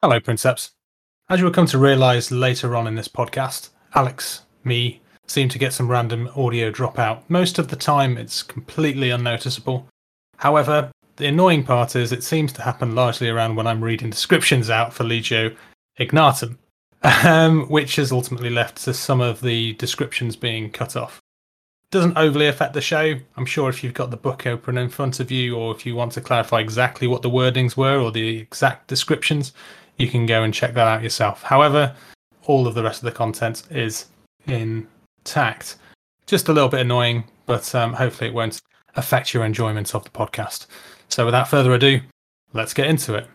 Hello, Princeps. As you will come to realise later on in this podcast, Alex, me, seem to get some random audio dropout. Most of the time, it's completely unnoticeable. However, the annoying part is it seems to happen largely around when I'm reading descriptions out for Legio Ignatum, um, which has ultimately left to some of the descriptions being cut off. Doesn't overly affect the show. I'm sure if you've got the book open in front of you, or if you want to clarify exactly what the wordings were or the exact descriptions, you can go and check that out yourself. However, all of the rest of the content is intact. Just a little bit annoying, but um, hopefully it won't affect your enjoyment of the podcast. So, without further ado, let's get into it.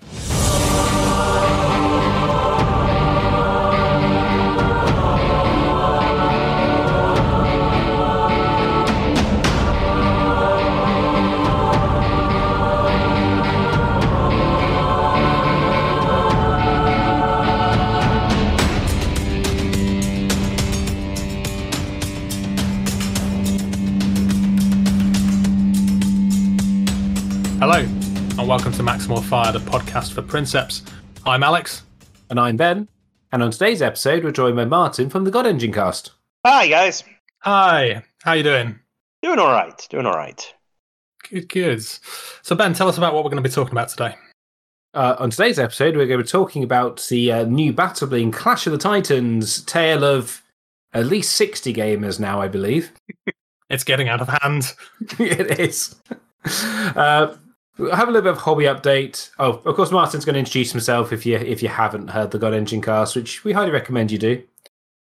Maximal Fire, the podcast for Princeps. I'm Alex. And I'm Ben. And on today's episode, we're joined by Martin from the God Engine cast. Hi guys, Hi, how you doing? doing all right, doing all right. Good, good. So, Ben, tell us about what we're going to be talking about today. Uh, on today's episode, we're going to be talking about the uh, new Battle Bling Clash of the Titans tale of at least 60 gamers now, I believe. It's getting out of hand. it is. Uh, we'll have a little bit of hobby update. Oh, of course, Martin's going to introduce himself if you if you haven't heard the God Engine cast, which we highly recommend you do.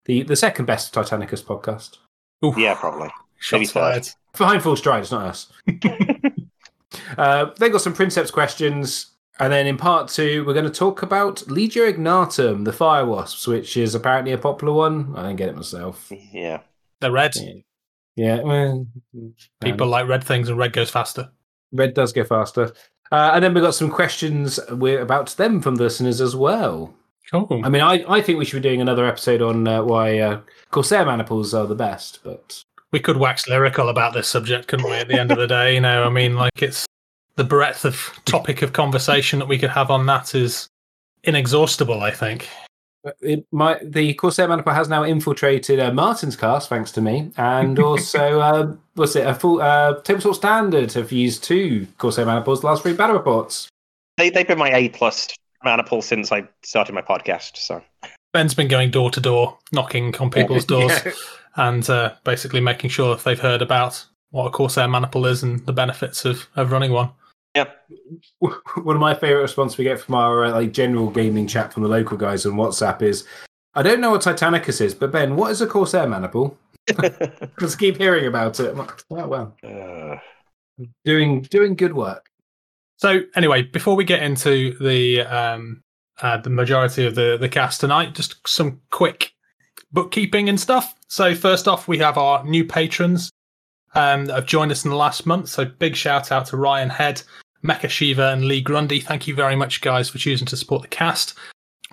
The the second best Titanicus podcast. Oof, Yeah, probably. shots maybe third. fired. Behind full stride, it's not us. uh, they got some Princeps questions, and then in part two, we're going to talk about Legio Ignatum, the Fire Wasps, which is apparently a popular one. I didn't get it myself. Yeah. They're red. Yeah, yeah well, People like red things, and red goes faster. Red does go faster. Uh, and then we got some questions about them from the listeners as well. Cool. I mean, I, I think we should be doing another episode on uh, why uh, Corsair maniples are the best, but we could wax lyrical about this subject, couldn't we? At the end of the day, you know, I mean, like it's the breadth of topic of conversation that we could have on that is inexhaustible. I think. It, my the Corsair maniple has now infiltrated uh, Martin's cast, thanks to me, and also uh, what's it? A full uh, tabletop standard have used two Corsair maniples the last three battle reports. They they've been my A plus maniple since I started my podcast. So Ben's been going door to door, knocking on people's doors, Yeah. and uh, basically making sure that they've heard about what a Corsair maniple is and the benefits of, of running one. Yeah. One of my favorite responses we get from our uh, like general gaming chat from the local guys on WhatsApp is, "I don't know what Titanicus is, but Ben, what is a Corsair maniple?" Just keep hearing about it. Like, "Oh, well, Uh, doing doing good work. So anyway, before we get into the um, uh, the majority of the the cast tonight, just some quick bookkeeping and stuff. So first off, we have our new patrons um, that have joined us in the last month. So big shout out to Ryan Head, Mecha Shiva, and Lee Grundy. Thank you very much, guys, for choosing to support the cast.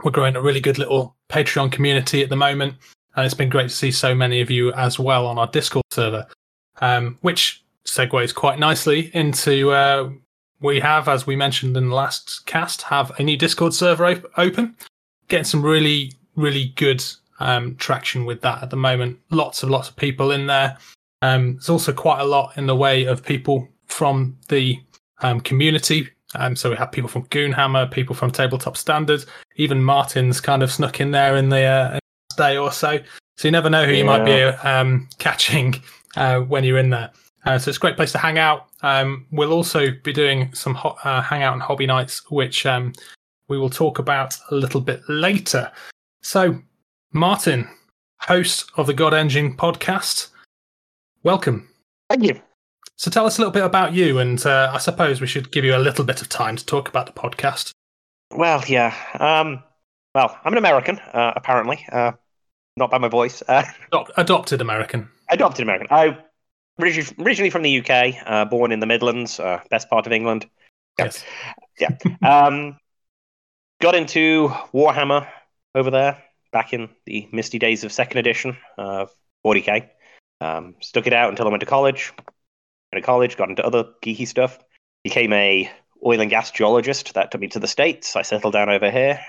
We're growing a really good little Patreon community at the moment, and it's been great to see so many of you as well on our Discord server, um, which segues quite nicely into uh, we have, as we mentioned in the last cast, have a new Discord server op- open. Getting some really, really good um, traction with that at the moment. Lots and lots of people in there. Um, there's also quite a lot in the way of people from the um, community. Um, so we have people from Goonhammer, people from Tabletop Standards, even Martin's kind of snuck in there in the uh, day or so. So you never know who you might be um, catching uh, when you're in there. Uh, so it's a great place to hang out. Um, we'll also be doing some ho- uh, hangout and hobby nights, which um, we will talk about a little bit later. So, Martin, host of the God Engine podcast, welcome. thank you. So, tell us a little bit about you, and uh, I suppose we should give you a little bit of time to talk about the podcast. Well, yeah. Um, well, I'm an American, uh, apparently. Uh, not by my voice. Uh, Adop- adopted American. adopted American. I origi- originally from the UK, uh, born in the Midlands, uh, best part of England. Yeah. Yes. Um, got into Warhammer over there back in the misty days of second edition of 40k. Um, stuck it out until I went to college. Went to college, got into other geeky stuff. Became a oil and gas geologist. That took me to the states. I settled down over here.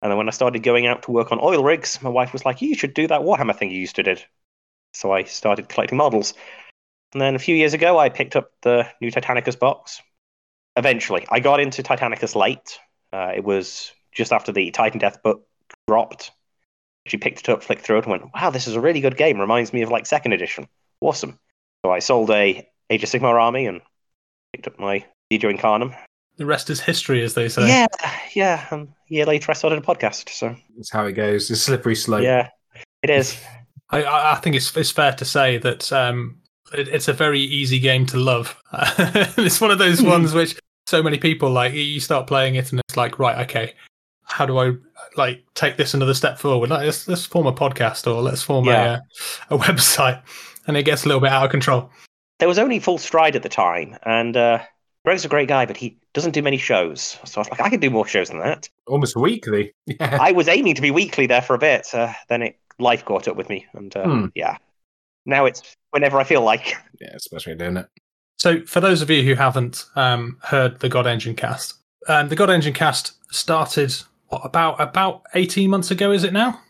And then when I started going out to work on oil rigs, my wife was like, "You should do that Warhammer thing you used to did." So I started collecting models. And then a few years ago, I picked up the new Titanicus box. Eventually, I got into Titanicus late. Uh, it was just after the Titan Death book dropped. She picked it up, flicked through it, and went, "Wow, this is a really good game. Reminds me of like second edition. Awesome." So I sold a Age of Sigmar army and picked up my Legio Incarnum. The rest is history, as they say. Yeah, yeah. Um, a year later, I started a podcast. So That's how it goes. It's a slippery slope. yeah, it is. I, I I think it's it's fair to say that um, it, it's a very easy game to love. it's one of those Hmm. ones which so many people like. You start playing it and it's like, right, okay, how do I like take this another step forward? Like, let's let's form a podcast or let's form Yeah. a, a website, and it gets a little bit out of control. There was only Full Stride at the time, and uh, Greg's a great guy, but he doesn't do many shows. So I was like, I could do more shows than that. Almost weekly. Yeah. I was aiming to be weekly there for a bit. Uh, then it life caught up with me, and uh, Hmm. yeah, now it's whenever I feel like. yeah, it's the best way of doing it. So, for those of you who haven't um, heard the God Engine cast, um, the God Engine cast started what, about about eighteen months ago. Is it now?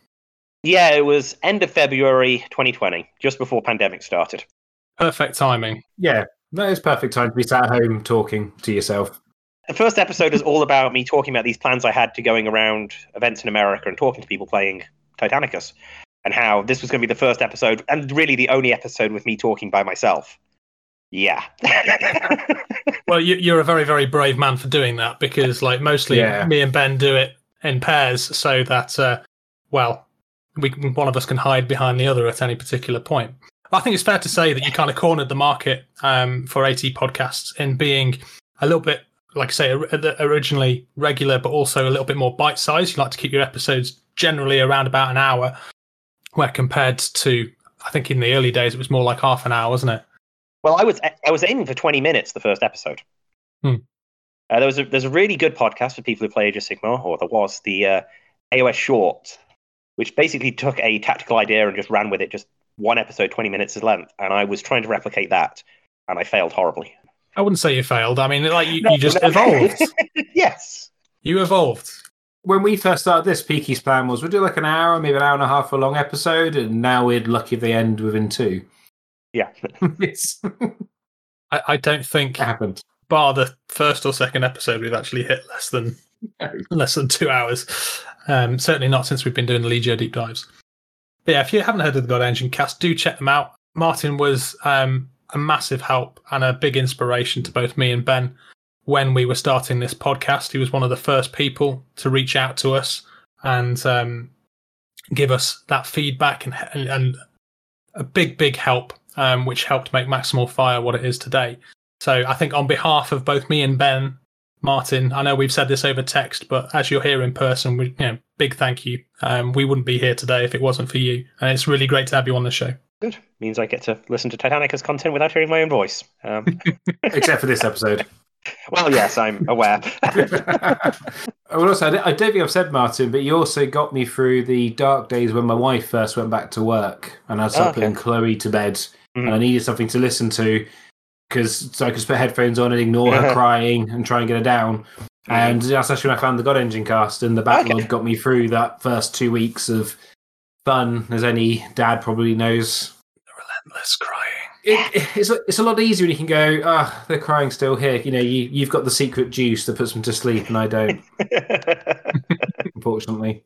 Yeah, it was end of February 2020, just before pandemic started. Perfect timing. Yeah, that is perfect time to be sat at home talking to yourself. The first episode is all about me talking about these plans I had to going around events in America and talking to people playing Titanicus, and how this was going to be the first episode and really the only episode with me talking by myself. Yeah. Well, you, you're a very, very brave man for doing that because, like, mostly Yeah. me and Ben do it in pairs so that, uh, well, we one of us can hide behind the other at any particular point. I think it's fair to say that you kind of cornered the market um, for AT podcasts in being a little bit, like I say, originally regular, but also a little bit more bite sized. You like to keep your episodes generally around about an hour, where compared to, I think in the early days, it was more like half an hour, wasn't it? Well, I was I was aiming for 20 minutes the first episode. Hmm. Uh, there was a, there's a really good podcast for people who play Age of Sigmar, or there was the uh, AOS Short, which basically took a tactical idea and just ran with it, just one episode, 20 minutes in length. And I was trying to replicate that, and I failed horribly. I wouldn't say you failed. I mean, like you, No, you just no. evolved. yes. You evolved. When we first started this, Peaky's plan was we'd do like an hour, maybe an hour and a half for a long episode, and now we're lucky if they end within two. Yeah. I, I don't think, happened. Bar the first or second episode, we've actually hit less than less than two hours. Um, certainly not since we've been doing the Legio deep dives. But yeah, if you haven't heard of the God Engine cast, do check them out. Martin was um, a massive help and a big inspiration to both me and Ben when we were starting this podcast. He was one of the first people to reach out to us and um, give us that feedback and, and, and a big, big help, um, which helped make Maximal Fire what it is today. So I think on behalf of both me and Ben, Martin, I know we've said this over text, but as you're here in person, we, you know, big thank you. Um, we wouldn't be here today if it wasn't for you, and it's really great to have you on the show. Good. Means I get to listen to Titanicus content without hearing my own voice. Um, Except for this episode. well, yes, I'm aware. well, also, I don't- I don't think I've said Martin, but you also got me through the dark days when my wife first went back to work, and I started Okay. putting Chloe to bed, Mhm. and I needed something to listen to because so I could put headphones on and ignore her crying and try and get her down. And that's actually when I found the God Engine cast, and the backlog Okay. got me through that first two weeks of fun, as any dad probably knows. The relentless crying. It, it's a, it's a lot easier when you can go, ah, they're crying still here. You know, you you've got the secret juice that puts them to sleep, and I don't, unfortunately.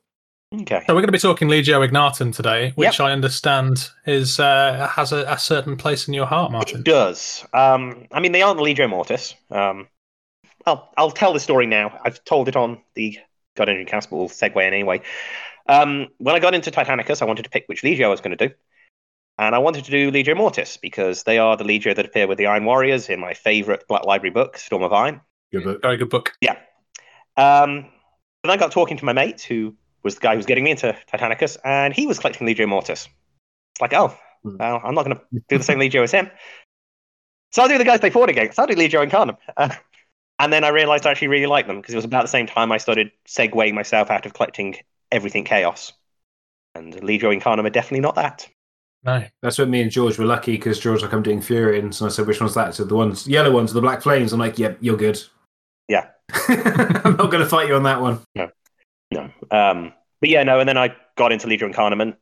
Okay. So we're going to be talking Legio Ignatum today, which Yep. I understand is uh, has a, a certain place in your heart, Martin. It does. Um, I mean, they aren't the Legio Mortis. Um, I'll, I'll tell the story now. I've told it on the God Engine cast, but we'll segue in anyway. Um, when I got into Titanicus, I wanted to pick which Legio I was going to do. And I wanted to do Legio Mortis because they are the Legio that appear with the Iron Warriors in my favorite Black Library book, Storm of Iron. Good book. Very good book. Yeah. Um, then I got talking to my mate, who was the guy who was getting me into Titanicus, and he was collecting Legio Mortis. It's like, oh, Hmm. well, I'm not going to do the same Legio as him. So I'll do the guys they fought against. I'll do Legio Incarnum. Uh, and then I realized I actually really liked them because it was about the same time I started segueing myself out of collecting everything Chaos. And Legio Incarnum are definitely not that. No. That's when me and George were lucky because George like I'm doing Fureans, and I said, "Which one's that?" So the ones, yellow ones, the Black Flames. I'm like, "Yep, you're good." Yeah. I'm not going to fight you on that one. No. Um, but yeah, no. And then I got into Legio Incarnum.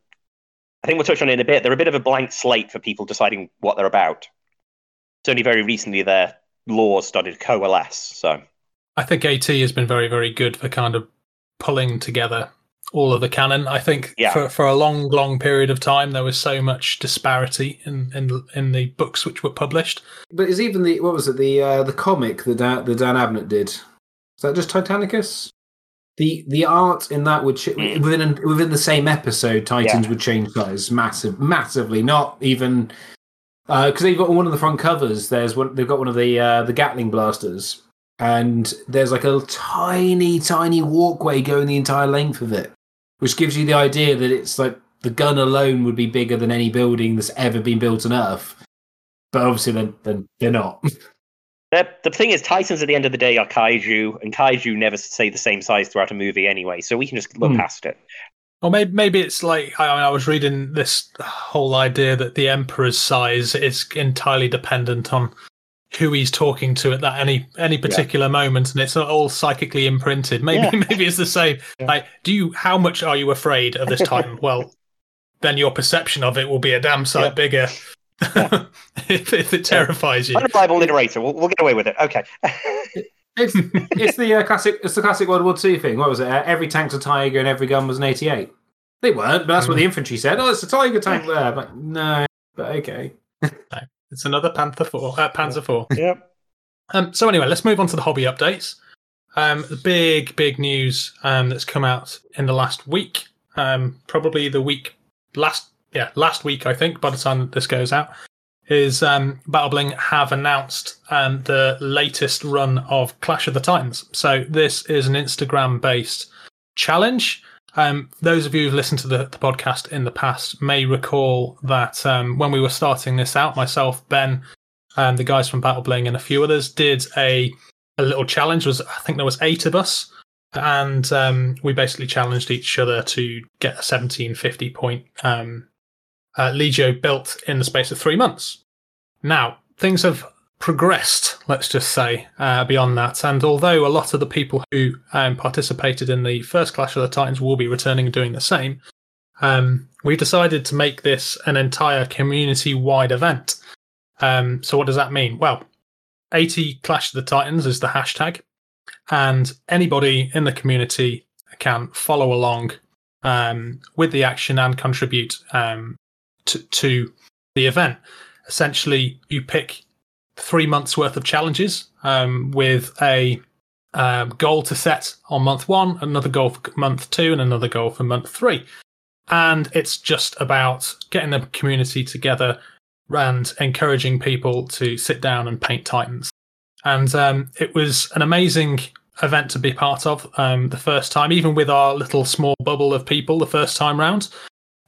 I think we'll touch on it in a bit. They're a bit of a blank slate for people deciding what they're about. It's only very recently their laws started to coalesce. So I think AT has been very, very good for kind of pulling together all of the canon. I think Yeah. for, for a long, long period of time there was so much disparity in, in in the books which were published. But is even the what was it the uh, the comic that Dan, that Dan Abnett did? Is that just Titanicus? The the art in that would ch- Mm. within an, within the same episode, Titans Yeah. would change size massive, massively. Not even because they've got one of the front covers. There's one. They've got one of the uh, the Gatling blasters, and there's like a tiny, tiny walkway going the entire length of it, which gives you the idea that it's like the gun alone would be bigger than any building that's ever been built on Earth. But obviously, then then they're not. They're, the thing is, Titans at the end of the day are kaiju, and kaiju never stay the same size throughout a movie anyway, so we can just look Hmm. past it. Or maybe maybe it's like I, I was reading this whole idea that the emperor's size is entirely dependent on who he's talking to at that any any particular moment, and it's all psychically imprinted. Maybe maybe it's the same. Yeah. Like, do you? How much are you afraid of this titan? well, then your perception of it will be a damn sight Yeah. bigger. If, if it terrifies you. Unreliable iterator. We'll, we'll get away with it. Okay. It's it's the uh, classic. It's the classic World War II thing. What was it? Uh, every tank's a Tiger and every gun was an 88. They weren't, but that's what the infantry said. Oh, it's a Tiger tank there. I'm no, but okay. It's another Panther Four, uh, Panzer Four. yep. Um, so anyway, let's move on to the hobby updates. Um, the big, big news um, that's come out in the last week, um, probably the week last, yeah, last week I think. By the time this goes out, is um, Battlebling have announced um, the latest run of Clash of the Titans. So this is an Instagram-based challenge. Um, those of you who've listened to the, the podcast in the past may recall that um, when we were starting this out, myself, Ben, and the guys from Battle Bling and a few others did a a little challenge. Was I think there was eight of us, and um, we basically challenged each other to get a seventeen fifty point um, uh, Legio built in the space of three months. Now things have progressed, let's just say, uh, beyond that. And although a lot of the people who um, participated in the first Clash of the Titans will be returning and doing the same, um, we decided to make this an entire community-wide event. Um, so what does that mean? Well, AT Clash of the Titans is the hashtag, and anybody in the community can follow along um, with the action and contribute um, to, to the event. Essentially, you pick three months worth of challenges um, with a um, goal to set on month one, another goal for month two, and another goal for month three. And it's just about getting the community together and encouraging people to sit down and paint Titans. And um, it was an amazing event to be part of um, the first time, even with our little small bubble of people the first time round.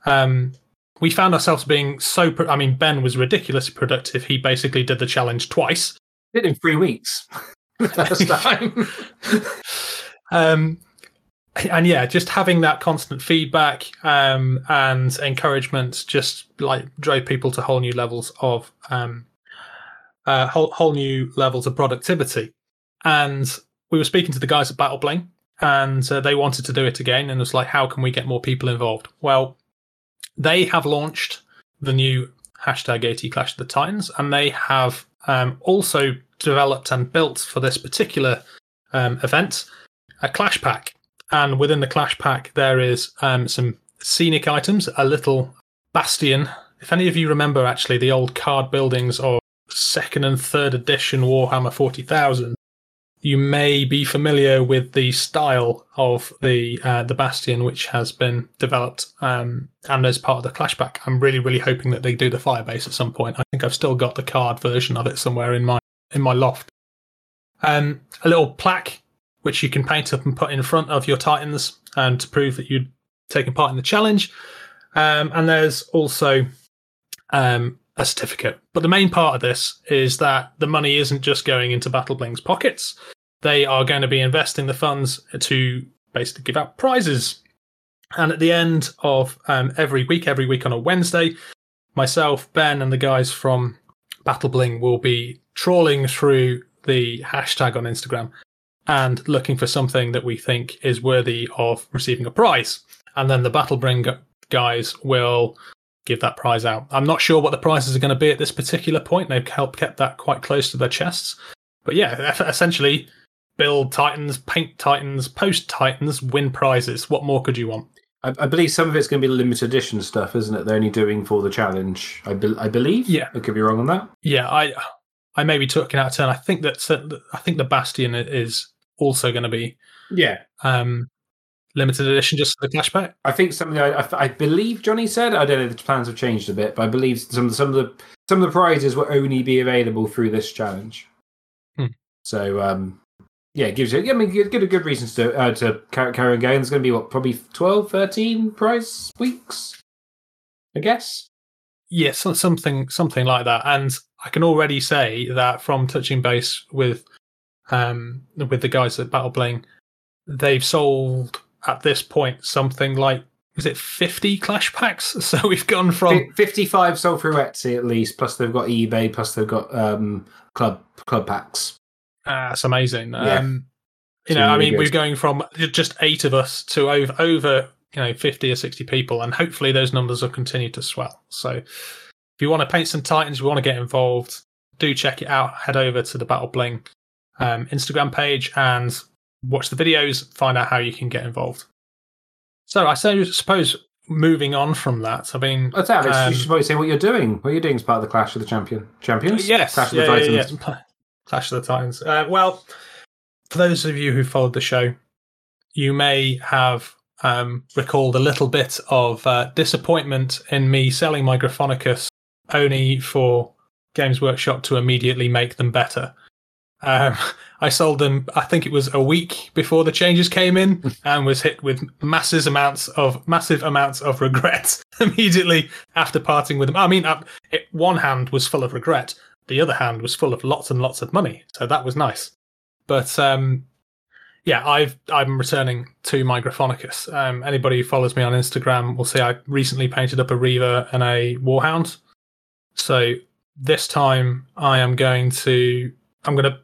Um, we found ourselves being so. Pro- I mean, Ben was ridiculously productive. He basically did the challenge twice. Did in three weeks. first time. um, and yeah, just having that constant feedback um, and encouragement just like drove people to whole new levels of um, uh, whole whole new levels of productivity. And we were speaking to the guys at Battle Bling, and uh, they wanted to do it again. And it was like, how can we get more people involved? Well, they have launched the new hashtag AT Clash of the Titans, and they have um, also developed and built for this particular um, event a Clash Pack. And within the Clash Pack, there is um, some scenic items, a little bastion. If any of you remember, actually, the old card buildings of second and third edition Warhammer 40,000, you may be familiar with the style of the uh, the bastion, which has been developed um, and as part of the Clash Pack. I'm really, really hoping that they do the Firebase at some point. I think I've still got the card version of it somewhere in my in my loft. Um, a little plaque which you can paint up and put in front of your Titans and to prove that you'd taken part in the challenge. Um, and there's also um, a certificate. But the main part of this is that the money isn't just going into Battlebling's pockets. They are going to be investing the funds to basically give out prizes. And at the end of um, every week, every week on a Wednesday, myself, Ben, and the guys from Battlebling will be trawling through the hashtag on Instagram and looking for something that we think is worthy of receiving a prize. And then the Battle Bling guys will give that prize out. I'm not sure what the prizes are going to be at this particular point. They've helped kept that quite close to their chests. But yeah, essentially, build Titans, paint Titans, post Titans, win prizes. What more could you want? I, I, believe some of it's going to be limited edition stuff, isn't it? They're only doing for the challenge. I, be, I believe. Yeah, I could be wrong on that. Yeah, I I may be talking out of turn. I think that I think the Bastion is also going to be yeah um, limited edition just for the Clash Pack. I think something I, I, I, believe Johnny said. I don't know. If the plans have changed a bit, but I believe some some of the some of the prizes will only be available through this challenge. Hmm. So um, yeah, it gives you. I mean, give a good reasons to uh, to carry on going. There's going to be what probably 12, 13 prize weeks, I guess. Yes, yeah, something something like that. And I can already say that from touching base with um with the guys at Battle Bling, they've sold at this point something like is it 50 clash packs so we've gone from 55 sold through etsy at least plus they've got ebay plus they've got um club club packs Ah, that's amazing. Yeah. Um, you know, really I mean, good. we're going from just eight of us to over over you know fifty or sixty people, and hopefully those numbers will continue to swell. So, if you want to paint some titans, you want to get involved, do check it out. Head over to the Battle Bling um, Instagram page and watch the videos. Find out how you can get involved. So, I suppose moving on from that, I mean, Alex. Um, you should probably say what you're doing. What you're doing as part of the Clash of the Champion Champions. Yes, Clash yeah, of the Titans. Yeah, yeah. Clash of the Titans. Uh, well, for those of you who followed the show, you may have um, recalled a little bit of uh, disappointment in me selling my Gryphonicus only for Games Workshop to immediately make them better. Um, I sold them, I think it was a week before the changes came in, and was hit with massive amounts of massive amounts of regret immediately after parting with them. I mean, uh, it, one hand was full of regret, the other hand was full of lots and lots of money, so that was nice. But um, yeah, I've I'm returning to my Gryphonicus. Um, anybody who follows me on Instagram will see I recently painted up a Reaver and a Warhound. So this time I am going to I'm going to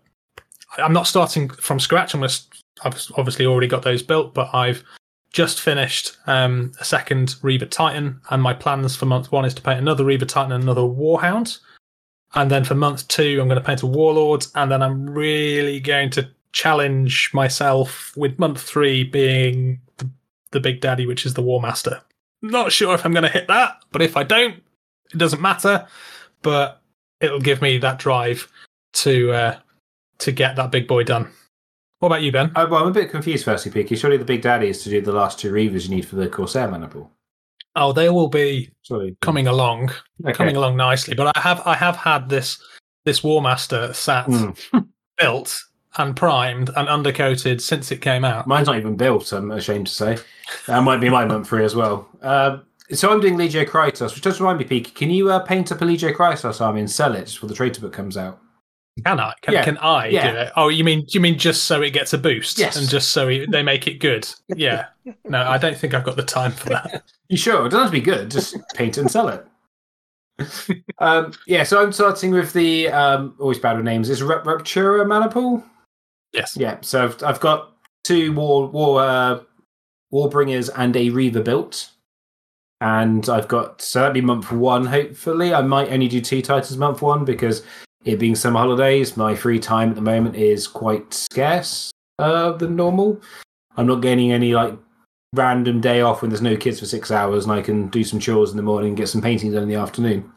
I'm not starting from scratch. I'm going to I've obviously already got those built, but I've just finished um, a second Reaver Titan, and my plans for month one is to paint another Reaver Titan and another Warhound. And then for month two, I'm going to paint a Warlord. And then I'm really going to challenge myself with month three being the, the Big Daddy, which is the War Master. Not sure if I'm going to hit that, but if I don't, it doesn't matter. But it'll give me that drive to uh, to get that big boy done. What about you, Ben? Uh, well, I'm a bit confused, firstly, Peaky. Surely the Big Daddy is to do the last two Reavers you need for the Corsair Maniple. Oh, they will be Sorry. coming along, okay. coming along nicely. But I have I have had this this War Master sat mm. built and primed and undercoated since it came out. Mine's not even built. I'm ashamed to say. That might be my month free as well. Uh, so I'm doing Legio Krytos, which does remind me, Peaky. Can you uh, paint up a Legio Krytos army and sell it before the traitor book comes out? Can I? Can, yeah. can I yeah. do it? Oh, you mean you mean just so it gets a boost? Yes. And just so it, they make it good? Yeah. No, I don't think I've got the time for that. you sure? It doesn't have to be good. Just paint and sell it. um, yeah, so I'm starting with the um, always bad with names. Is Ruptura Maniple? Yes. Yeah. So I've, I've got two war war uh, Warbringers and a Reaver built, and I've got so that'd be month one. Hopefully, I might only do two Titans month one because it being summer holidays, my free time at the moment is quite scarce uh, than normal. I'm not gaining any like random day off when there's no kids for six hours and I can do some chores in the morning and get some painting done in the afternoon.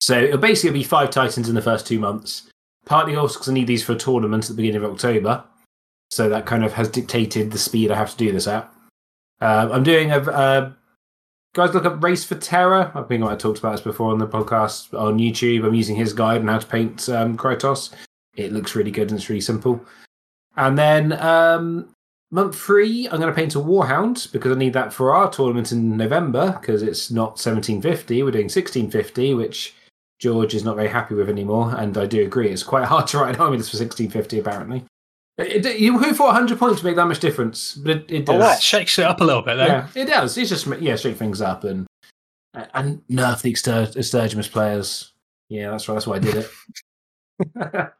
So it'll basically be five Titans in the first two months. Partly also because I need these for a tournament at the beginning of October. So that kind of has dictated the speed I have to do this at. Uh, I'm doing a, a guys look up Race for Terror. I think I talked about this before on the podcast on YouTube. I'm using his guide on how to paint um, Krytos. It looks really good and it's really simple. And then um, month three, I'm going to paint a Warhound because I need that for our tournament in November because it's not 1750. We're doing 1650, which George is not very happy with anymore. And I do agree. It's quite hard to write an army for 1650, apparently. It, it, you, who thought 100 points would make that much difference? But it, it does. Oh, it shakes it up a little bit, though. Yeah, it does. It's just, yeah, shake things up and and nerf the Extergimus players. Yeah, that's right. That's why I did it.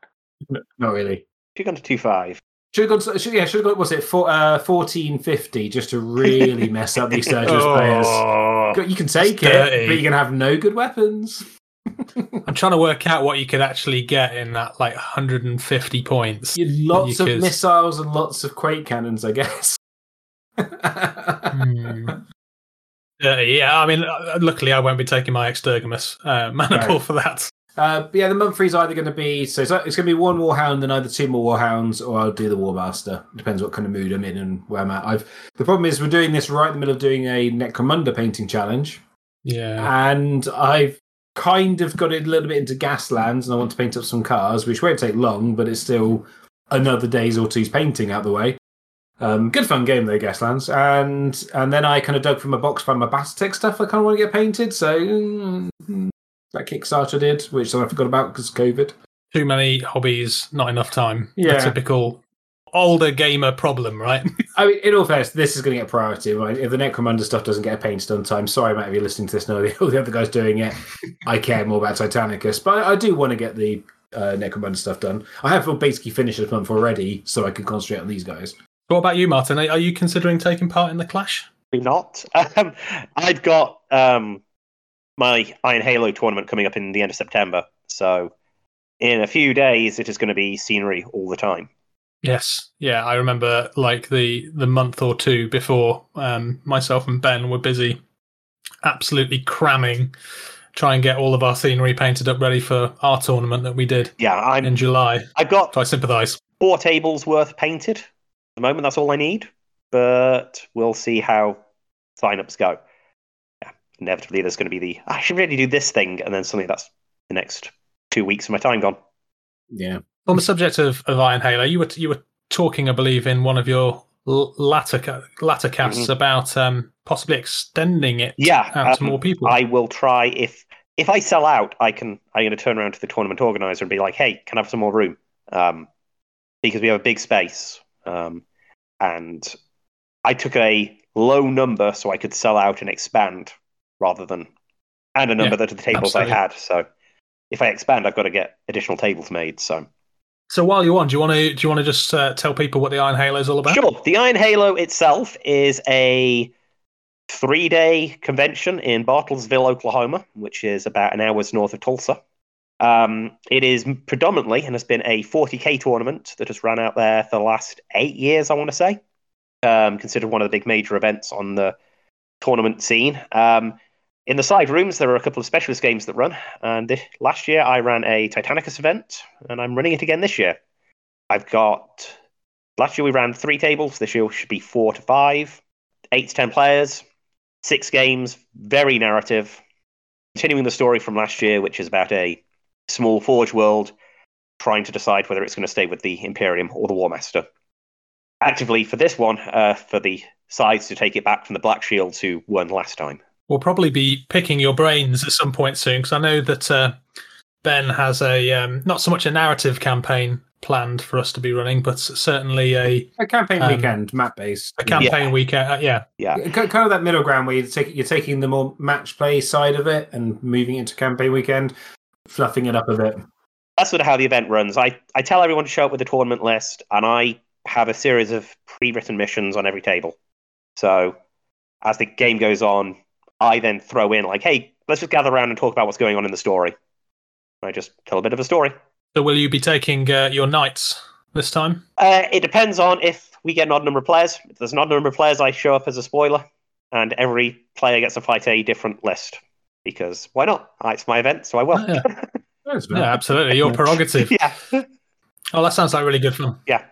Not really. You've gone to 2 5. Should have gone. Should, yeah, should have gone. Was it for, uh, fourteen fifty just to really mess up these Sturgis players? Oh, You can take it, dirty. but you're gonna have no good weapons. I'm trying to work out what you could actually get in that like 150 points. You lots You of could- missiles and lots of quake cannons, I guess. Hmm. Uh, yeah, I mean, uh, luckily I won't be taking my extergimus uh, mana Right. for that. Uh, yeah, the is either going to be so it's, it's going to be one warhound and either two more warhounds, or I'll do the warmaster. Depends what kind of mood I'm in and where I'm at. I've the problem is we're doing this right in the middle of doing a Necromunda painting challenge, Yeah. and I've kind of got it a little bit into Gaslands, and I want to paint up some cars, which won't take long, but it's still another day's or two's painting out the way. Um, good fun game though, Gaslands, and and then I kind of dug from my box find my Battletech stuff. I kind of want to get painted, so mm, that Kickstarter did, which I forgot about because COVID. Too many hobbies, not enough time. Yeah. Typical older gamer problem, right? I mean, in all fairness, this is going to get priority. Right? If the Necromunda stuff doesn't get painted on time, sorry, Matt, if you're listening to this now, all the other guys doing it. I care more about Titanicus, but I, I do want to get the uh, Necromunda stuff done. I have basically finished this month already, so I can concentrate on these guys. what about you, Martin? Are, are you considering taking part in the clash? Probably not. Um, I've got um, my Iron Halo tournament coming up in the end of September, so in a few days it is going to be scenery all the time. Yes. Yeah, I remember like the the month or two before um, myself and Ben were busy absolutely cramming try and get all of our scenery painted up ready for our tournament that we did Yeah, I'm. in July. I've got So I sympathise. four tables worth painted. At the moment, that's all I need, but we'll see how sign-ups go. Yeah, inevitably, there's going to be the I should really do this thing, and then suddenly that's the next two weeks of my time gone. Yeah. On the subject of, of Iron Halo, you were you were talking, I believe, in one of your l- latter latter casts about um, possibly extending it Yeah, out to um, more people. I will try if if I sell out, I can. I'm going to turn around to the tournament organizer and be like, "Hey, can I have some more room?" Um, because we have a big space, um, and I took a low number so I could sell out and expand rather than and a number Yeah, that the tables absolutely. I had. So if I expand, I've got to get additional tables made. So so while you're on, do you want to do you want to just uh, tell people what the Iron Halo is all about? Sure. The Iron Halo itself is a three day convention in Bartlesville, Oklahoma, which is about an hour's north of Tulsa. Um, it is predominantly and has been a 40k tournament that has run out there for the last eight years, I want to say. Um, considered one of the big major events on the tournament scene. Um, in the side rooms, there are a couple of specialist games that run. And this, last year, I ran a Titanicus event, and I'm running it again this year. I've got Last year we ran three tables. This year should be four to five, eight to ten players, six games, very narrative. Continuing the story from last year, which is about a small forge world trying to decide whether it's going to stay with the Imperium or the War Master. Actively for this one, uh, for the sides to take it back from the Black Shields who won last time. We'll probably be picking your brains at some point soon because I know that uh, Ben has a um, not so much a narrative campaign planned for us to be running, but certainly a, A campaign Um, weekend, map based. a campaign weekend. Uh, yeah, Yeah, Kind of that middle ground where you take, you're taking the more match play side of it and moving it to campaign weekend, fluffing it up a bit. that's sort of how the event runs. I, I tell everyone to show up with a tournament list, and I have a series of pre-written missions on every table. So as the game goes on, I then throw in like, "Hey, let's just gather around and talk about what's going on in the story." I just tell a bit of a story. so will you be taking uh, your knights this time? Uh, it depends on if we get an odd number of players. If there's an odd number of players, I show up as a spoiler, and every player gets to fight a different list. Because why not? Ah, It's my event, so I will. Yeah. Yeah, absolutely, your prerogative. yeah. Oh, that sounds like really good fun. Yeah.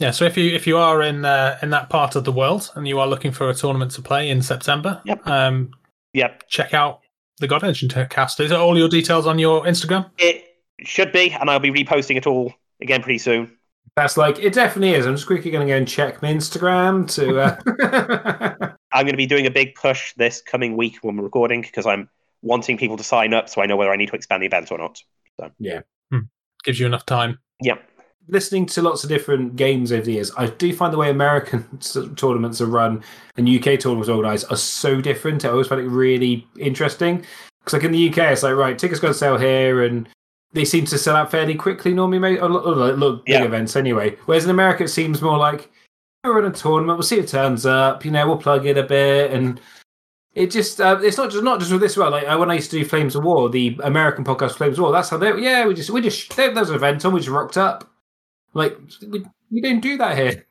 Yeah, so if you if you are in uh, in that part of the world and you are looking for a tournament to play in September, Yep. um, Yep. check out the God Engine cast. Is it all your details on your Instagram? It should be, and I'll be reposting it all again pretty soon. That's like, it definitely is. I'm just quickly going to go and check my Instagram to. Uh... I'm going to be doing a big push this coming week when we're recording because I'm wanting people to sign up so I know whether I need to expand the event or not. So yeah, hmm. gives you enough time. Yep. Listening to lots of different games over the years, I do find the way American tournaments are run and UK tournaments are organised are so different. I always find it really interesting because, like in the UK, it's like right, tickets go on sale here, and they seem to sell out fairly quickly normally, mate. Or, look, big Yeah. events anyway. Whereas in America, it seems more like we're in a tournament. We'll see if it turns up. You know, we'll plug it a bit, and it just uh, it's not just not just with this well. Like uh, when I used to do Flames of War, the American podcast Flames of War. That's how they yeah we just we just there, there's an event on we just rocked up. Like we, we don't do that here.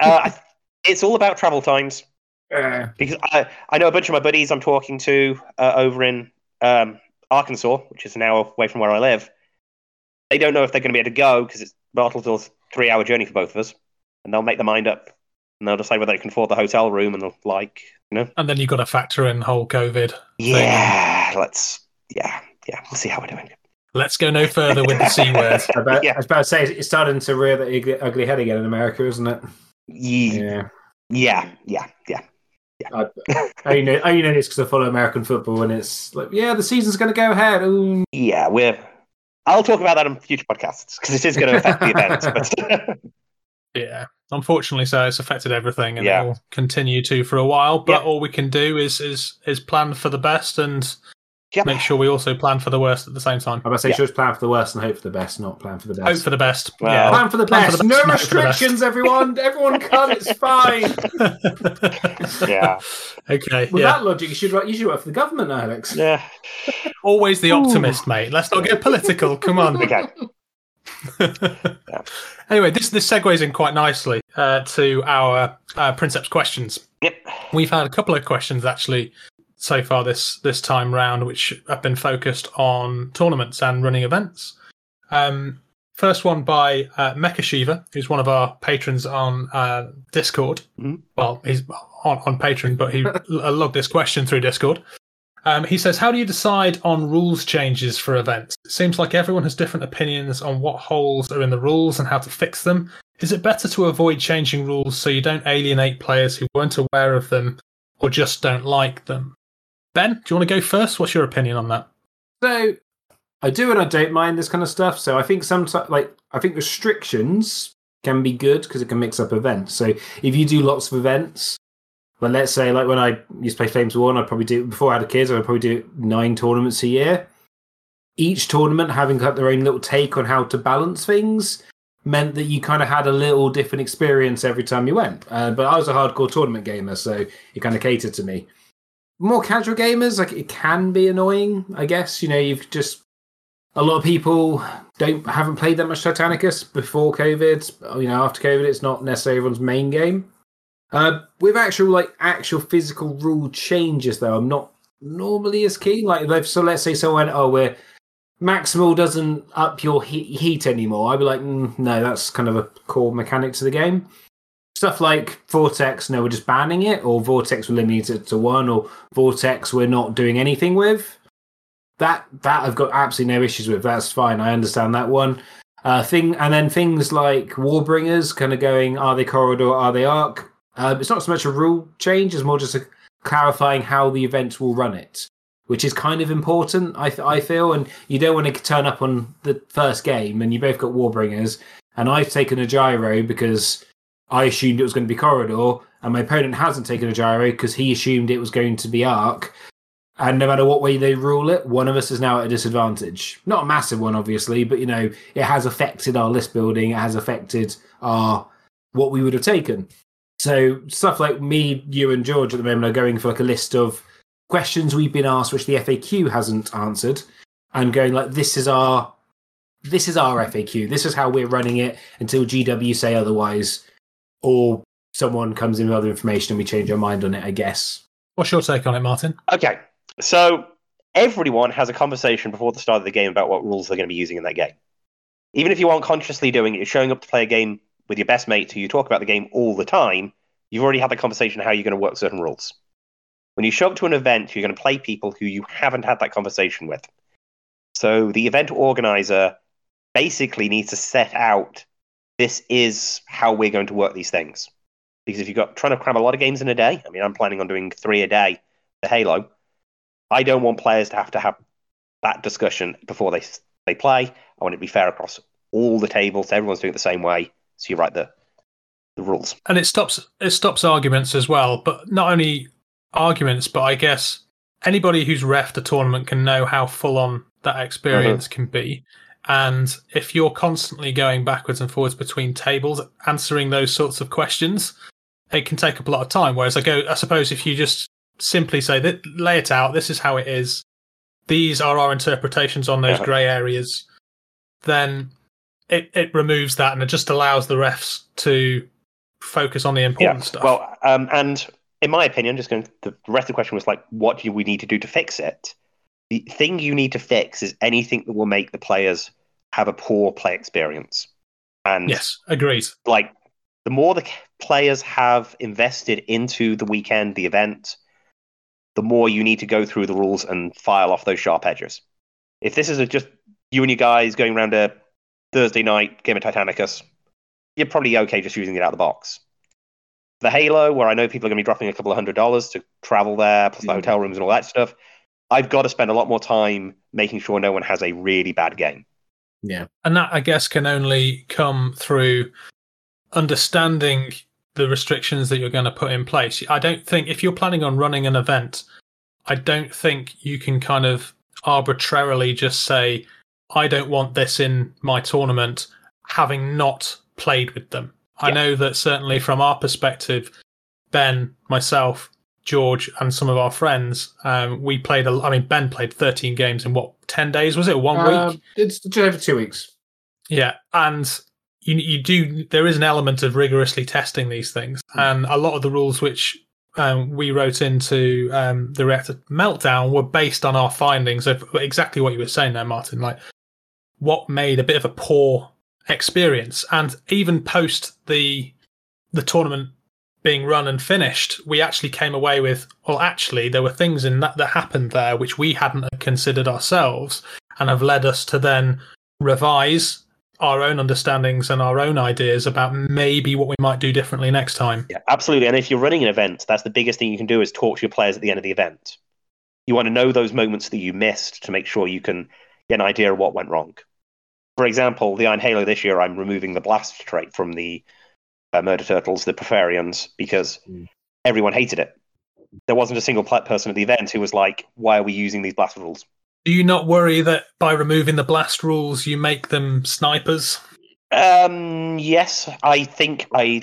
Uh, it's all about travel times Uh, because I, I know a bunch of my buddies I'm talking to uh, over in um, Arkansas, which is an hour away from where I live. They don't know if they're going to be able to go because it's Bartlesville's three hour journey for both of us, and they'll make their mind up and they'll decide whether they can afford the hotel room and they'll like, you know, And then you've got to factor in whole COVID. yeah, let's, yeah, yeah, we'll see how we're doing. Let's go no further with the C word. I, bet, Yeah. I was about to say it's starting to rear the ugly, ugly head again in America, isn't it? Yeah, Yeah. yeah, yeah, yeah. I, I know. I know this because I follow American football, and it's like, yeah, the season's going to go ahead. Ooh. Yeah, we're. I'll talk about that on future podcasts because it is going to affect the event. But Yeah. Unfortunately, so it's affected everything, and Yeah. it will continue to for a while. But Yep. all we can do is is is plan for the best and Yep. make sure we also plan for the worst at the same time. I'm about to say, Yeah. just plan for the worst and hope for the best, not plan for the best. Hope for the best. Well, plan for the Plan best. for the no best, hope for best. restrictions, everyone. Everyone can. It's fine. yeah, okay. With yeah. that logic, you should write- you should work for the government, Alex. yeah. Always the optimist, mate. Let's not get political. Come on. Okay. Anyway, this this segues in quite nicely uh, to our uh, Princeps questions. Yep. We've had a couple of questions actually so far this this time round, which have been focused on tournaments and running events. Um, first one by uh, Mecha Shiva, who's one of our patrons on uh, Discord. Mhm. Well, he's on, on Patreon, but he logged this question through Discord. Um, he says, "How do you decide on rules changes for events? It seems like everyone has different opinions on what holes are in the rules and how to fix them. Is it better to avoid changing rules so you don't alienate players who weren't aware of them or just don't like them?" Ben, do you want to go first? What's your opinion on that? So I do and I don't mind this kind of stuff. So I think sometimes, like, I think restrictions can be good because it can mix up events. So if you do lots of events, well, let's say like when I used to play Flames of War, and I'd probably do before I had kids, I'd probably do nine tournaments a year. Each tournament having got their own little take on how to balance things meant that you kind of had a little different experience every time you went. Uh, but I was a hardcore tournament gamer, so it kind of catered to me more casual gamers, like it can be annoying, I guess. You know, you've just a lot of people don't haven't played that much Titanicus before COVID. You know, after COVID, it's not necessarily everyone's main game. Uh, with actual like actual physical rule changes, though, I'm not normally as keen. Like, so let's say someone, oh, we're maximal doesn't up your heat, heat anymore. I'd be like, mm, no, that's kind of a core mechanic to the game stuff like Vortex, no, we're just banning it, or Vortex we're limiting it to one, or Vortex we're not doing anything with. That that I've got absolutely no issues with. That's fine. I understand that one. Uh, thing and then things like Warbringers, kind of going, are they corridor, are they arc? Uh, it's not so much a rule change; it's more just a clarifying how the event will run it, which is kind of important. I th- I feel, and you don't want to turn up on the first game and you both got Warbringers, and I've taken a gyro because I assumed it was going to be corridor, and my opponent hasn't taken a gyro because he assumed it was going to be arc. And no matter what way they rule it, one of us is now at a disadvantage. Not a massive one, obviously, but you know, it has affected our list building. It has affected our what we would have taken. So stuff like me, you, and George at the moment are going for like a list of questions we've been asked which the FAQ hasn't answered, and going like, this is our this is our FAQ. This is how we're running it until GW say otherwise or someone comes in with other information and we change our mind on it, I guess. What's your take on it, Martin? Okay, so everyone has a conversation before the start of the game about what rules they're going to be using in that game. Even if you aren't consciously doing it, you're showing up to play a game with your best mate who you talk about the game all the time. You've already had the conversation how you're going to work certain rules. When you show up to an event, you're going to play people who you haven't had that conversation with. So the event organizer basically needs to set out this is how we're going to work these things. Because if you've got trying to cram a lot of games in a day, I mean, I'm planning on doing three a day for Halo. I don't want players to have to have that discussion before they they play. I want it to be fair across all the tables. Everyone's doing it the same way. So you write the the rules. And it stops it stops arguments as well, but not only arguments, but I guess anybody who's refed a tournament can know how full on that experience mm-hmm. can be. And if you're constantly going backwards and forwards between tables, answering those sorts of questions, it can take up a lot of time. Whereas I go, I suppose if you just simply say that, lay it out, this is how it is, these are our interpretations on those Yeah. grey areas, then it, it removes that and it just allows the refs to focus on the important stuff. Well, um, and in my opinion, just going, the rest of the question was like, what do we need to do to fix it? The thing you need to fix is anything that will make the players have a poor play experience. And yes, agreed. like, the more the players have invested into the weekend, the event, the more you need to go through the rules and file off those sharp edges. If this is a, just you and your guys going around a Thursday night game of Titanicus, you're probably okay just using it out of the box. The Halo, where I know people are going to be dropping a couple of hundred dollars to travel there, plus the Mm. hotel rooms and all that stuff, I've got to spend a lot more time making sure no one has a really bad game. Yeah. And that, I guess, can only come through understanding the restrictions that you're going to put in place. I don't think, if you're planning on running an event, I don't think you can kind of arbitrarily just say, I don't want this in my tournament, having not played with them. I know that certainly from our perspective, Ben, myself, George, and some of our friends, um, we played. A, I mean, Ben played 13 games in what 10 days was it? One week? Um, it's just over two weeks. Yeah, and you you do there is an element of rigorously testing these things, and a lot of the rules which um, we wrote into um, the reactor meltdown were based on our findings of exactly what you were saying there, Martin. Like what made a bit of a poor experience, and even post the the tournament being run and finished, we actually came away with well, actually there were things in that that happened there which we hadn't considered ourselves, and have led us to then revise our own understandings and our own ideas about maybe what we might do differently next time. Yeah, absolutely. And if you're running an event, that's the biggest thing you can do is talk to your players at the end of the event. You want to know those moments that you missed to make sure you can get an idea of what went wrong. For example, the Iron Halo this year, I'm removing the blast trait from the uh, Murder Turtles, the Porphyrions, because Mm. everyone hated it. There wasn't a single person at the event who was like, "Why are we using these blast rules?" Do you not worry that by removing the blast rules, you make them snipers? Um, yes, I think I.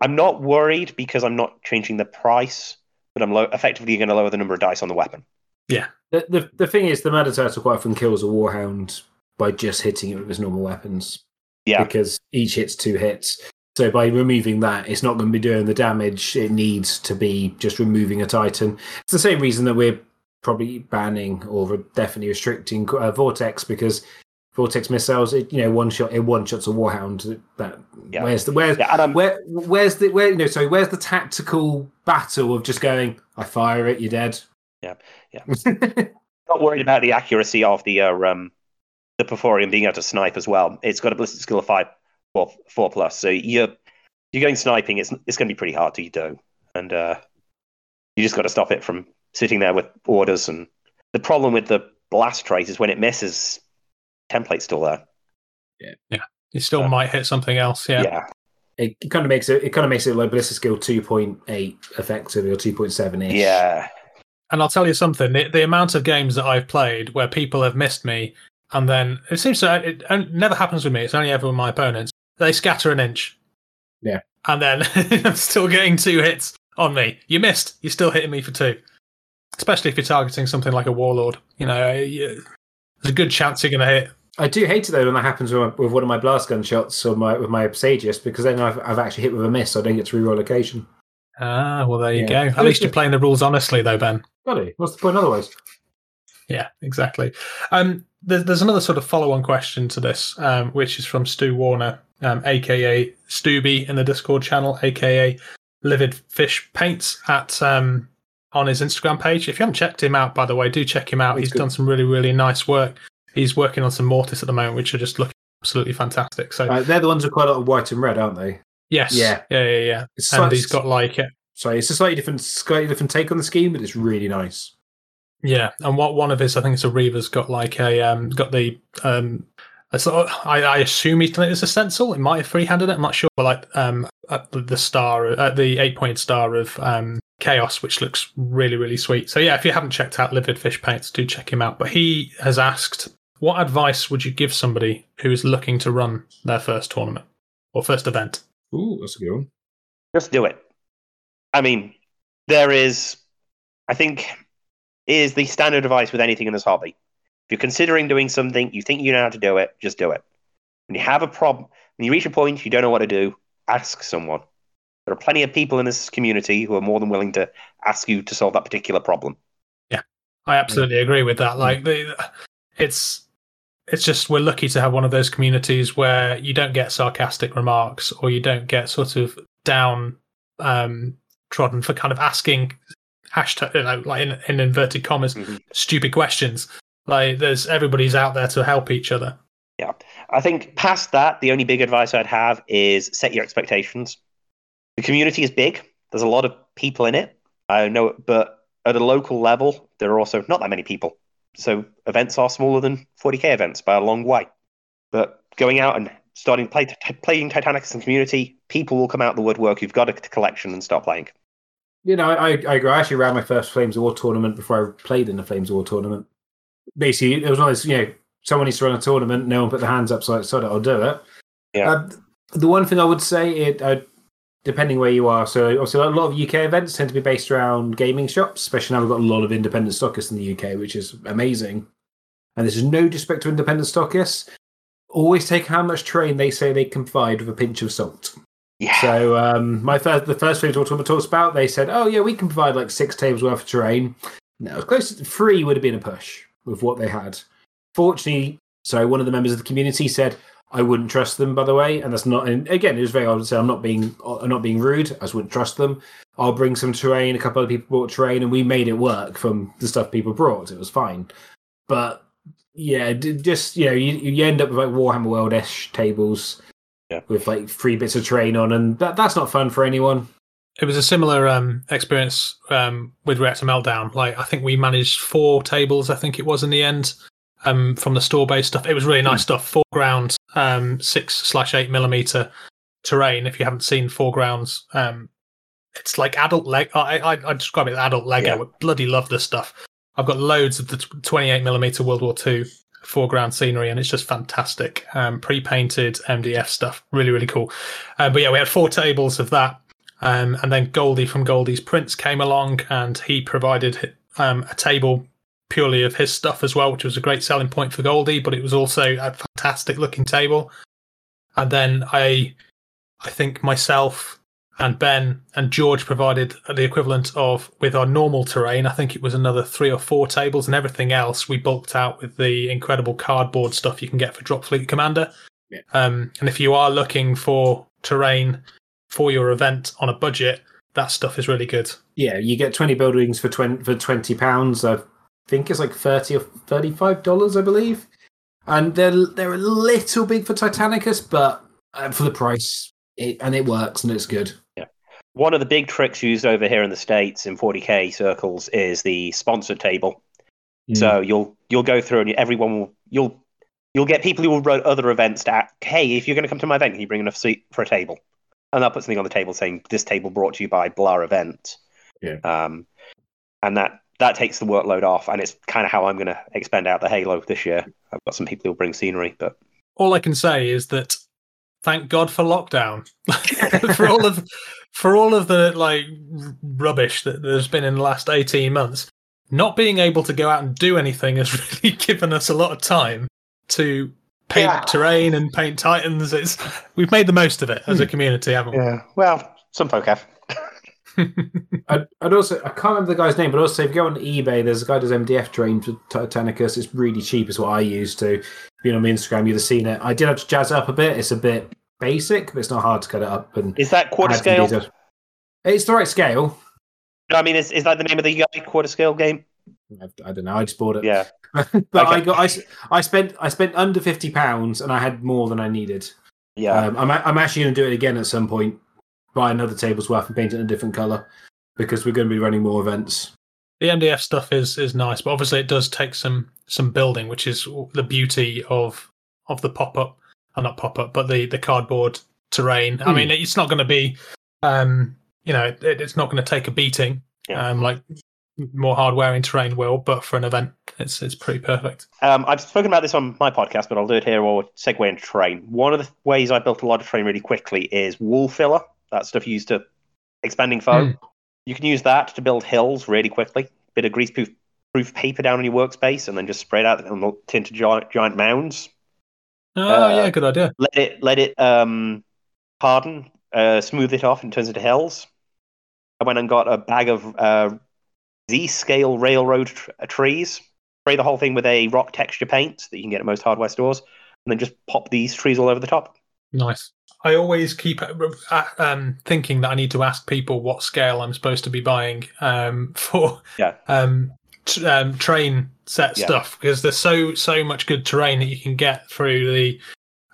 I'm not worried because I'm not changing the price, but I'm lo- effectively going to lower the number of dice on the weapon. Yeah. The, the the thing is, the murder turtle quite often kills a warhound by just hitting it with his normal weapons. Yeah. Because each hits two hits. So by removing that, it's not going to be doing the damage it needs to be just removing a titan. It's the same reason that we're probably banning or definitely restricting uh, vortex because vortex missiles, it, you know, one shot it one shots a warhound. That Yeah. where's the where's Yeah, where where's the where you know sorry where's the tactical battle of just going I fire it you're dead Yeah, yeah. yeah not worried about the accuracy of the uh, um the Porphyrion being able to snipe as well. It's got a ballistic skill of five, four, four plus. So you're you're going sniping. It's it's going to be pretty hard to do, and uh, you just got to stop it from sitting there with orders. And the problem with the blast trait is when it misses, template's still there. Yeah, it still Uh, might hit something else. Yeah. yeah. it, it kind of makes it it kind of makes it like ballistic skill 2.8 effectively or 2.7 ish Yeah. And I'll tell you something: the, the amount of games that I've played where people have missed me, and then it seems to it, it never happens with me. It's only ever with my opponents. They scatter an inch. Yeah. And then I'm still getting two hits on me. You missed. You're still hitting me for two. Especially if you're targeting something like a warlord. You know, you, there's a good chance you're going to hit. I do hate it though when that happens with, my, with one of my blast gun shots or my with my Sagius because then I've, I've actually hit with a miss so I don't get to reroll occasion. Ah, well, there you Yeah. go. At least you're playing the rules honestly, though, Ben. Bloody, what's the point otherwise? Yeah, exactly. Um, there's, there's another sort of follow-on question to this, um, which is from Stu Warner, um, aka Stooby, in the Discord channel, aka Livid Fish Paints at um, on his Instagram page. If you haven't checked him out, by the way, do check him out. He's He's done some really, really nice work. He's working on some Mortis at the moment, which are just looking absolutely fantastic. So Uh, they're the ones with quite a lot of white and red, aren't they? yes, yeah. yeah, yeah, yeah. It's And slightly- he's got like Sorry, it's a slightly different, slightly different take on the scheme, but it's really nice. Yeah, and what one of his, I think it's a Reaver's got like a um got the um a sort of, I, I assume he's done it as a stencil. It might have freehanded it. I'm not sure, but like um uh, the- the star, uh, the eight pointed star of um chaos, which looks really really sweet. So yeah, if you haven't checked out Livid Fish Paints, do check him out. But he has asked, what advice would you give somebody who is looking to run their first tournament or first event? Ooh, that's a good one. Just do it. I mean, there is, I think, is the standard advice with anything in this hobby. If you're considering doing something, you think you know how to do it, just do it. When you have a problem, when you reach a point you don't know what to do, ask someone. There are plenty of people in this community who are more than willing to ask you to solve that particular problem. Yeah, I absolutely agree with that. Like the, it's it's just we're lucky to have one of those communities where you don't get sarcastic remarks or you don't get sort of down um, trodden for kind of asking hashtag you know, like in, in inverted commas Mhm. stupid questions. Like there's everybody's out there to help each other. Yeah. I think past that, the only big advice I'd have is set your expectations. The community is big. There's a lot of people in it. I know, it, but at a local level, there are also not that many people. So events are smaller than 40k events by a long way. But going out and starting play, t- playing Titanicus in the community, people will come out of the woodwork who've got a collection and start playing. You know, I, I. I actually ran my first Flames of War tournament before I played in the Flames of War tournament. Basically, it was always you know, someone needs to run a tournament, no one put their hands up, so I decided I'll do it. Yeah. Uh, the one thing I would say, it uh, depending where you are, so obviously a lot of UK events tend to be based around gaming shops, especially now we've got a lot of independent stockists in the UK, which is amazing. And this is no disrespect to independent stockists. Always take how much terrain they say they can provide with a pinch of salt. Yeah. So um, my first, the first Flames Tournament talks about, they said, "Oh yeah, we can provide like six tables worth of terrain." No, close to three would have been a push with what they had. Fortunately, so one of the members of the community said, "I wouldn't trust them." By the way, and that's not. And again, it was very odd to say, "I'm not being, I'm not being rude. I just wouldn't trust them." I'll bring some terrain. A couple of people brought terrain, and we made it work from the stuff people brought. It was fine, but yeah, just you know, you, you end up with like Warhammer World ish tables Yeah. with like three bits of terrain on, and that that's not fun for anyone. It was a similar um, experience um, with Reactor Meltdown. Like I think we managed four tables. I think it was in the end um, from the store based stuff. It was really nice stuff. 4Ground um, six slash eight millimeter terrain. If you haven't seen 4Grounds, um, it's like adult leg. I, I I describe it as adult Lego. Yeah. I bloody love this stuff. I've got loads of the twenty eight millimeter World War Two 4Ground scenery, and it's just fantastic. Um, Pre painted MDF stuff, really really cool. Uh, but yeah, we had four tables of that. Um, and then Goldie from Goldie's Prince came along and he provided um, a table purely of his stuff as well, which was a great selling point for Goldie, but it was also a fantastic looking table. And then I, I think myself and Ben and George provided the equivalent of with our normal terrain. I think it was another three or four tables, and everything else we bulked out with the incredible cardboard stuff you can get for Drop Fleet Commander. Yeah. Um, and if you are looking for terrain for your event on a budget, that stuff is really good. Yeah, you get twenty buildings for twenty for twenty pounds. I think it's like thirty or thirty five dollars, I believe. And they're they're a little big for Titanicus, but uh, for the price, it, and it works and it's good. Yeah. One of the big tricks used over here in the states in 40k circles is the sponsored table. Mm. So you'll you'll go through and everyone will you'll you'll get people who will run other events to act, hey, if you're going to come to my event, can you bring enough seat for a table? And they'll put something on the table saying this table brought to you by blah event. Yeah. Um, and that that takes the workload off, and it's kind of how I'm going to expend out the Halo this year. I've got some people who'll bring scenery, but all I can say is that thank God for lockdown. for all of for all of the like rubbish that there's been in the last 18 months, not being able to go out and do anything has really given us a lot of time to paint Yeah. terrain and paint titans. It's we've made the most of it as a hmm. community, haven't we? yeah, well, some folk have. I'd, I'd also I can't remember the guy's name, but also if you go on eBay, there's a guy who does MDF terrain for Titanicus. It's really cheap, is what I used to. If you're on my Instagram, you'd have seen it. I did have to jazz it up a bit. It's a bit basic, but it's not hard to cut it up and Is that quarter scale? It's the right scale. No, I mean, is, is that the name of the guy quarter scale game? I, I don't know. I just bought it. Yeah. but Okay. I got I spent I spent under fifty pounds and I had more than I needed. Yeah. Um, I'm a- I'm actually going to do it again at some point. Buy another table's worth and paint it in a different color because we're going to be running more events. The MDF stuff is is nice, but obviously it does take some some building, which is the beauty of of the pop up, uh, not pop up, but the the cardboard terrain. I Hmm. mean, it's not going to be, um, you know, it, it's not going to take a beating, Yeah. um, like more hard wearing terrain will, but for an event, it's it's pretty perfect. Um, I've spoken about this on my podcast, but I'll do it here or segue into terrain. One of the ways I built a lot of terrain really quickly is wool filler. That stuff used to expanding foam. Hmm. You can use that to build hills really quickly. Bit of greaseproof proof paper down on your workspace, and then just spray it out and turn into giant, giant mounds. Oh Uh, yeah, good idea. Let it let it um, harden, uh, smooth it off, and turns into hills. I went and got a bag of uh, Z-scale railroad tr- uh, trees. Spray the whole thing with a rock texture paint that you can get at most hardware stores, and then just pop these trees all over the top. Nice. I always keep uh, um, thinking that I need to ask people what scale I'm supposed to be buying um, for Yeah. um, t- um, train set Yeah. stuff because there's so so much good terrain that you can get through the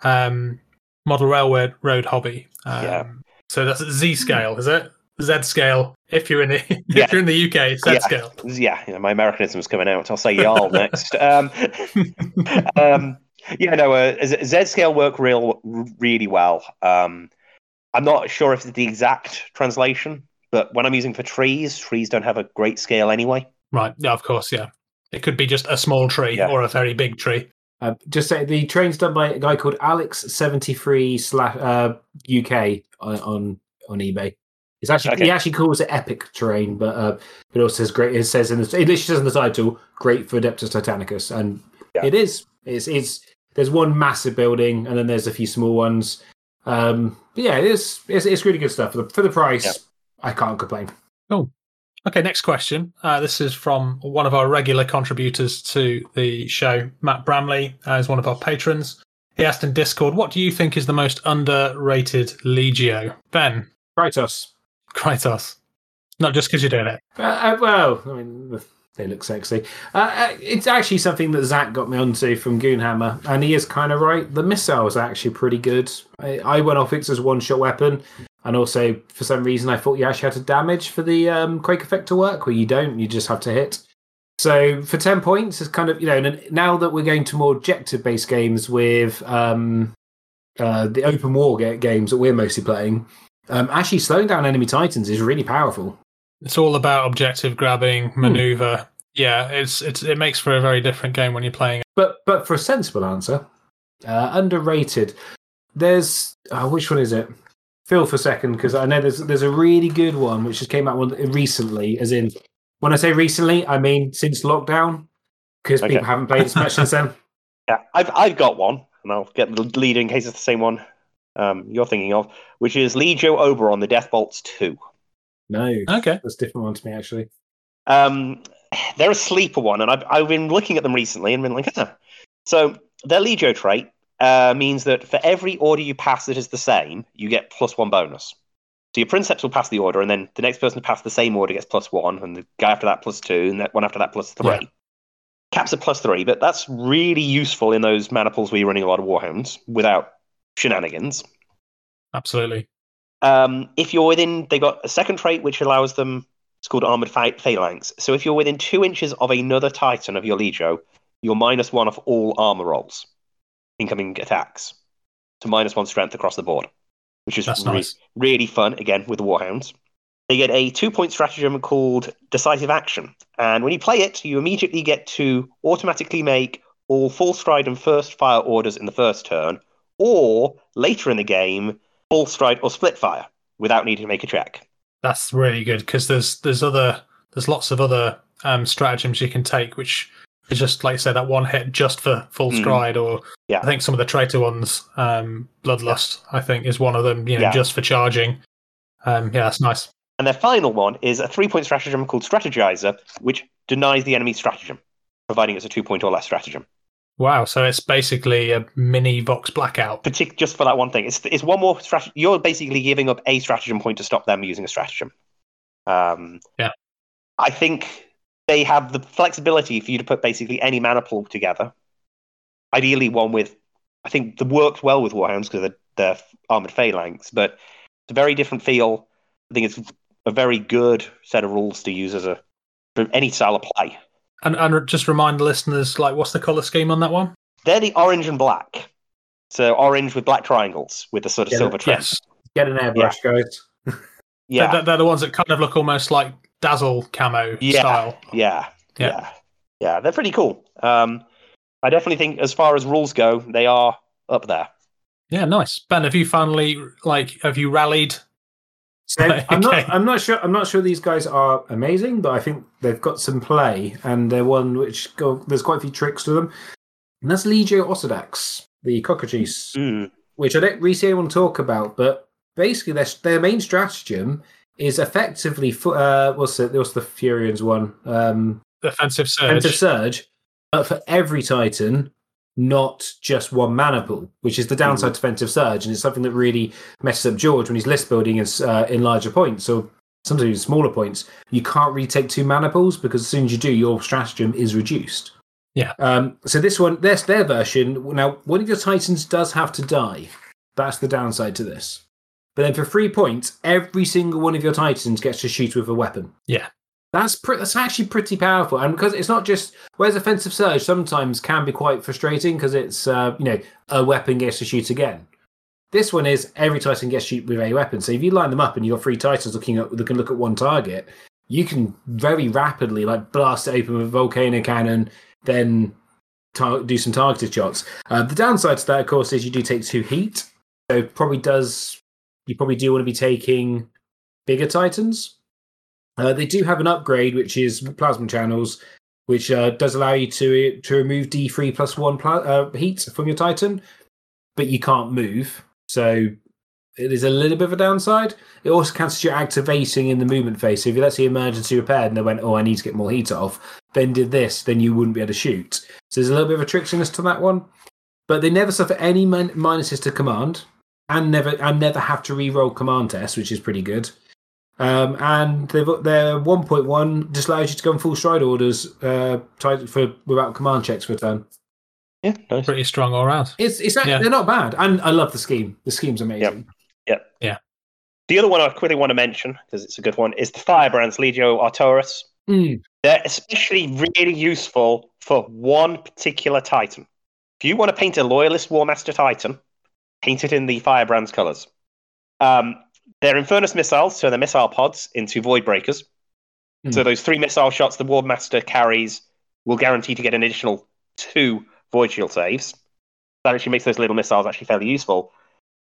um, model railroad road hobby. Um, Yeah. So that's Z scale, is it? Z scale. If you're in the Yeah. if you're in the UK, Z Yeah. scale. Yeah, you know, my Americanism's coming out. I'll say y'all next. Um, um, yeah, no, uh, Z Z scale work real really well. Um, I'm not sure if it's the exact translation, but when I'm using for trees, trees don't have a great scale anyway. Right. Yeah. Of course. Yeah. It could be just a small tree Yeah. or a very big tree. Uh, just say the train's done by a guy called Alex seventy three slash uh, UK on, on on eBay. It's actually Okay. he actually calls it epic terrain, but uh, it also says great. It says in the it literally says in the title, "Great for Adeptus Titanicus," and Yeah. it is. It's it's there's one massive building, and then there's a few small ones. Um, but yeah, it is. It's, it's really good stuff for the for the price. Yeah. I can't complain. Cool. Okay, next question. Uh, this is from one of our regular contributors to the show, Matt Bramley, uh, is one of our patrons. He asked in Discord, "What do you think is the most underrated Legio?" Ben, Krytos. Krytos. Not just because you're doing it. Uh, uh, well, I mean, they look sexy. Uh, uh, it's actually something that Zach got me onto from Goonhammer, and he is kind of right. The missiles are actually pretty good. I, I went off it as one shot weapon, and also for some reason I thought you actually had to damage for the um, Quake effect to work, where you don't. You just have to hit. So for ten points, it's kind of you know. And now that we're going to more objective based games with um, uh, the open war games that we're mostly playing, um, actually slowing down enemy titans is really powerful. It's all about objective grabbing, maneuver. Yeah, it's it's it makes for a very different game when you're playing. But but for a sensible answer, uh, underrated. There's oh, which one is it? Phil for a second because I know there's there's a really good one which just came out one recently. As in, when I say recently, I mean since lockdown because Okay. people haven't played as much since then. Yeah, I've I've got one, and I'll get the lead in case it's the same one um, you're thinking of, which is Legio Oberon, the Death Bolts two. No, Okay. that's a different one to me actually. Um, they're a sleeper one, and I've, I've been looking at them recently and been like, huh. so their Legio trait uh, means that for every order you pass that is the same, you get plus one bonus. So your Princeps will pass the order, and then the next person to pass the same order gets plus one, and the guy after that plus two, and that one after that plus three. Yeah. Caps at plus three, but that's really useful in those mana pools where you're running a lot of Warhounds without shenanigans. Absolutely. Um, if you're within, they've got a second trait which allows them. It's called armored pha- phalanx. So if you're within two inches of another Titan of your Legio, you're minus one of all armor rolls, incoming attacks, to minus one strength across the board, which is re- nice. really fun. Again with the Warhounds, they get a two-point stratagem called Decisive Action, and when you play it, you immediately get to automatically make all full stride and first fire orders in the first turn, or later in the game, full stride or split fire without needing to make a check. That's really good because there's there's other there's lots of other um, stratagems you can take, which is just like I said, that one hit just for full Mm. stride, or Yeah. I think some of the traitor ones, um, Bloodlust, I think is one of them. You know, Yeah. just for charging. Um, yeah, that's nice. And their final one is a three-point stratagem called Strategizer, which denies the enemy stratagem, providing it's a two-point or less stratagem. Wow, so it's basically a mini Vox blackout. Partic- just for that one thing, it's it's one more stratagem. You're basically giving up a stratagem point to stop them using a stratagem. Um, Yeah. I think they have the flexibility for you to put basically any mana pool together. Ideally, one with, I think, the worked well with Warhounds because they're, they're armored phalanx, but it's a very different feel. I think it's a very good set of rules to use as a for any style of play. And and just remind the listeners, like, what's the color scheme on that one? They're the orange and black. So orange with black triangles with the sort of Yeah, silver trim. Yes, Get an airbrush, guys. Yeah. they're, they're the ones that kind of look almost like dazzle camo Yeah. style. Yeah, Yeah. yeah, yeah, They're pretty cool. Um, I definitely think, as far as rules go, they are up there. Yeah, nice. Ben, have you finally like have you rallied? So I'm not. I'm not sure. I'm not sure these guys are amazing, but I think they've got some play, and they're one which go. There's quite a few tricks to them, and that's Legio Osedax, the cockatrice, Mm. which I don't really see anyone talk about. But basically, their their main stratagem is effectively. Uh, what's the what's the Fureans one? Um, Offensive surge. Defensive surge, but for every Titan, not just one mana pool, which is the downside to defensive surge, and it's something that really messes up George when he's list building in, uh, in larger points or sometimes even smaller points. You can't really take two mana pools because as soon as you do, your stratagem is reduced. Yeah. Um, so this one, there's their version. Now, one of your Titans does have to die. That's the downside to this. But then for three points, every single one of your Titans gets to shoot with a weapon. Yeah. That's pre- that's actually pretty powerful, and because it's not just whereas offensive surge sometimes can be quite frustrating because it's uh, you know a weapon gets to shoot again. This one is every Titan gets shoot with a weapon. So if you line them up and you've got three Titans looking at can look at one target, you can very rapidly like blast it open with a volcano cannon, then tar- do some targeted shots. Uh, the downside to that, of course, is you do take two heat, so probably does you probably do want to be taking bigger Titans. Uh, they do have an upgrade, which is plasma channels, which uh, does allow you to to remove D three plus one pla- uh, heat from your Titan, but you can't move. So it is a little bit of a downside. It also cancels your activating in the movement phase. So if you let's say emergency repaired and they went, oh, I need to get more heat off, then did this, then you wouldn't be able to shoot. So there's a little bit of a tricksiness to that one. But they never suffer any min- minuses to command, and never and never have to re-roll command tests, which is pretty good. Um, and they've got their 1.1 just allows you to go on full stride orders uh, tied for without command checks for a turn. Yeah, nice. Pretty strong all round. It's it's Yeah. they're not bad, and I love the scheme. The scheme's amazing. Yeah. Yeah. The other one I quickly want to mention because it's a good one is the Firebrands Legio Atarus. Mm. They're especially really useful for one particular Titan. If you want to paint a Loyalist Warmaster Titan, paint it in the Firebrands colours. Um, they're Infernus missiles, so they're missile pods into Void Breakers. Hmm. So those three missile shots the Warmaster carries will guarantee to get an additional two Void Shield saves. That actually makes those little missiles actually fairly useful.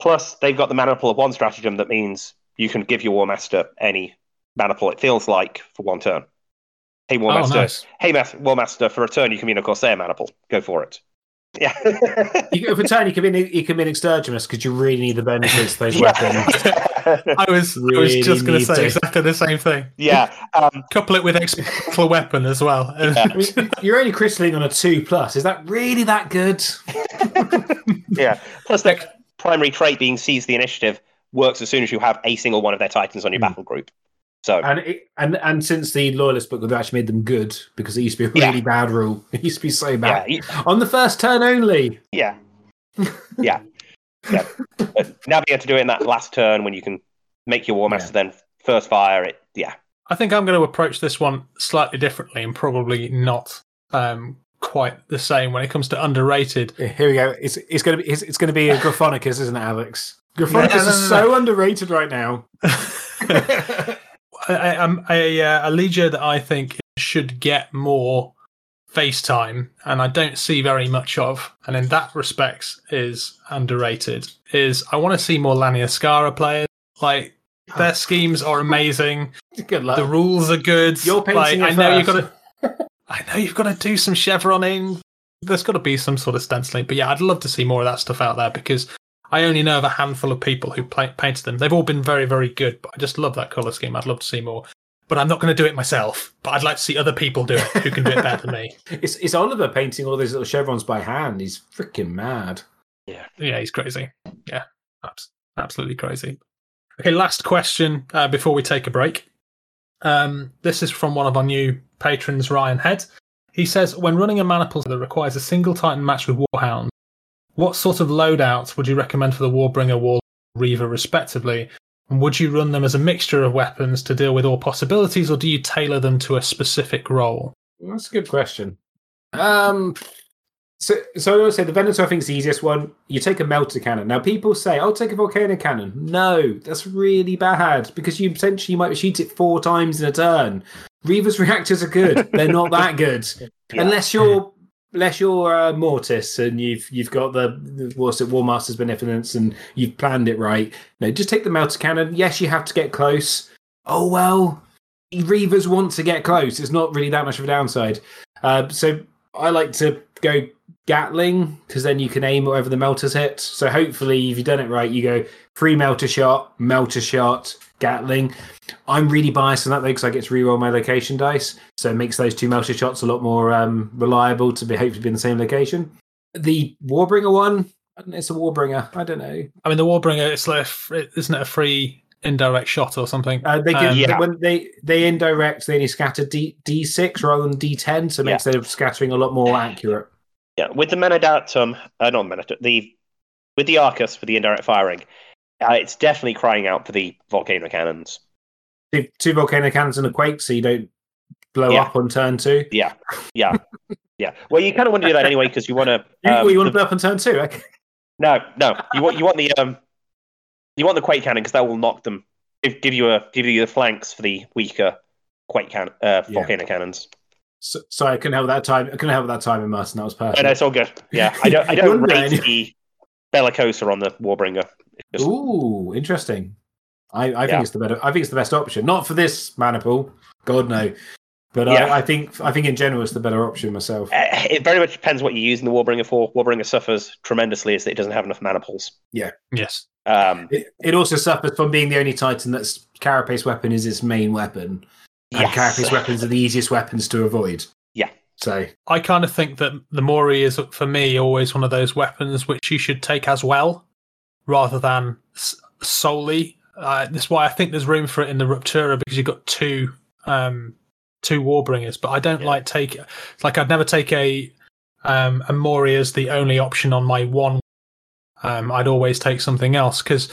Plus, they've got the mana pool of one stratagem that means you can give your Warmaster any mana pool it feels like for one turn. Hey, Oh, Warmaster, nice. hey, Mas- Warmaster, for a turn you can be in a Corsair mana pool. Go for it. Yeah. You, for turn, you can be you can be an exterginus because you really need the benefits of those Yeah. weapons. I was I was just going to say exactly the same thing. yeah. Um, Couple it with experimental weapon as well. Yeah. I mean, you're only crystalline on a two plus. Is that really that good? yeah. Plus, their primary trait being seize the initiative works as soon as you have a single one of their Titans on your Hmm. battle group. So, And it, and and since the loyalist book, they've actually made them good because it used to be a Yeah. really bad rule. It used to be so bad you- on the first turn only. yeah, yeah, yeah. But now being able to do it in that last turn when you can make your Warmaster Yeah. then first fire it. Yeah, I think I'm going to approach this one slightly differently and probably not um, quite the same when it comes to underrated. Here we go. It's it's gonna be it's, it's gonna be a Gryphonicus, isn't it, Alex? Gryphonicus no, no, is no. so underrated right now. I, I'm a, uh, a Legion that I think should get more face time, and I don't see very much of, and in that respects is underrated. Is I want to see more Laniaskara players. Like oh. their schemes are amazing. Good luck. The rules are good. You're painting like, I know you've got to. I know you've got to do some chevroning. There's got to be some sort of stenciling, but yeah, I'd love to see more of that stuff out there because I only know of a handful of people who play, painted them. They've all been very, very good, but I just love that color scheme. I'd love to see more, but I'm not going to do it myself. But I'd like to see other people do it who can do it better than me. It's it's Oliver painting all those little chevrons by hand. He's freaking mad. Yeah, yeah, he's crazy. Yeah, absolutely crazy. Okay, last question uh, before we take a break. Um, this is from one of our new patrons, Ryan Head. He says, when running a maniple that requires a single Titan match with Warhound, what sort of loadouts would you recommend for the Warbringer, War Reaver, respectively? And would you run them as a mixture of weapons to deal with all possibilities, or do you tailor them to a specific role? That's a good question. Um, So, so I always say the Venator I think is the easiest one. You take a melter cannon. Now people say, "I'll take a volcano cannon." No, that's really bad because you potentially you might shoot it four times in a turn. Reaver's reactors are good. They're not that good Yeah. unless you're unless you're uh, Mortis and you've you've got the, the what's it War Master's beneficence and you've planned it right. No, just take the melter cannon. Yes, you have to get close. Oh well, Reavers want to get close. It's not really that much of a downside. Uh, so I like to go Gatling because then you can aim wherever the melters hit. So hopefully, if you've done it right, you go free melter shot, melter shot, Gatling. I'm really biased on that though because I get to reroll my location dice, so it makes those two melter shots a lot more um, reliable to be hopefully be in the same location. The Warbringer one, I don't know, it's a Warbringer. I don't know. I mean, the Warbringer, it's like, a isn't it a free indirect shot or something? Uh, they give, Um, Yeah. when they they indirect, they only scatter D D six rather than D ten, so it makes their scattering a lot more accurate. Yeah, with the Menadatum, uh, not Menadatum, the with the Arcus for the indirect firing, uh, it's definitely crying out for the volcano cannons. Two, two volcano cannons and a quake, so you don't blow Yeah. up on turn two. Yeah, yeah, yeah. Well, you kind of want to do that anyway because you want to. You, Um, you want to blow up on turn two? Okay. no, no. You want you want the um, you want the quake cannon because that will knock them. Give, give you a give you the flanks for the weaker quake can uh, Yeah. volcano cannons. So, sorry, I couldn't help that time. I couldn't help that time in Martin. That was perfect. No, no, it's all good. Yeah, I don't I don't rate the Bellicosa on the Warbringer. It's just- Ooh, interesting. I, I think it's the better. I think it's the best option. Not for this mana pool, God no. But Yeah. I, I think I think in general it's the better option myself. Uh, It very much depends what you're using the Warbringer for. Warbringer suffers tremendously is that it doesn't have enough mana pools. Yes. Um, It, it also suffers from being the only Titan that's Carapace weapon is its main weapon, and yes. Carapace weapons are the easiest weapons to avoid. Yeah. So I kind of think that the Mori is, for me, always one of those weapons which you should take as well, rather than s- solely. Uh, that's why I think there's room for it in the Ruptura because you've got two um, two Warbringers. But I don't Yeah. like take like I'd never take a um, a Mori as the only option on my one. Um, I'd always take something else because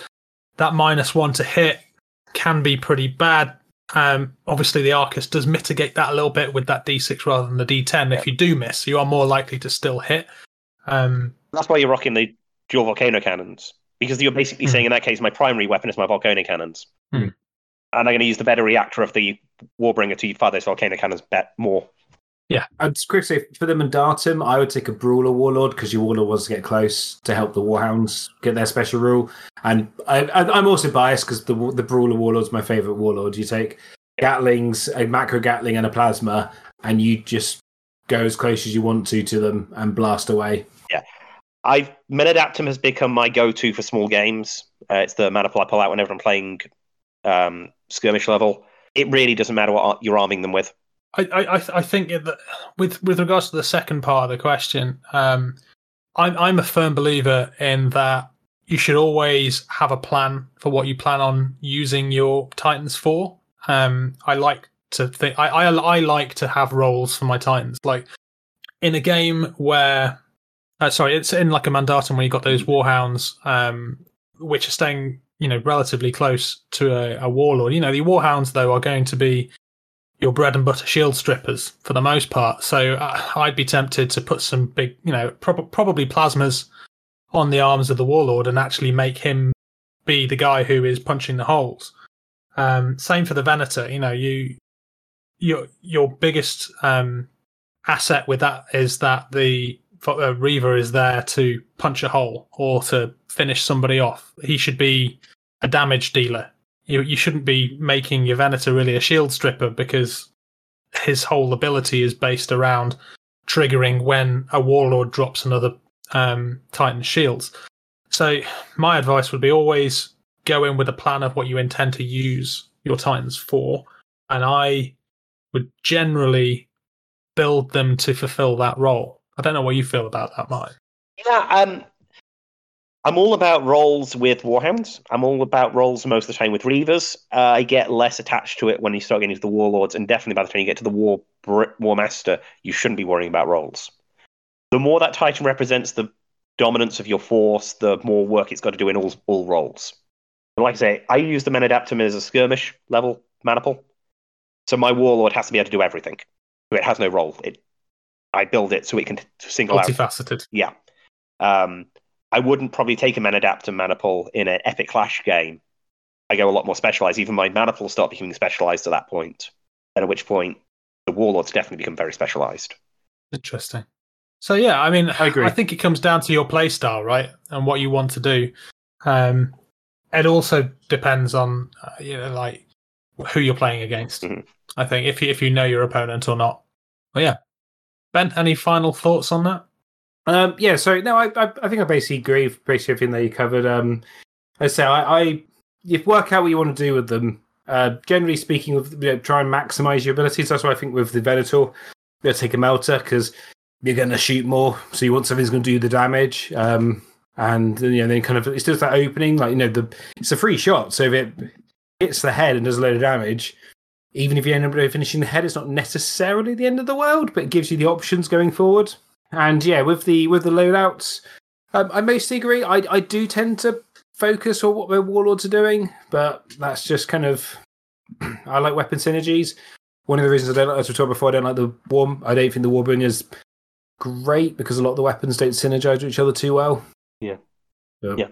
that minus one to hit can be pretty bad. Um, obviously, the Arcus does mitigate that a little bit with that D6 rather than the D10. If you do miss, you are more likely to still hit. Um, That's why you're rocking the dual volcano cannons because you're basically Hmm. saying in that case my primary weapon is my volcano cannons, Hmm. and I'm going to use the better reactor of the Warbringer to fire those volcano cannons bet more. Yeah i'd just quickly say for the Mandatum, I would take a Brawler Warlord because your Warlord wants to get close to help the Warhounds get their special rule. And I, I, I'm also biased because the the Brawler Warlord's my favorite Warlord. You take Gatlings, a macro Gatling, and a Plasma, and you just go as close as you want to to them and blast away. I've Menadaptum has become my go-to for small games. Uh, it's the mana pool I pull out whenever I'm playing um, skirmish level. It really doesn't matter what you're arming them with. I, I, I- think that with with regards to the second part of the question, um, I'm I'm a firm believer in that you should always have a plan for what you plan on using your Titans for. Um, I like to think I, I I like to have roles for my Titans. Like in a game where, uh, sorry, it's in like a Mandatum where you got those Warhounds, um, which are staying you know relatively close to a, a Warlord. You know the Warhounds though are going to be your bread and butter shield strippers for the most part. So uh, I'd be tempted to put some big, you know, prob- probably plasmas on the arms of the warlord and actually make him be the guy who is punching the holes. Um, same for the Venator. You know, you your your biggest um, asset with that is that the uh, Reaver is there to punch a hole or to finish somebody off. He should be a damage dealer you you shouldn't be making your Venator really a shield stripper because his whole ability is based around triggering when a warlord drops another um, Titan shields. So my advice would be always go in with a plan of what you intend to use your Titans for, and I would generally build them to fulfill that role. I don't know what you feel about that, Mike. Yeah, um, I'm all about roles with Warhounds. I'm all about roles most of the time with Reavers. Uh, I get less attached to it when you start getting into the Warlords, and definitely by the time you get to the War War Master, you shouldn't be worrying about roles. The more that Titan represents the dominance of your force, the more work it's got to do in all all roles. And like I say, I use the men Menadaptum as a skirmish level maniple, so my Warlord has to be able to do everything. It has no role. It I build it so it can t- single out. Multifaceted. Yeah. Um, I wouldn't probably take a mana adapt and mana in an epic clash game. I go a lot more specialized. Even my mana start becoming specialized at that point. And at which point the warlords definitely become very specialized. Interesting. So yeah, I mean, I agree. I think it comes down to your play style, right, and what you want to do. Um, it also depends on uh, you know, like who you're playing against. Mhm. I think if you, if you know your opponent or not. But yeah, Ben, any final thoughts on that? Um, yeah, so no, I, I I think I basically agree with basically everything that you covered. Um, I say I, I work out what you want to do with them. Uh, generally speaking, with you know, try and maximize your abilities. That's why I think with the Venator, you gotta take a melter because you're going to shoot more, so you want something that's going to do the damage. Um, and you know, then kind of it's just that opening, like you know, the it's a free shot. So if it hits the head and does a load of damage, even if you end up finishing the head, it's not necessarily the end of the world, but it gives you the options going forward. And yeah, with the with the loadouts, um, I mostly agree. I I do tend to focus on what my warlords are doing, but that's just kind of I like weapon synergies. One of the reasons I don't like, as we talked before, I don't like the war. I don't think the warbring is great because a lot of the weapons don't synergize with each other too well. Yeah. So- Yeah.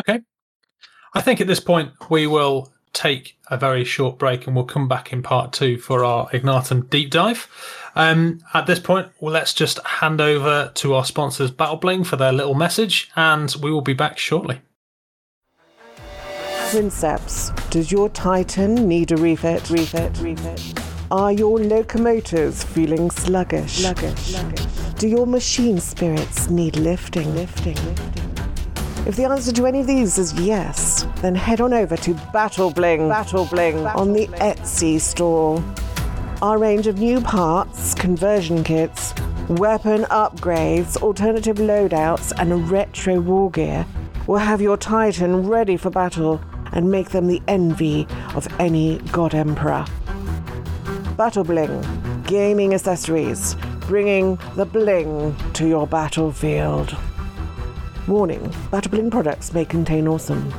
Okay. I think at this point we will take a very short break and we'll come back in part two for our Ignatum deep dive. Um, at this point, well, let's just hand over to our sponsors, Battle Bling, for their little message, and we will be back shortly. Princeps, does your Titan need a refit? Refit, refit. Are your locomotives feeling sluggish? Sluggish, sluggish. Do your machine spirits need lifting? Lifting, lifting. If the answer to any of these is yes, then head on over to Battle Bling, Battle Bling on the Etsy store. Our range of new parts, conversion kits, weapon upgrades, alternative loadouts, and retro war gear will have your Titan ready for battle and make them the envy of any God Emperor. Battle Bling, gaming accessories, bringing the bling to your battlefield. Warning Battle Bling products may contain awesome.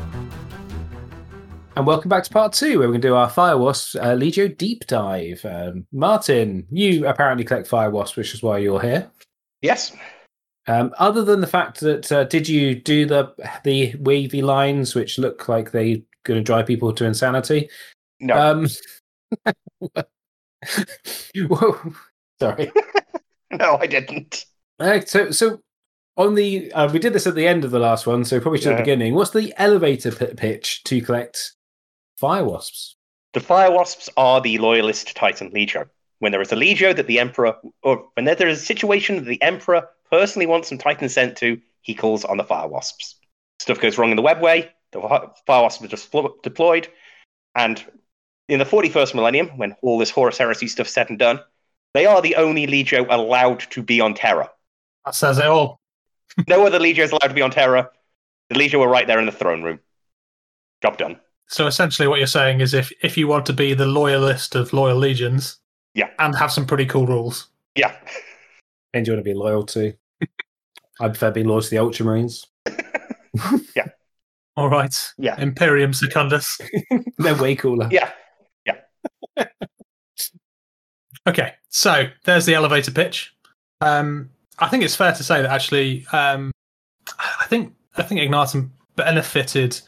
And welcome back to part two, where we're going to do our Fire Wasp uh, Legio deep dive. Um, Martin, you apparently collect Fire Wasp, which is why you're here. Yes. Um, other than the fact that uh, did you do the the wavy lines, which look like they're going to drive people to insanity? No. Um, whoa, sorry. no, I didn't. Uh, so so on the uh, we did this at the end of the last one, so probably to the beginning. What's the elevator p- pitch to collect fire wasps? The Fire Wasps are the loyalist Titan Legio. When there is a Legio that the Emperor, or when there is a situation that the Emperor personally wants some Titans sent to, he calls on the Fire Wasps. Stuff goes wrong in the webway, the Fire Wasps are just flo- deployed, and in the 41st millennium, when all this Horus Heresy stuff said and done, they are the only Legio allowed to be on Terra. That says it all. No other Legio is allowed to be on Terra. The Legio were right there in the throne room. Job done. So essentially, what you're saying is, if if you want to be the loyalist of loyal legions, Yeah. and have some pretty cool rules, Yeah. And you want to be loyal to? I prefer being loyal to the Ultramarines. Yeah. All right, Yeah. Imperium Secundus. They're way cooler. Yeah. Yeah. Okay, so there's the elevator pitch. Um, I think it's fair to say that actually, um, I think I think Ignatum benefited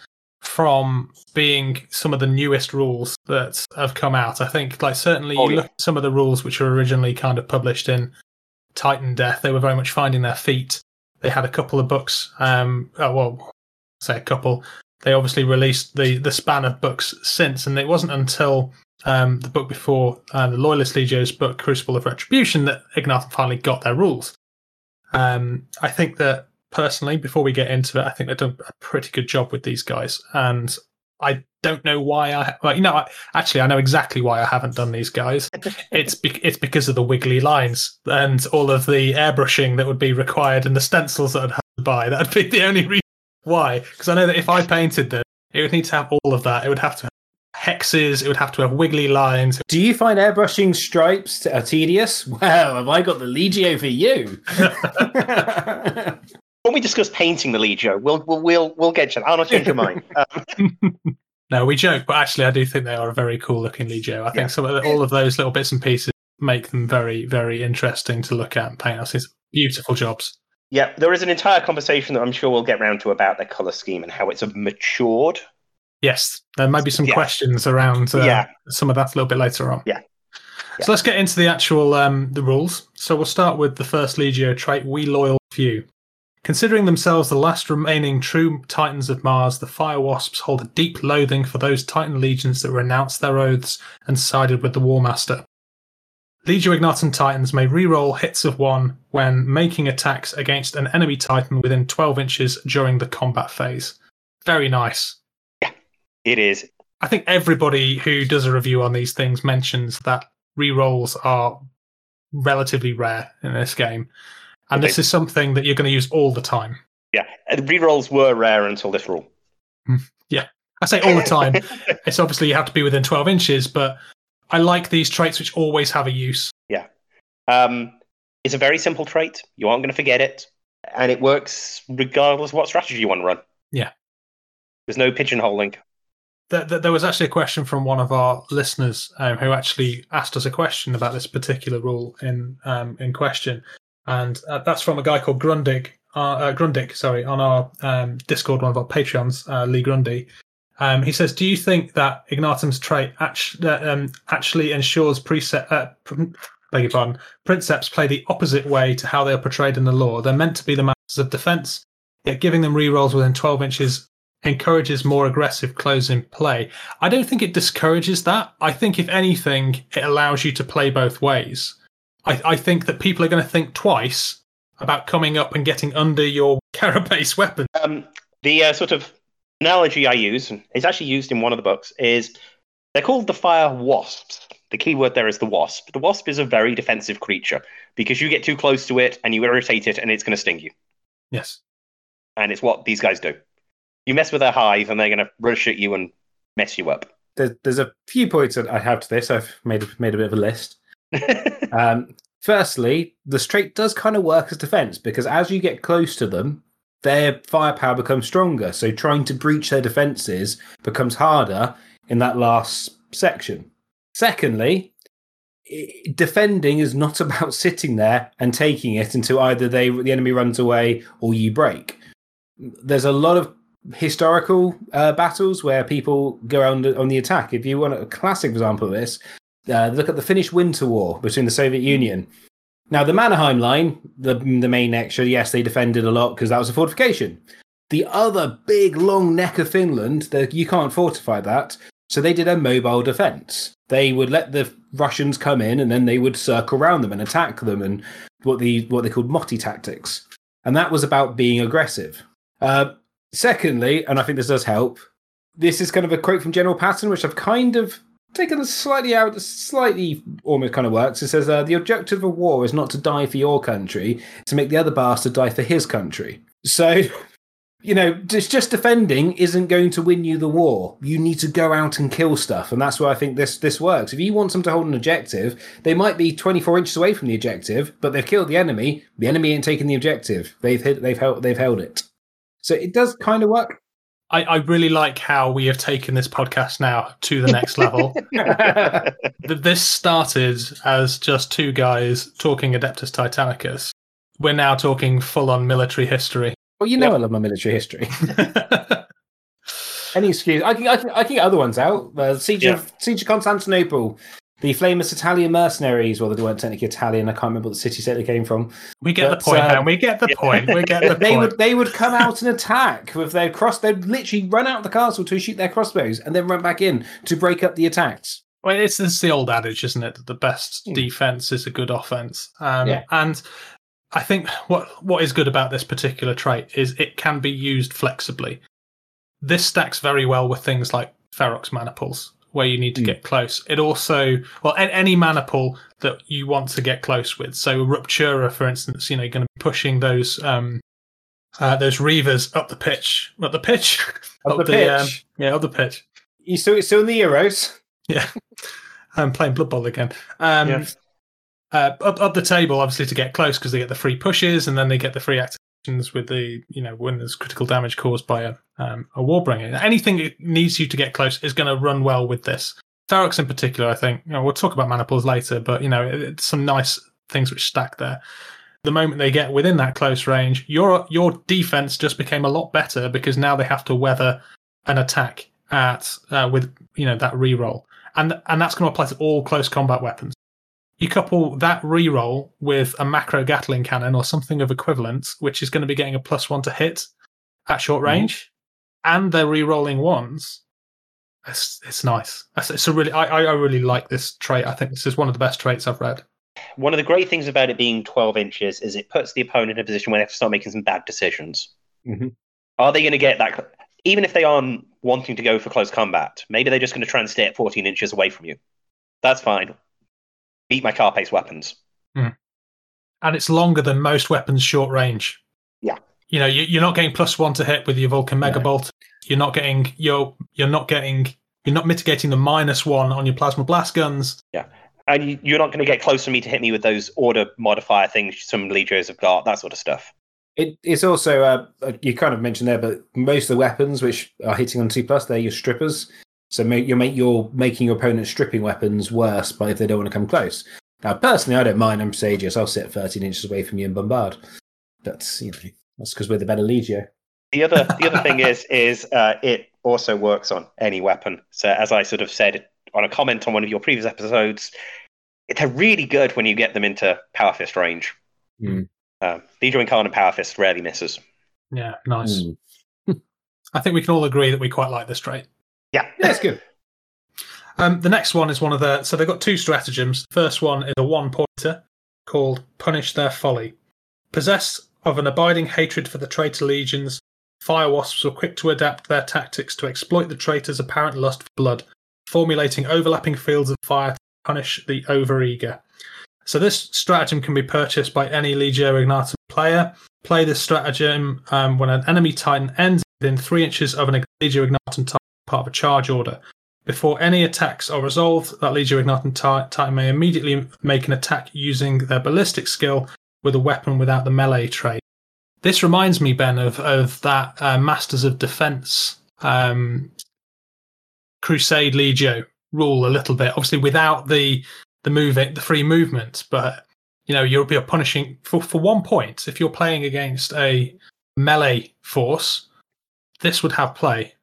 from being some of the newest rules that have come out. I think, like certainly, Oh, you yeah. look at some of the rules which were originally kind of published in Titan Death. They were very much finding their feet. They had a couple of books. Um, oh, well, say a couple. They obviously released the the span of books since, and it wasn't until um, the book before uh, the Loyalist Legio's book, Crucible of Retribution, that Ignatum finally got their rules. Um, I think that personally, before we get into it, I think they've done a pretty good job with these guys, and I don't know why I. Well, you know, I, actually, I know exactly why I haven't done these guys. It's be- it's because of the wiggly lines and all of the airbrushing that would be required and the stencils that I'd have to buy. That'd be the only reason why. Because I know that if I painted them, it would need to have all of that. It would have to have hexes. It would have to have wiggly lines. Do you find airbrushing stripes t- are tedious? Well, have I got the Legio for you? When we discuss painting the Legio, we'll we'll we'll, we'll get to that. I'll not change your mind. Um, No, we joke, but actually, I do think they are a very cool looking Legio. I think Yeah. some of the, all of those little bits and pieces make them very, very interesting to look at and paint. I think beautiful jobs. Yeah, there is an entire conversation that I'm sure we'll get round to about their color scheme and how it's matured. Yes, there might be some Yeah. questions around uh, Yeah. some of that a little bit later on. Yeah. Yeah. So let's get into the actual um, the rules. So we'll start with the first Legio trait: We loyal few. Considering themselves the last remaining true Titans of Mars, the Fire Wasps hold a deep loathing for those Titan legions that renounced their oaths and sided with the War Master. Legio Ignatum Titans may reroll hits of one when making attacks against an enemy Titan within 12 inches during the combat phase. Very nice. It is. I think everybody who does a review on these things mentions that rerolls are relatively rare in this game. And this is something that you're going to use all the time. Yeah, rerolls were rare until this rule. Yeah. I say all the time. it's obviously you have to be within 12 inches, but I like these traits which always have a use. Yeah. Um, it's a very simple trait. You aren't going to forget it, and it works regardless of what strategy you want to run. Yeah. There's no pigeonholing. There, was actually a question from one of our listeners um, who actually asked us a question about this particular rule in um, in question, and uh, that's from a guy called Grundig, uh, uh, Grundig, sorry, on our um, Discord, one of our Patreons, uh, Lee Grundy. Um, he says, "Do you think that Ignatum's trait actually, um, actually ensures preset, uh, beg your pardon, princeps play the opposite way to how they are portrayed in the lore? They're meant to be the masters of defense, yet giving them rerolls within 12 inches encourages more aggressive closing play. I don't think it discourages that. I think, if anything, it allows you to play both ways. I, I think that people are going to think twice about coming up and getting under your carapace weapon. Um, the uh, sort of analogy I use, and it's actually used in one of the books, is they're called the fire wasps. The key word there is the wasp. The wasp is a very defensive creature because you get too close to it and you irritate it and it's going to sting you. Yes. And it's what these guys do. You mess with their hive and they're going to rush at you and mess you up. There's, there's a few points that I have to this. I've made a, made a bit of a list. Um, firstly, the straight does kind of work as defense because as you get close to them, their firepower becomes stronger. So trying to breach their defenses becomes harder in that last section. Secondly, defending is not about sitting there and taking it until either they the enemy runs away or you break. There's a lot of historical uh, battles where people go around on the attack. If you want a classic example of this, uh, look at the Finnish Winter War between the Soviet Union. Now, the Mannerheim line, the the main extra, yes, they defended a lot because that was a fortification. The other big long neck of Finland, the, you can't fortify that, so they did a mobile defense. They would let the Russians come in, and then they would circle around them and attack them, and what the what they called Motti tactics, and that was about being aggressive. Uh, secondly, and I think this does help, this is kind of a quote from General Patton, which I've kind of taken slightly out, slightly almost kind of works. It says, uh, The objective of war is not to die for your country, to make the other bastard die for his country. So, you know, just, just defending isn't going to win you the war. You need to go out and kill stuff. And that's why I think this, this works. If you want them to hold an objective, they might be 24 inches away from the objective, but they've killed the enemy. The enemy ain't taking the objective. They've, hit, they've, held, they've held it. So it does kind of work. I, I really like how we have taken this podcast now to the next level. This started as just two guys talking Adeptus Titanicus. We're now talking full on military history. Well, you know I love my military history. Any excuse? I can, I can, I can get other ones out. Uh, Siege Yeah. of Siege of Constantinople, the famous Italian mercenaries. Well, they weren't technically Italian. I can't remember what the city state they came from. we get But, the point, man. We get the point. We get the they point. would they would come out and attack with their cross. They'd literally run out of the castle to shoot their crossbows and then run back in to break up the attacks. Well, it's, it's the old adage, isn't it? That the best Hmm. defense is a good offense. Um, Yeah. And I think what what is good about this particular trait is it can be used flexibly. This stacks very well with things like Ferox maniples, where you need to Hmm. get close. It also, well, any maniple that you want to get close with. So Ruptura, for instance, you know, you're going to be pushing those um, uh, those reavers up the pitch, up the pitch, Up the pitch. um, yeah, up the pitch. You still still in the Euros. Yeah, I'm playing Blood Bowl again. Um, Yeah. uh, up up the table, obviously, to get close because they get the free pushes and then they get the free activations with the you know when there's critical damage caused by a um, a Warbringer. Anything that needs you to get close is going to run well with this. Ferox in particular, I think, you know, we'll talk about maniples later, but you know, it's some nice things which stack there. The moment they get within that close range, your your defense just became a lot better because now they have to weather an attack at uh, with you know that reroll, and and that's going to apply to all close combat weapons. You couple that reroll with a macro Gatling cannon or something of equivalent, which is going to be getting a plus one to hit at short range, and they're re-rolling ones. It's, it's nice. It's, it's a really I, I really like this trait. I think this is one of the best traits I've read. One of the great things about it being 12 inches is it puts the opponent in a position where they have to start making some bad decisions. Mhm. Are they going to get that? Even if they aren't wanting to go for close combat, maybe they're just going to try and stay at 14 inches away from you. That's fine. Beat my carapace weapons. and it's longer than most weapons short range. Yeah. You know, you, you're not getting plus one to hit with your Vulcan Mega No. Bolt. You're not getting you're you're not getting you're not mitigating the minus one on your plasma blast guns. Yeah. And you- you're not going to get close to me to hit me with those order modifier things some Legios have got, that sort of stuff. It, it's also uh, uh, you kind of mentioned there, but most of the weapons which are hitting on two plus, they're your strippers. So make, you're make you're making your opponent's stripping weapons worse, but if they don't want to come close. Now, personally, I don't mind. I'm Sagius. I'll sit 13 inches away from you and bombard. But you know, that's because we're the better Legio. The other the other thing is is uh, it also works on any weapon. So as I sort of said on a comment on one of your previous episodes, they're really good when you get them into Power Fist range. Hmm. Uh, Legio Incarnum Power Fist rarely misses. Yeah, nice. Mm. I think we can all agree that we quite like this trait. Yeah, Yeah, good. Um, the next one is one of the so they've got two stratagems. The first one is a one pointer called Punish Their Folly. Possessed of an abiding hatred for the traitor legions, fire wasps were quick to adapt their tactics to exploit the traitor's apparent lust for blood, formulating overlapping fields of fire to punish the overeager. So this stratagem can be purchased by any Legio Ignatum player. Play this stratagem um, when an enemy titan ends within three inches of an Legio Ignatum titan part of a charge order. Before any attacks are resolved, that Legio Ignatum ti- Titan may immediately make an attack using their ballistic skill with a weapon without the melee trait. This reminds me, Ben, of of that uh, Masters of Defense um, Crusade Legio rule a little bit. Obviously, without the the moving, the free movement, but you know you'll be punishing for for one point if you're playing against a melee force. This would have play.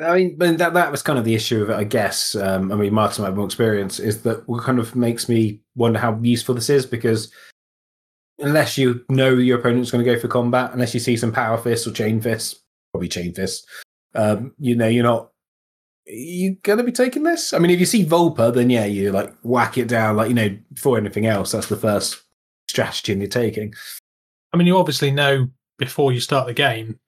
I mean, that that was kind of the issue of it, I guess. Um, I mean, Martin might have more experience. Is that what kind of makes me wonder how useful this is because unless you know your opponent's going to go for combat, unless you see some power fists or chain fists, probably chain fists, um, you know, you're not. You going to be taking this? I mean, if you see Vulpa, then yeah, you like whack it down. Like you know, before anything else, that's the first strategy you're taking. I mean, you obviously know before you start the game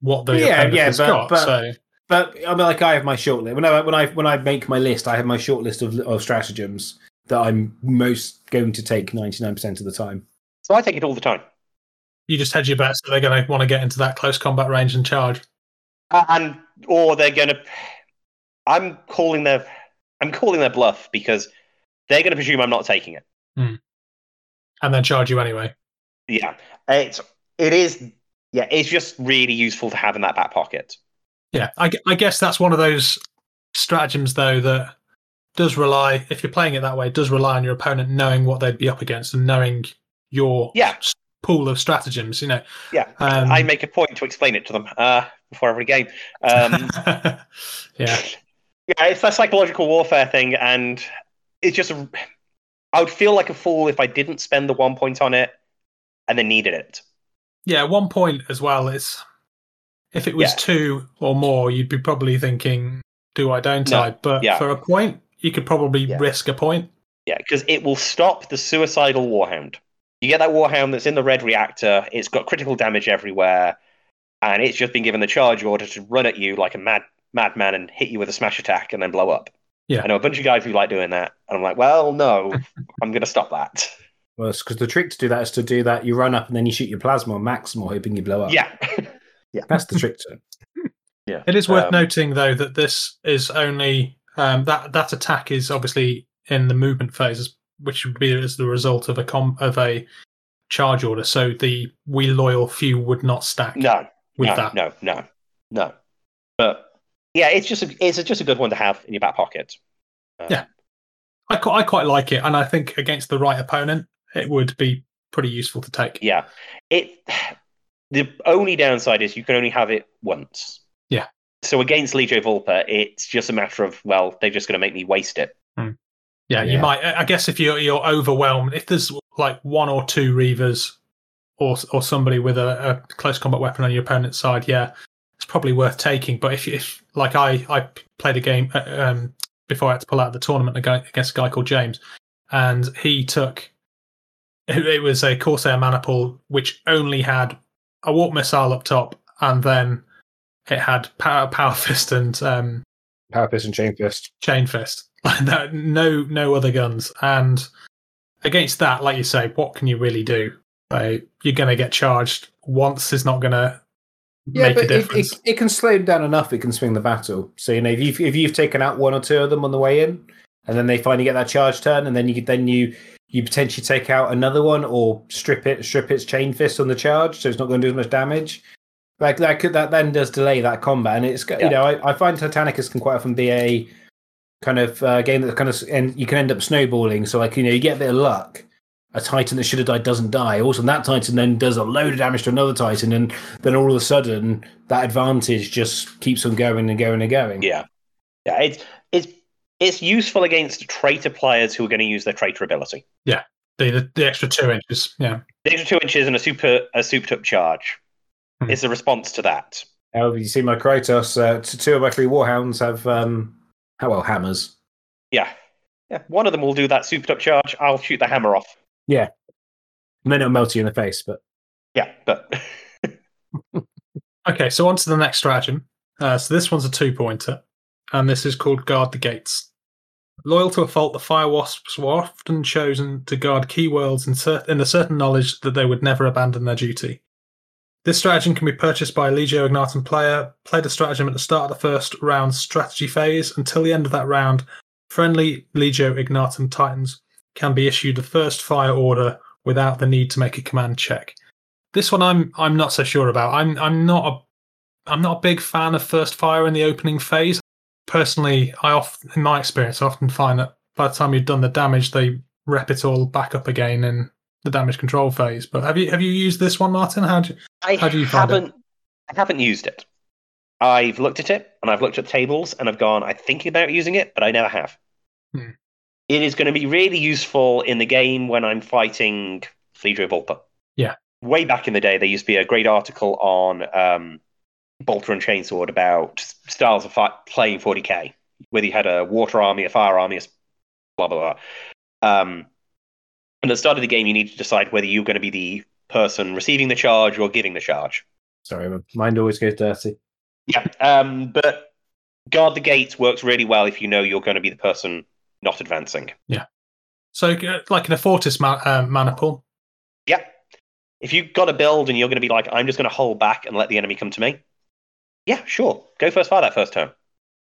what the Yeah, opponent yeah, has but- got. but- so But I mean, like I have my short list. When I when I when I make my list, I have my short list of of stratagems that I'm most going to take ninety nine percent of the time. So I take it all the time. you just hedge your bets that they're going to want to get into that close combat range and charge. Uh, and or they're going to. I'm calling their. I'm calling their bluff because they're going to presume I'm not taking it. and then charge you anyway. Yeah, it's it is. Yeah, it's just really useful to have in that back pocket. Yeah, I, I guess that's one of those stratagems though that does rely, if you're playing it that way, does rely on your opponent knowing what they'd be up against and knowing your Yeah. pool of stratagems. You know, Yeah, um, I make a point to explain it to them uh, before every game. Um, yeah, yeah, it's that psychological warfare thing, and it's just. A, I would feel like a fool if I didn't spend the one point on it and then needed it. yeah. One point as well. It's if it was Yeah. two or more, you'd be probably thinking, "Do I? Don't No, I?" But yeah. for a point, you could probably Yeah. risk a point. Yeah, because it will stop the suicidal warhound. You get that warhound that's in the red reactor. It's got critical damage everywhere, and it's just been given the charge order to run at you like a mad madman and hit you with a smash attack and then blow up. Yeah. I know a bunch of guys who like doing that, and I'm like, well, no, I'm going to stop that. Well, because the trick to do that is to do that. You run up and then you shoot your plasma or maximal, hoping you blow up. Yeah, that's the trick to it. yeah. It is worth Um, noting though that this is only um, that that attack is obviously in the movement phase, which would be as the result of a com- of a charge order. So the we loyal few would not stack No, with no, that. no, no, no. But yeah, it's just a, it's just a good one to have in your back pocket. Uh, Yeah. I quite, I quite like it, and I think against the right opponent, it would be pretty useful to take. Yeah. It the only downside is you can only have it once. Yeah. So against Legio Vulpa, it's just a matter of well, they're just going to make me waste it. Yeah, you Yeah. might. I guess if you're you're overwhelmed, if there's like one or two reavers, or or somebody with a, a close combat weapon on your opponent's side, yeah, it's probably worth taking. But if if like I I played a game uh, um, before I had to pull out of the tournament against a guy called James, and he took it, it was a Corsair Maniple which only had a warp missile up top, and then it had power power fist and um, Power Fist and Chain Fist. chain fist. Like that, no, no other guns. And against that, like you say, what can you really do? Like, you're going to get charged once. Is not going to Yeah, make a but it, it, difference. it can slow them down enough. It can swing the battle. So you know, if you've, if you've taken out one or two of them on the way in, and then they finally get that charge turn, and then you then you you potentially take out another one or strip it strip its chain fist on the charge, so it's not going to do as much damage. Like that could that then does delay that combat, and it's Yeah. you know I, I find Titanicus can quite often be a kind of uh, game that kind of and you can end up snowballing. So like you know you get a bit of luck. A Titan that should have died doesn't die. Also, that Titan then does a load of damage to another Titan, and then all of a sudden that advantage just keeps on going and going and going. Yeah. Yeah, it's it's it's useful against traitor players who are going to use their traitor ability. the, the the extra two inches. Yeah, The extra two inches and a super a souped up charge Hmm. is a response to that. However, you see my Krytos, uh, two of my three Warhounds have, um, how well, hammers. Yeah. Yeah. One of them will do that souped up charge. I'll shoot the hammer off. Yeah, and then it'll melt you in the face, but Yeah, but Okay, so on to the next stratagem. Uh, so this one's a two pointer, and this is called Guard the Gates. Loyal to a fault, the Fire Wasps were often chosen to guard key worlds in, cer- in the certain knowledge that they would never abandon their duty. This stratagem can be purchased by a Legio Ignatum player. Play the stratagem at the start of the first round strategy phase. Until the end of that round, friendly Legio Ignatum Titans can be issued a first fire order without the need to make a command check. This one I'm I'm not so sure about. I'm I'm not a I'm not a big fan of first fire in the opening phase. Personally, I often, in my experience, I often find that by the time you've done the damage, they rep it all back up again in the damage control phase. But have you have you used this one, Martin? How do you, I How do you find it? haven't I haven't used it. I've looked at it and I've looked at tables and I've gone, I think about using it, but I never have. Hmm. It is going to be really useful in the game when I'm fighting Legio Vulpa. Yeah. Way back in the day, there used to be a great article on um, Bolter and Chainsword about styles of fight, playing 40k, whether you had a water army, a fire army, a s- blah, blah, blah. Um, and at the start of the game, you need to decide whether you're going to be the person receiving the charge or giving the charge. sorry, my mind always goes dirty. Yeah, um, but guard the gates works really well if you know you're going to be the person not advancing. Yeah. So uh, like in a Fortis ma- uh, maniple? Yeah, if you've got a build and you're going to be like, I'm just going to hold back and let the enemy come to me. Yeah, sure, go first fire that first turn.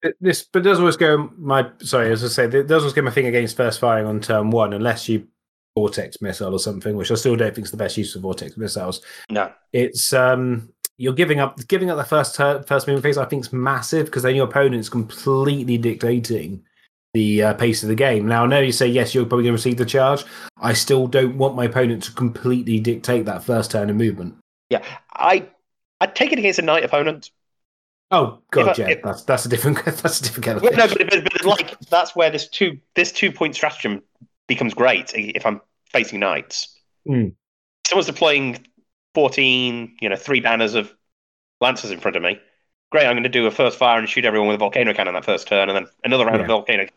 It- This, but it does always go my. Sorry, as I say, it does always go my thing against first firing on turn one, unless you vortex missile or something, which I still don't think is the best use of vortex missiles. No, It's um, you're giving up giving up the first turn, first movement phase. I think is massive because then your opponent's completely dictating the uh, pace of the game. Now, I know you say yes, you're probably going to receive the charge. I still don't want my opponent to completely dictate that first turn of movement. yeah, I I'd take it against a knight opponent. Oh god, If yeah, if- that's that's a different that's a different. Well, of no, but, but, but like that's where this two this two point stratagem becomes great if I'm facing knights. Hmm. Someone's deploying fourteen, you know, three banners of lancers in front of me. Great, I'm going to do a first fire and shoot everyone with a volcano cannon that first turn, and then another round of Yeah. volcano.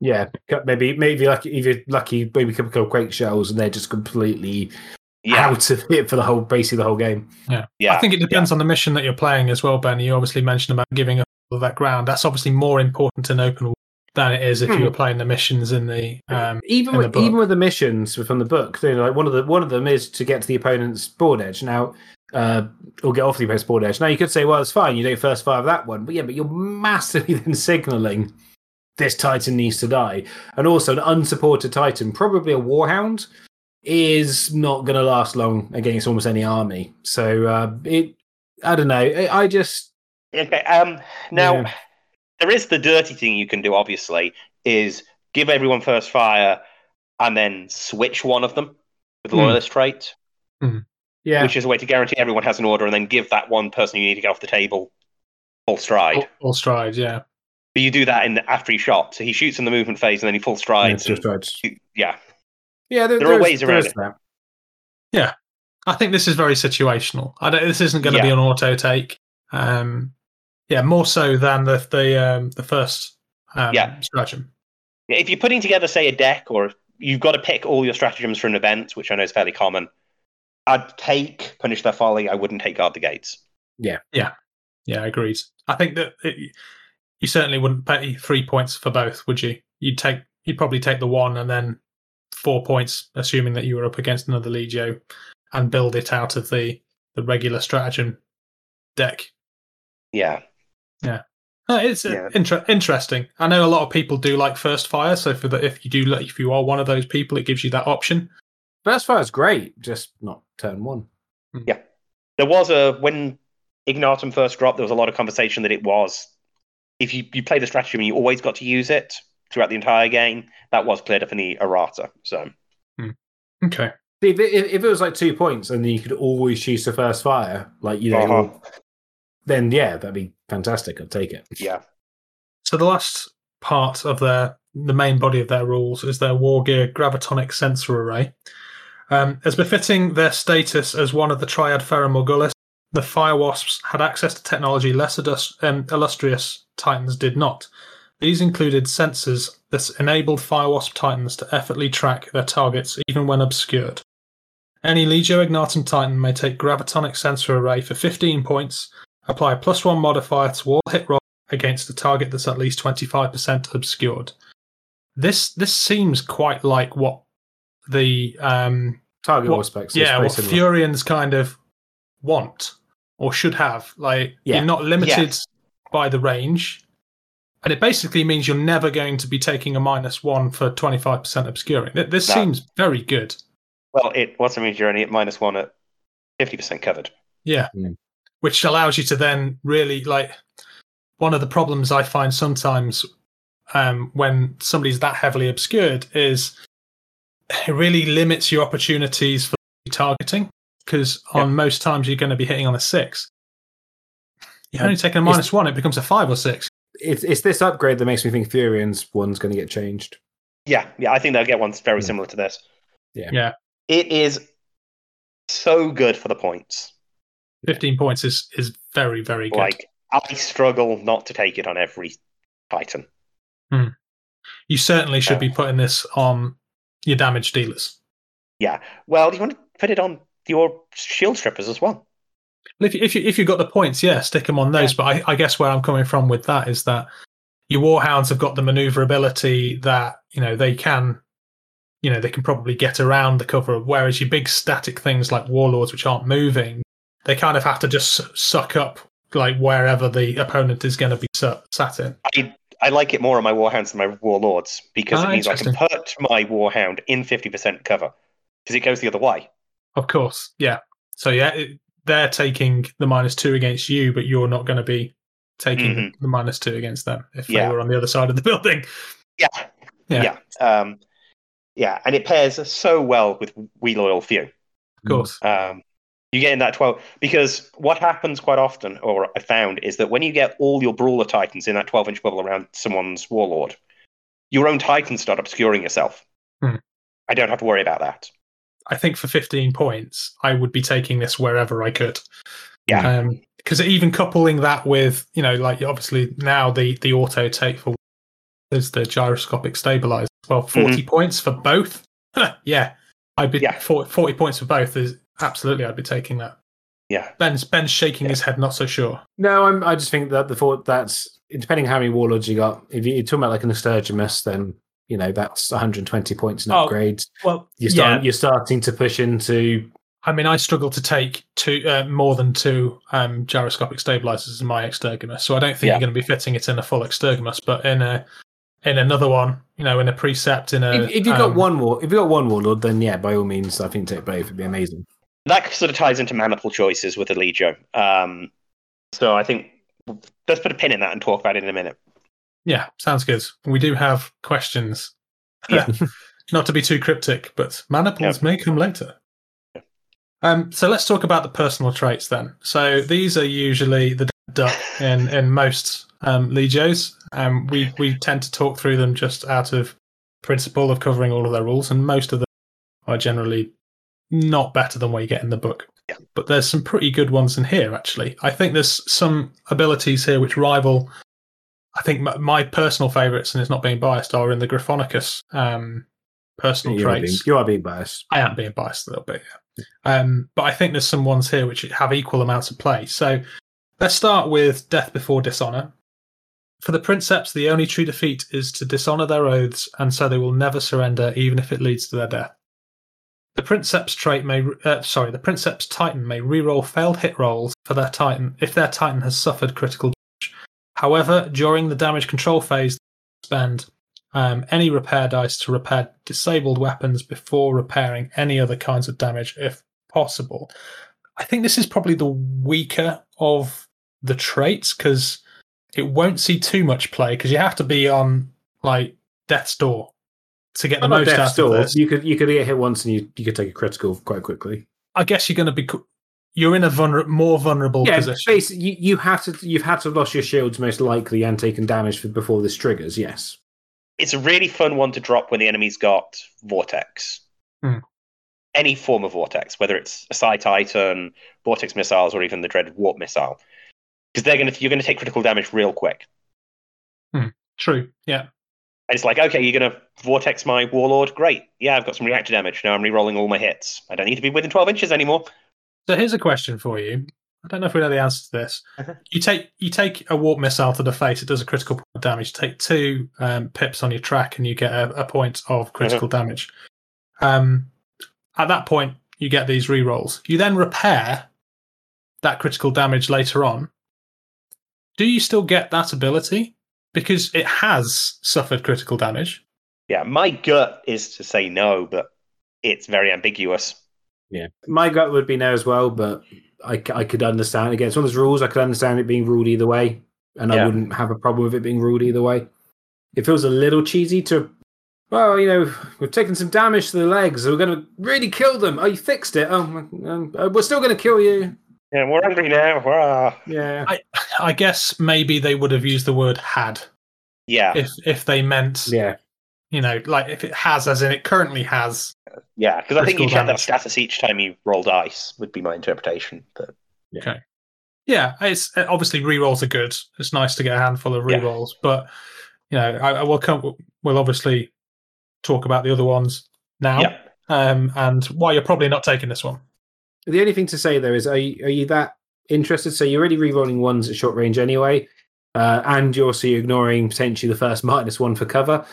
Yeah, cut- maybe maybe like if you're lucky, maybe a couple of quake shells, and they're just completely Yeah, out of it for the whole basically the whole game. yeah. Yeah. I think it depends on the mission that you're playing as well, Ben. You obviously mentioned about giving up all of that ground. That's obviously more important in open war than it is if you Hmm. were playing the missions in the um, even in with book. even with the missions from the book, you know, like one of the one of them is to get to the opponent's board edge. Now, uh, or get off the opponent's board edge. Now you could say, well, it's fine. You don't first fire that one, but yeah, but you're massively then signaling this Titan needs to die, and also an unsupported Titan, probably a Warhound, is not going to last long against almost any army. So uh, it, I don't know. I, I just Okay. Um. Now, Yeah. there is the dirty thing you can do. Obviously, is give everyone first fire and then switch one of them with the Hmm. loyalist trait, Yeah, which is a way to guarantee everyone has an order, and then give that one person you need to get off the table full stride. Full, full stride, yeah. But you do that in the, after he shot, so he shoots in the movement phase, and then he full yeah, strides. just and- right. yeah. Yeah, there, There are ways around there's it. that. Yeah, I think this is very situational. I don't, this isn't going to be an auto take. Um, yeah, more so than the the um, the first um, Yeah. stratagem. If you're putting together, say, a deck, or you've got to pick all your stratagems for an event, which I know is fairly common, I'd take Punish Their Folly. I wouldn't take Guard the Gates. Yeah, yeah, yeah, I agreed. I think that it, you certainly wouldn't pay three points for both, would you? You'd take you'd probably take the one and then four points, assuming that you were up against another Legio, and build it out of the the regular stratagem deck. Yeah. Uh, it's uh, Yeah. inter- interesting. I know a lot of people do like first fire, so for the, if you do if you are one of those people, it gives you that option. First fire is great, just not turn one. Yeah, there was a when Ignatum first dropped, there was a lot of conversation that it was if you, you play the stratagem and you always got to use it throughout the entire game. That was cleared up in the errata. So Okay. If it, if it was like two points and you could always choose the first fire, like you know, Uh-huh. then yeah, that'd be fantastic. I'd take it. yeah, So the last part of their the main body of their rules is their war gear gravitonic sensor array. Um, as befitting their status as one of the triad Ferrum the Fire Wasps had access to technology less illus- um, illustrious Titans did not. These included sensors that enabled Fire Wasp Titans to effortlessly track their targets even when obscured. Any Legio Ignatum Titan may take Gravitonic Sensor Array for 15 points, apply a plus one modifier to all hit rolls against a target that's at least 25% obscured. This this seems quite like what the um Target what- specs. yeah what similar. Fureans kind of want or should have. Like Yeah. you're not limited Yes. by the range, and it basically means you're never going to be taking a minus one for 25% obscuring. This No. seems very good. well, it what's the means you're only at minus one at fifty percent covered. Yeah. Mm. Which allows you to then really like one of the problems I find sometimes um, when somebody's that heavily obscured is it really limits your opportunities for targeting because Yeah. on most times you're going to be hitting on a six. You're only taking a it's- minus one, it becomes a five or six. It's, it's this upgrade that makes me think Furean's one's going to get changed. Yeah, yeah, I think they'll get one very Hmm. similar to this. Yeah. Yeah. It is so good for the points. 15 points is, is very, very good. Like I struggle not to take it on every Titan. you certainly should be putting this on your damage dealers. Yeah, well, do you want to put it on your shield strippers as well? Well, If you, if you if you've got the points, yeah, stick them on those. But I, I guess where I'm coming from with that is that your warhounds have got the maneuverability that you know they can, you know, they can probably get around the cover. Whereas your big static things like warlords, which aren't moving, they kind of have to just suck up like wherever the opponent is going to be sat in. I I like it more on my warhounds than my warlords because Ah, it means I can put my warhound in fifty percent cover because it goes the other way. Of course, yeah. So yeah, it, they're taking the minus two against you, but you're not going to be taking Mhm. the minus two against them if Yeah. they were on the other side of the building. Yeah, Yeah. yeah, um, yeah, and it pairs so well with We Loyal Few. Of course. Um, you get in that 12 because what happens quite often, or I found, is that when you get all your brawler titans in that 12 inch bubble around someone's warlord, your own titans start obscuring yourself. Hmm. I don't have to worry about that. I think for 15 points, I would be taking this wherever I could. Yeah. Because even coupling that with, you know, like obviously now the the auto take for is the gyroscopic stabilizer. Well, 40 points for both. yeah. I'd be Mm-hmm. Yeah. 40, 40 points for both is absolutely I'd be taking that. Yeah. Ben's Ben's shaking Yeah. his head, not so sure. No, I'm, I just think that the thought that's depending how many warlords you got. If you're talking about like an Asturgimus, then you know that's 120 points in Oh, upgrades. Well, You're starting, you're starting to push into I mean, I struggle to take two uh, more than two um, gyroscopic stabilizers in my Extergimus, so I don't think Yeah. you're going to be fitting it in a full Extergimus. But in a in another one, you know, in a precept, in a if, if you've got um, one war, if you've got one warlord, then yeah, by all means, I think take both. It'd be amazing. That sort of ties into maniple choices with Allegio. Um, so I think let's put a pin in that and talk about it in a minute. Yeah, sounds good. We do have questions. Yeah. Not to be too cryptic, but maniples may come later. Um, so let's talk about the personal traits then. So these are usually the duck in in most um, legios. Um, we we tend to talk through them just out of principle of covering all of their rules, and most of them are generally not better than what you get in the book. Yeah. But there's some pretty good ones in here, actually. I think there's some abilities here which rival. I think my, my personal favourites, and it's not being biased, are in the Gryphonicus um, personal You are, being, traits. you are being biased. I am being biased a little bit, yeah. Um, but I think there's some ones here which have equal amounts of play. So let's start with Death Before Dishonor. For the Princeps, the only true defeat is to dishonor their oaths, and so they will never surrender, even if it leads to their death. The Princeps trait may, uh, sorry, the Princeps Titan may reroll failed hit rolls for their Titan if their Titan has suffered critical damage. However, during the damage control phase, spend um, any repair dice to repair disabled weapons before repairing any other kinds of damage if possible. I think this is probably the weaker of the traits because it won't see too much play because you have to be on like death's door to get the Not most Death's out of this. You could you could get hit once and you, you could take a critical quite quickly. I guess you're going to be you're in a vulner- more vulnerable yeah, position. basically, you, you have to you've had to have lost your shields most likely and taken damage for, before this triggers. Yes. It's a really fun one to drop when the enemy's got vortex. Hmm. Any form of vortex, whether it's a Psi Titan, vortex missiles, or even the dreaded warp missile, because they're gonna you're gonna take critical damage real quick. True. Yeah. And it's like, okay, you're gonna vortex my warlord. Great, yeah, I've got some reactor damage. Now I'm re-rolling all my hits. I don't need to be within 12 inches anymore. So here's a question for you. I don't know if we know the answer to this. You take you take a warp missile to the face. It does a critical point of damage. Take two um, pips on your track, and you get a, a point of critical Uh-huh. damage. Um, at that point, you get these rerolls. You then repair that critical damage later on. Do you still get that ability? Because it has suffered critical damage. Yeah, my gut is to say no, but it's very ambiguous. Yeah. My gut would be no as well, but I, I could understand. Again, it's one of those rules. I could understand it being ruled either way, and I wouldn't have a problem with it being ruled either way. It feels a little cheesy to, well, you know, we've taken some damage to the legs, so we're going to really kill them. Oh, you fixed it. Oh, um, uh, we're still going to kill you. Yeah, we're angry now. Hurrah. Yeah. I I guess maybe they would have used the word had Yeah, if if they meant Yeah. you know like if it has as in it currently has yeah, because I think you Critical should have that status each time you roll dice. Would be my interpretation. But Okay. Yeah, it's uh, obviously rerolls are good. It's nice to get a handful of Yeah. rerolls, but you know, I, I will come. We'll obviously talk about the other ones now, yeah, um, and why you're probably not taking this one. The only thing to say though is, are you, are you that interested? So you're already re-rolling ones at short range anyway, uh, and you're also ignoring potentially the first minus one for cover.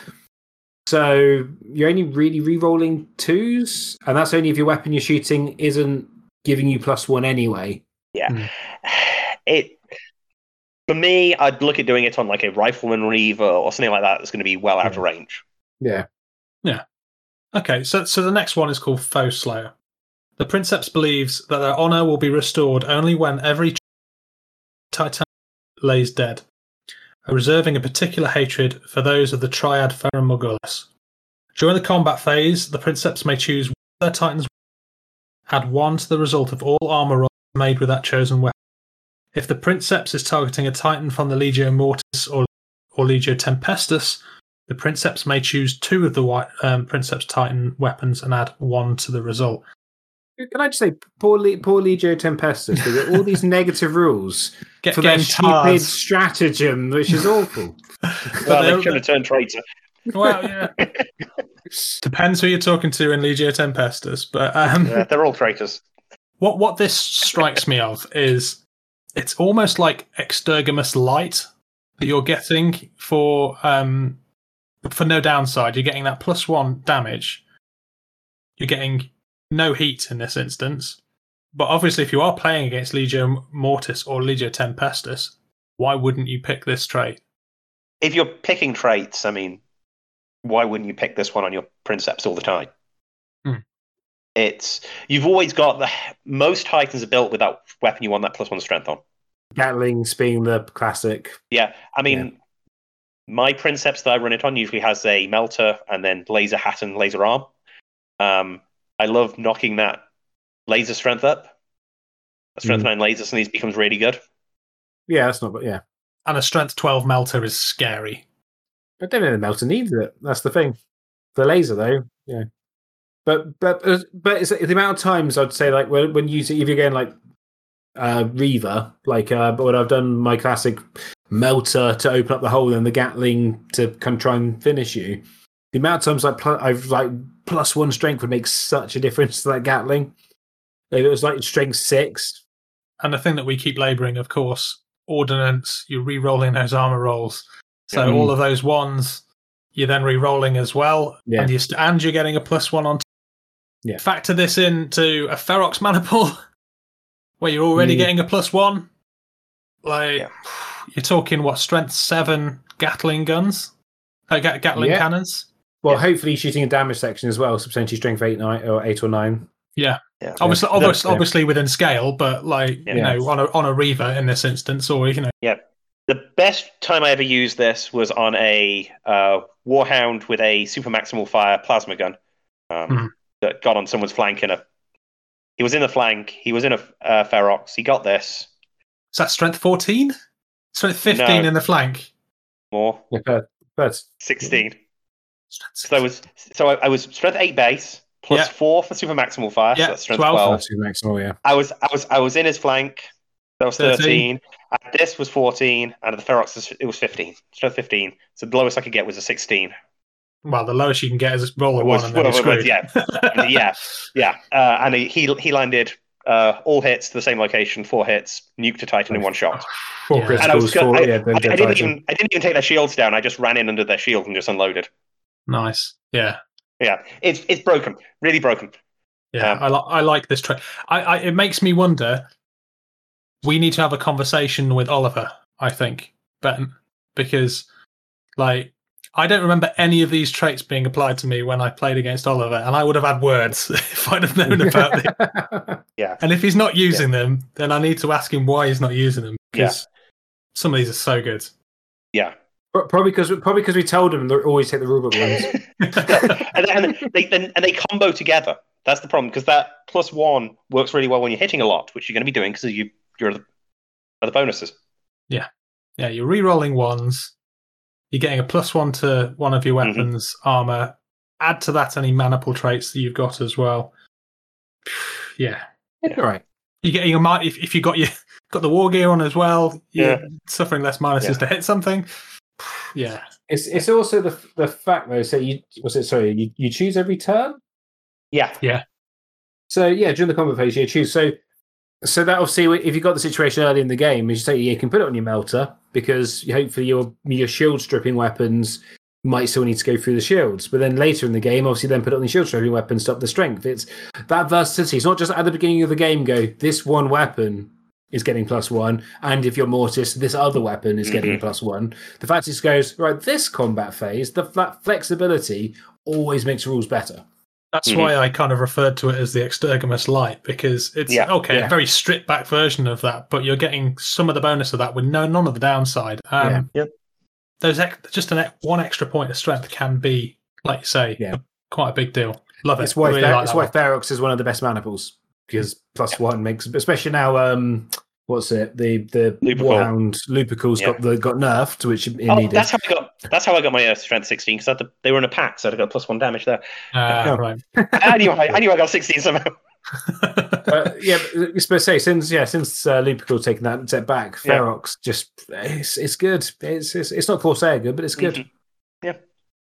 So you're only really re-rolling twos, and that's only if your weapon you're shooting isn't giving you plus one anyway. Yeah. Hmm. It. For me, I'd look at doing it on like a rifleman reaver or something like that. That's going to be well out of range. Yeah, yeah. Okay, so so the next one is called Foe Slayer. The Princeps believes that their honor will be restored only when every Titan lays dead, reserving a particular hatred for those of the triad Ferrum Morgulus. During the combat phase, the Princeps may choose their Titans, add one to the result of all armor rolls made with that chosen weapon. If the Princeps is targeting a Titan from the Legio Mortis or, or Legio Tempestus, the Princeps may choose two of the wi- um, Princeps Titan weapons and add one to the result. Can I just say, poor, Le- poor Legio Tempestus, they got all these negative rules Get, for their stupid tars. stratagem, which is awful. But Well, they're- they should have turned traitor. well, yeah. Depends who you're talking to in Legio Tempestus, but um, Yeah, they're all traitors. what what this strikes me of is it's almost like Extergamus Light that you're getting for um for no downside. You're getting that plus one damage. You're getting no heat in this instance. But obviously, if you are playing against Legio Mortis or Legio Tempestus, why wouldn't you pick this trait? If you're picking traits, I mean, why wouldn't you pick this one on your Princeps all the time? Hmm. It's you've always got the most Titans are built with that weapon you want that plus one strength on. Gatlings being the classic. Yeah, I mean, my Princeps that I run it on usually has a melter and then laser hat and laser arm. Um, I love knocking that laser strength up. A strength Mm. nine lasers and these becomes really good. Yeah, that's not. But yeah, And a strength 12 melter is scary. I don't know the melter needs it. That's the thing. The laser though, yeah. But but uh, but it's the amount of times I'd say like when when you if you're going like uh Reaver, like uh but when I've done my classic melter to open up the hole and the Gatling to kind of try and finish you. The amount of times like pl- I've like plus one strength would make such a difference to that Gatling. If it was like strength six, And the thing that we keep labouring, of course, ordnance, you're re rolling those armour rolls. So Yeah. all of those ones, you're then re rolling as well. Yeah. And, you're st- and you're getting a plus one on. T- Yeah. Factor this into a Ferox maniple where you're already Mm. getting a plus one. Like, Yeah. you're talking what, strength seven Gatling guns? Uh, Gatling Yeah. cannons? Well, Yeah. hopefully shooting a damage section as well, so potentially strength eight, nine, or eight or nine. Yeah. Yeah. Obviously, Yeah. obviously, Yeah. obviously within scale, but like you know, on a on a Reaver in this instance, or you know, The best time I ever used this was on a uh, Warhound with a super maximal fire plasma gun um, Mhm. that got on someone's flank in a. He was in the flank. He was in a uh, Ferox. He got this is that strength fourteen? Strength fifteen No. in the flank. more Yeah, but, but sixteen. Strength So I was so I, I was strength eight base plus Yeah. four for super maximal fire. Yeah, so that's strength 12. twelve. That's maximal, yeah. I was I was I was in his flank. That was 13. thirteen. And this was fourteen, and the Ferox it was fifteen. Strength fifteen. So the lowest I could get was a sixteen. Well, the lowest you can get is a roll a It one, and then well, well, yeah. And yeah, yeah. Uh, and he he he landed uh, all hits to the same location, four hits, nuke to Titan in one shot. Four Yeah. criticals, And I was four, I, yeah, I, I didn't even I didn't even take their shields down. I just ran in under their shield and just unloaded. Nice. Yeah, Yeah, it's it's broken, really broken. yeah. Um, I like I like this trait. I, I it makes me wonder. We need to have a conversation with Oliver. I think Ben because like I don't remember any of these traits being applied to me when I played against Oliver, and I would have had words if I'd have known about it. Yeah, And if he's not using them, then I need to ask him why he's not using them because some of these are so good. yeah. Pro- probably because probably because we told them to always hit the rulebook ones. and, and they then and they combo together. That's the problem because that plus one works really well when you're hitting a lot, which you're going to be doing because you you're the, are the bonuses. yeah, yeah, you're re-rolling ones. You're getting a plus one to one of your Mhm. weapons armor. Add to that any maniple traits that you've got as well. Yeah, Yeah, all right. you get your mi- if if you got your got the war gear on as well. You're Yeah. suffering less minuses Yeah. to hit something. Yeah, It's it's also the the fact though. So you was it sorry you, you choose every turn. Yeah, yeah. So yeah, during the combat phase, you choose. So so that obviously, if you got the situation early in the game, as you say, you can put it on your melter because hopefully your your shield stripping weapons might still need to go through the shields. But then later in the game, obviously, then put it on the shield stripping weapons stop the strength. It's that versatility. It's not just at the beginning of the game. Go this one weapon is getting plus one, and if you're mortis, this other weapon is getting Mhm. plus one. The fact is goes right. This combat phase, the that flexibility always makes rules better. That's Mhm. why I kind of referred to it as the Extergimus Light because it's Yeah, okay, yeah. a very stripped back version of that, but you're getting some of the bonus of that with no none of the downside. Um, Yeah. Yep. Those ex- just an e- one extra point of strength can be, like you say, Yeah. quite a big deal. Love it. That's why Really Fer- like that's why one. Ferox is one of the best maniples because plus one makes, especially now. Um, what's it? The the Lupercal. Warhound Lupercal's Yeah. got the got nerfed, which it oh, needed. that's how I got. That's how I got my uh, strength sixteen because they were in a pack, so I got plus one damage there. Ah, Yeah. right. I knew I, I knew I got sixteen somehow. Uh, yeah, but I was supposed to say since yeah since uh, Lupercal taking that step back, Yeah. Ferox just it's it's good. It's it's, it's not Corsair good, but it's good. Mhm.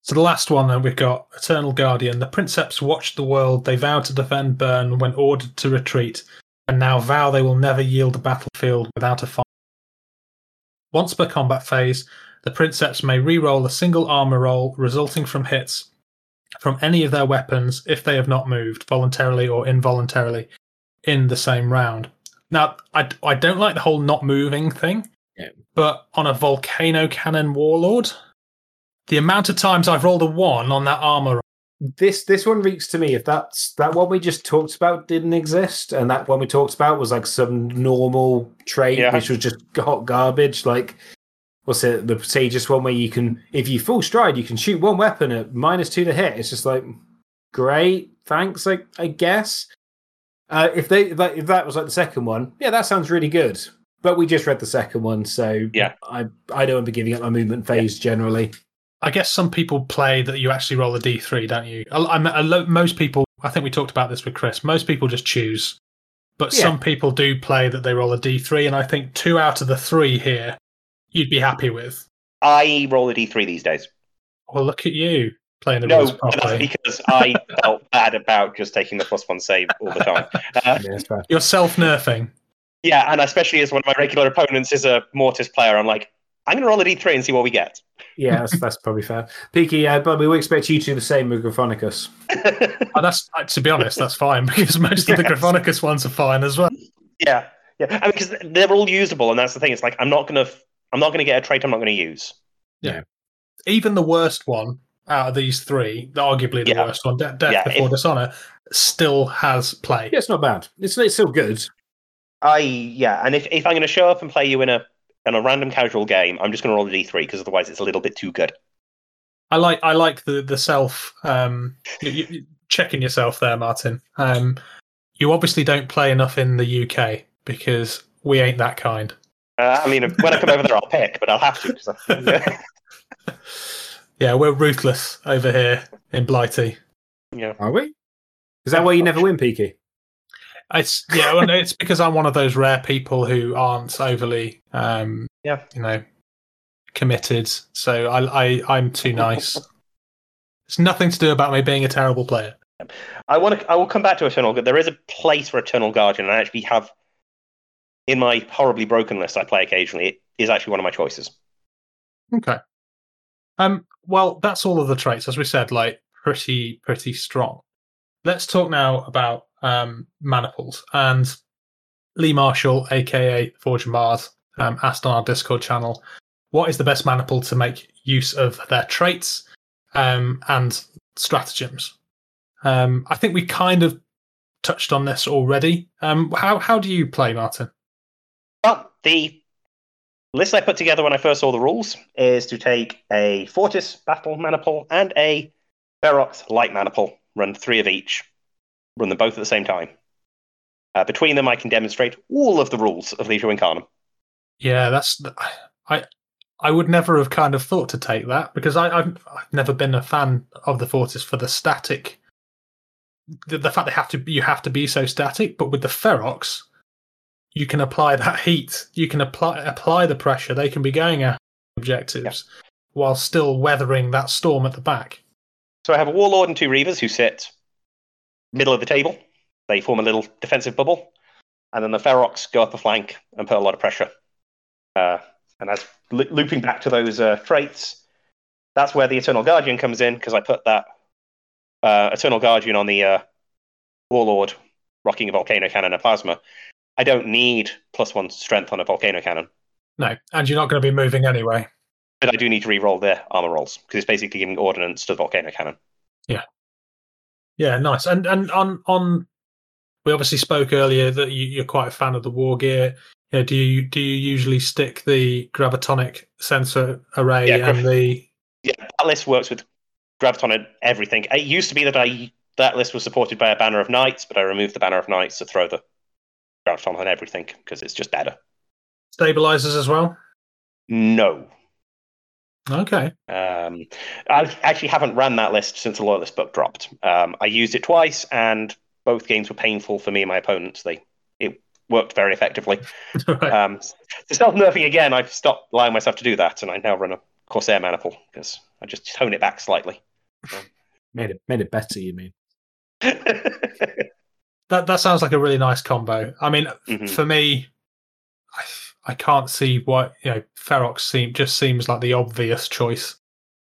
So the last one then we've got Eternal Guardian. The Princeps watched the world. They vowed to defend Bern when ordered to retreat, and now vow they will never yield the battlefield without a fight. Once per combat phase, the Princeps may re-roll a single armor roll resulting from hits from any of their weapons if they have not moved voluntarily or involuntarily in the same round. Now, I, I don't like the whole not moving thing, Yeah. but on a volcano cannon warlord, the amount of times I've rolled a one on that armor, This this one reeks to me if that's that one we just talked about didn't exist, and that one we talked about was like some normal trait Yeah. which was just hot garbage. Like what's it? The Sage's one where you can, if you full stride, you can shoot one weapon at minus two to hit. It's just like, great, thanks. Like I guess. Uh, if they if that, if that was like the second one, yeah, that sounds really good. But we just read the second one, so Yeah. I I don't want to be giving up my movement phase generally. I guess some people play that you actually roll a d3, don't you? I, a lo- most people, I think we talked about this with Chris. Most people just choose, but Yeah. some people do play that they roll a d3, and I think two out of the three here, you'd be happy with. I roll a d3 these days. Well, look at you playing the No, rules that's properly. because I felt bad about just taking the plus one save all the time. Uh, Yeah. You're self nerfing. yeah, and especially as one of my regular opponents is a Mortis player, I'm like, I'm going to roll a d3 and see what we get. Yeah, that's, that's probably fair. Peaky, uh, but we will expect you to do the same with Gryphonicus. And that's uh, to be honest, that's fine because most of the Yes. Gryphonicus ones are fine as well. yeah, yeah, I mean, because they're all usable, and that's the thing. It's like I'm not going to, I'm not going to get a trait I'm not going to use. Yeah. Even the worst one out of these three, arguably the Yeah. worst one, De- Death Yeah, Before if- Dishonor, still has play. Yeah, it's not bad. It's, it's still good. I yeah, and if, if I'm going to show up and play you in a in a random casual game, I'm just going to roll a d3 because otherwise it's a little bit too good. I like I like the the self um you, you, checking yourself there, Martin. Um, you obviously don't play enough in the UK because we ain't that kind. Uh, I mean, when I come over there, I'll pick, but I'll have to. 'cause I- Yeah, we're ruthless over here in Blighty. yeah. Are we? Is that why you never win, Peaky? It's yeah, well, it's because I'm one of those rare people who aren't overly um Yeah. you know committed. So I I I'm too nice. It's nothing to do about me being a terrible player. I want to. I will come back to Eternal. There is a place for Eternal Guardian, and I actually have in my horribly broken list I play occasionally. It is actually one of my choices. Okay. Um. Well, that's all of the traits, as we said. Like pretty, pretty strong. Let's talk now about um maniples and Lee Marshall, aka Forge Mars, um, asked on our Discord channel, "What is the best maniple to make use of their traits um, and stratagems?" Um, I think we kind of touched on this already. Um, how how do you play, Martin? Well, the list I put together when I first saw the rules is to take a Fortis Battle Maniple and a Ferox Light Maniple, run three of each, run them both at the same time. Uh, between them, I can demonstrate all of the rules of Legio Incarnum. Yeah, that's I. I would never have kind of thought to take that because I, I've, I've never been a fan of the Fortis for the static. The, the fact they have to you have to be so static, but with the Ferox, you can apply that heat. You can apply apply the pressure. They can be going at objectives while still weathering that storm at the back. So I have a Warlord and two Reavers who sit middle of the table. They form a little defensive bubble, and then the Ferox go up the flank and put a lot of pressure. Uh, and as lo- looping back to those uh, traits, that's where the Eternal Guardian comes in because I put that uh, Eternal Guardian on the uh, Warlord, rocking a Volcano Cannon and Plasma. I don't need plus one strength on a Volcano Cannon, No, and you're not going to be moving anyway. but I do need to re-roll their armor rolls because it's basically giving ordnance to the Volcano Cannon. Yeah, nice. And and on on, we obviously spoke earlier that you, you're quite a fan of the war gear. Yeah, do you do you usually stick the gravitonic sensor array Yeah, and the yeah, that list works with Graviton and everything. It used to be that I that list was supported by a banner of knights, but I removed the banner of knights to throw the Graviton on everything because it's just better. stabilizers as well? No, Okay. um, I actually haven't ran that list since the Loyalist book dropped. Um, I used it twice, and both games were painful for me and my opponents. They it worked very effectively. Right. Um, to self nerfing again, I've stopped allowing myself to do that, and I now run a Corsair Maniple because I just tone it back slightly. Made it made it better. You mean? That that sounds like a really nice combo. I mean, Mhm. for me, I, I can't see what you know. Ferox seem just seems like the obvious choice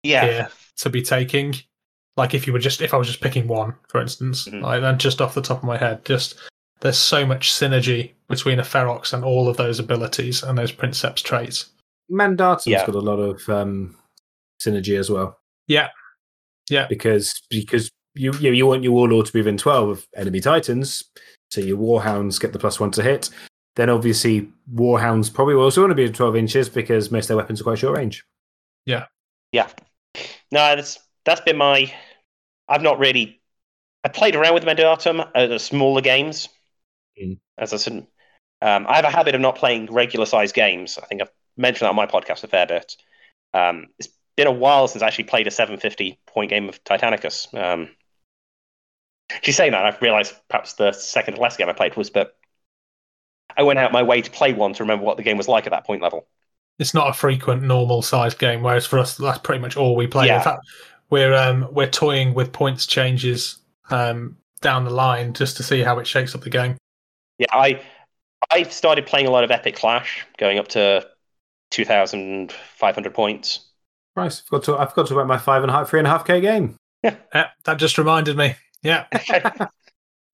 yeah. here to be taking. Like if you were just if I was just picking one, for instance, Mhm. like then just off the top of my head, just there's so much synergy between a Ferox and all of those abilities and those Princeps traits. Mandatum's Yeah. got a lot of um, synergy as well. Yeah. Yeah. Because because you you, you want your warlord to be within twelve of enemy titans, so your warhounds get the plus one to hit. Then obviously Warhounds probably will also want to be 12 inches because most of their weapons are quite short range. Yeah. Yeah. No, that's that's been my. I've not really. I played around with Mandatum at the smaller games. Mm. As I said, um, I have a habit of not playing regular sized games. I think I've mentioned that on my podcast a fair bit. Um, it's been a while since I actually played a 750 point game of Titanicus. Um, she's saying that I've realised perhaps the second to last game I played was, but I went out my way to play one to remember what the game was like at that point level. It's not a frequent normal sized game, whereas for us that's pretty much all we play. Yeah. In fact, we're um, we're toying with points changes um, down the line just to see how it shakes up the game. Yeah, I I've started playing a lot of Epic Clash, going up to 2,500 points. Right, I've got to, I've got to about my five and a half, three and a half K game. Yeah, that just reminded me. Yeah,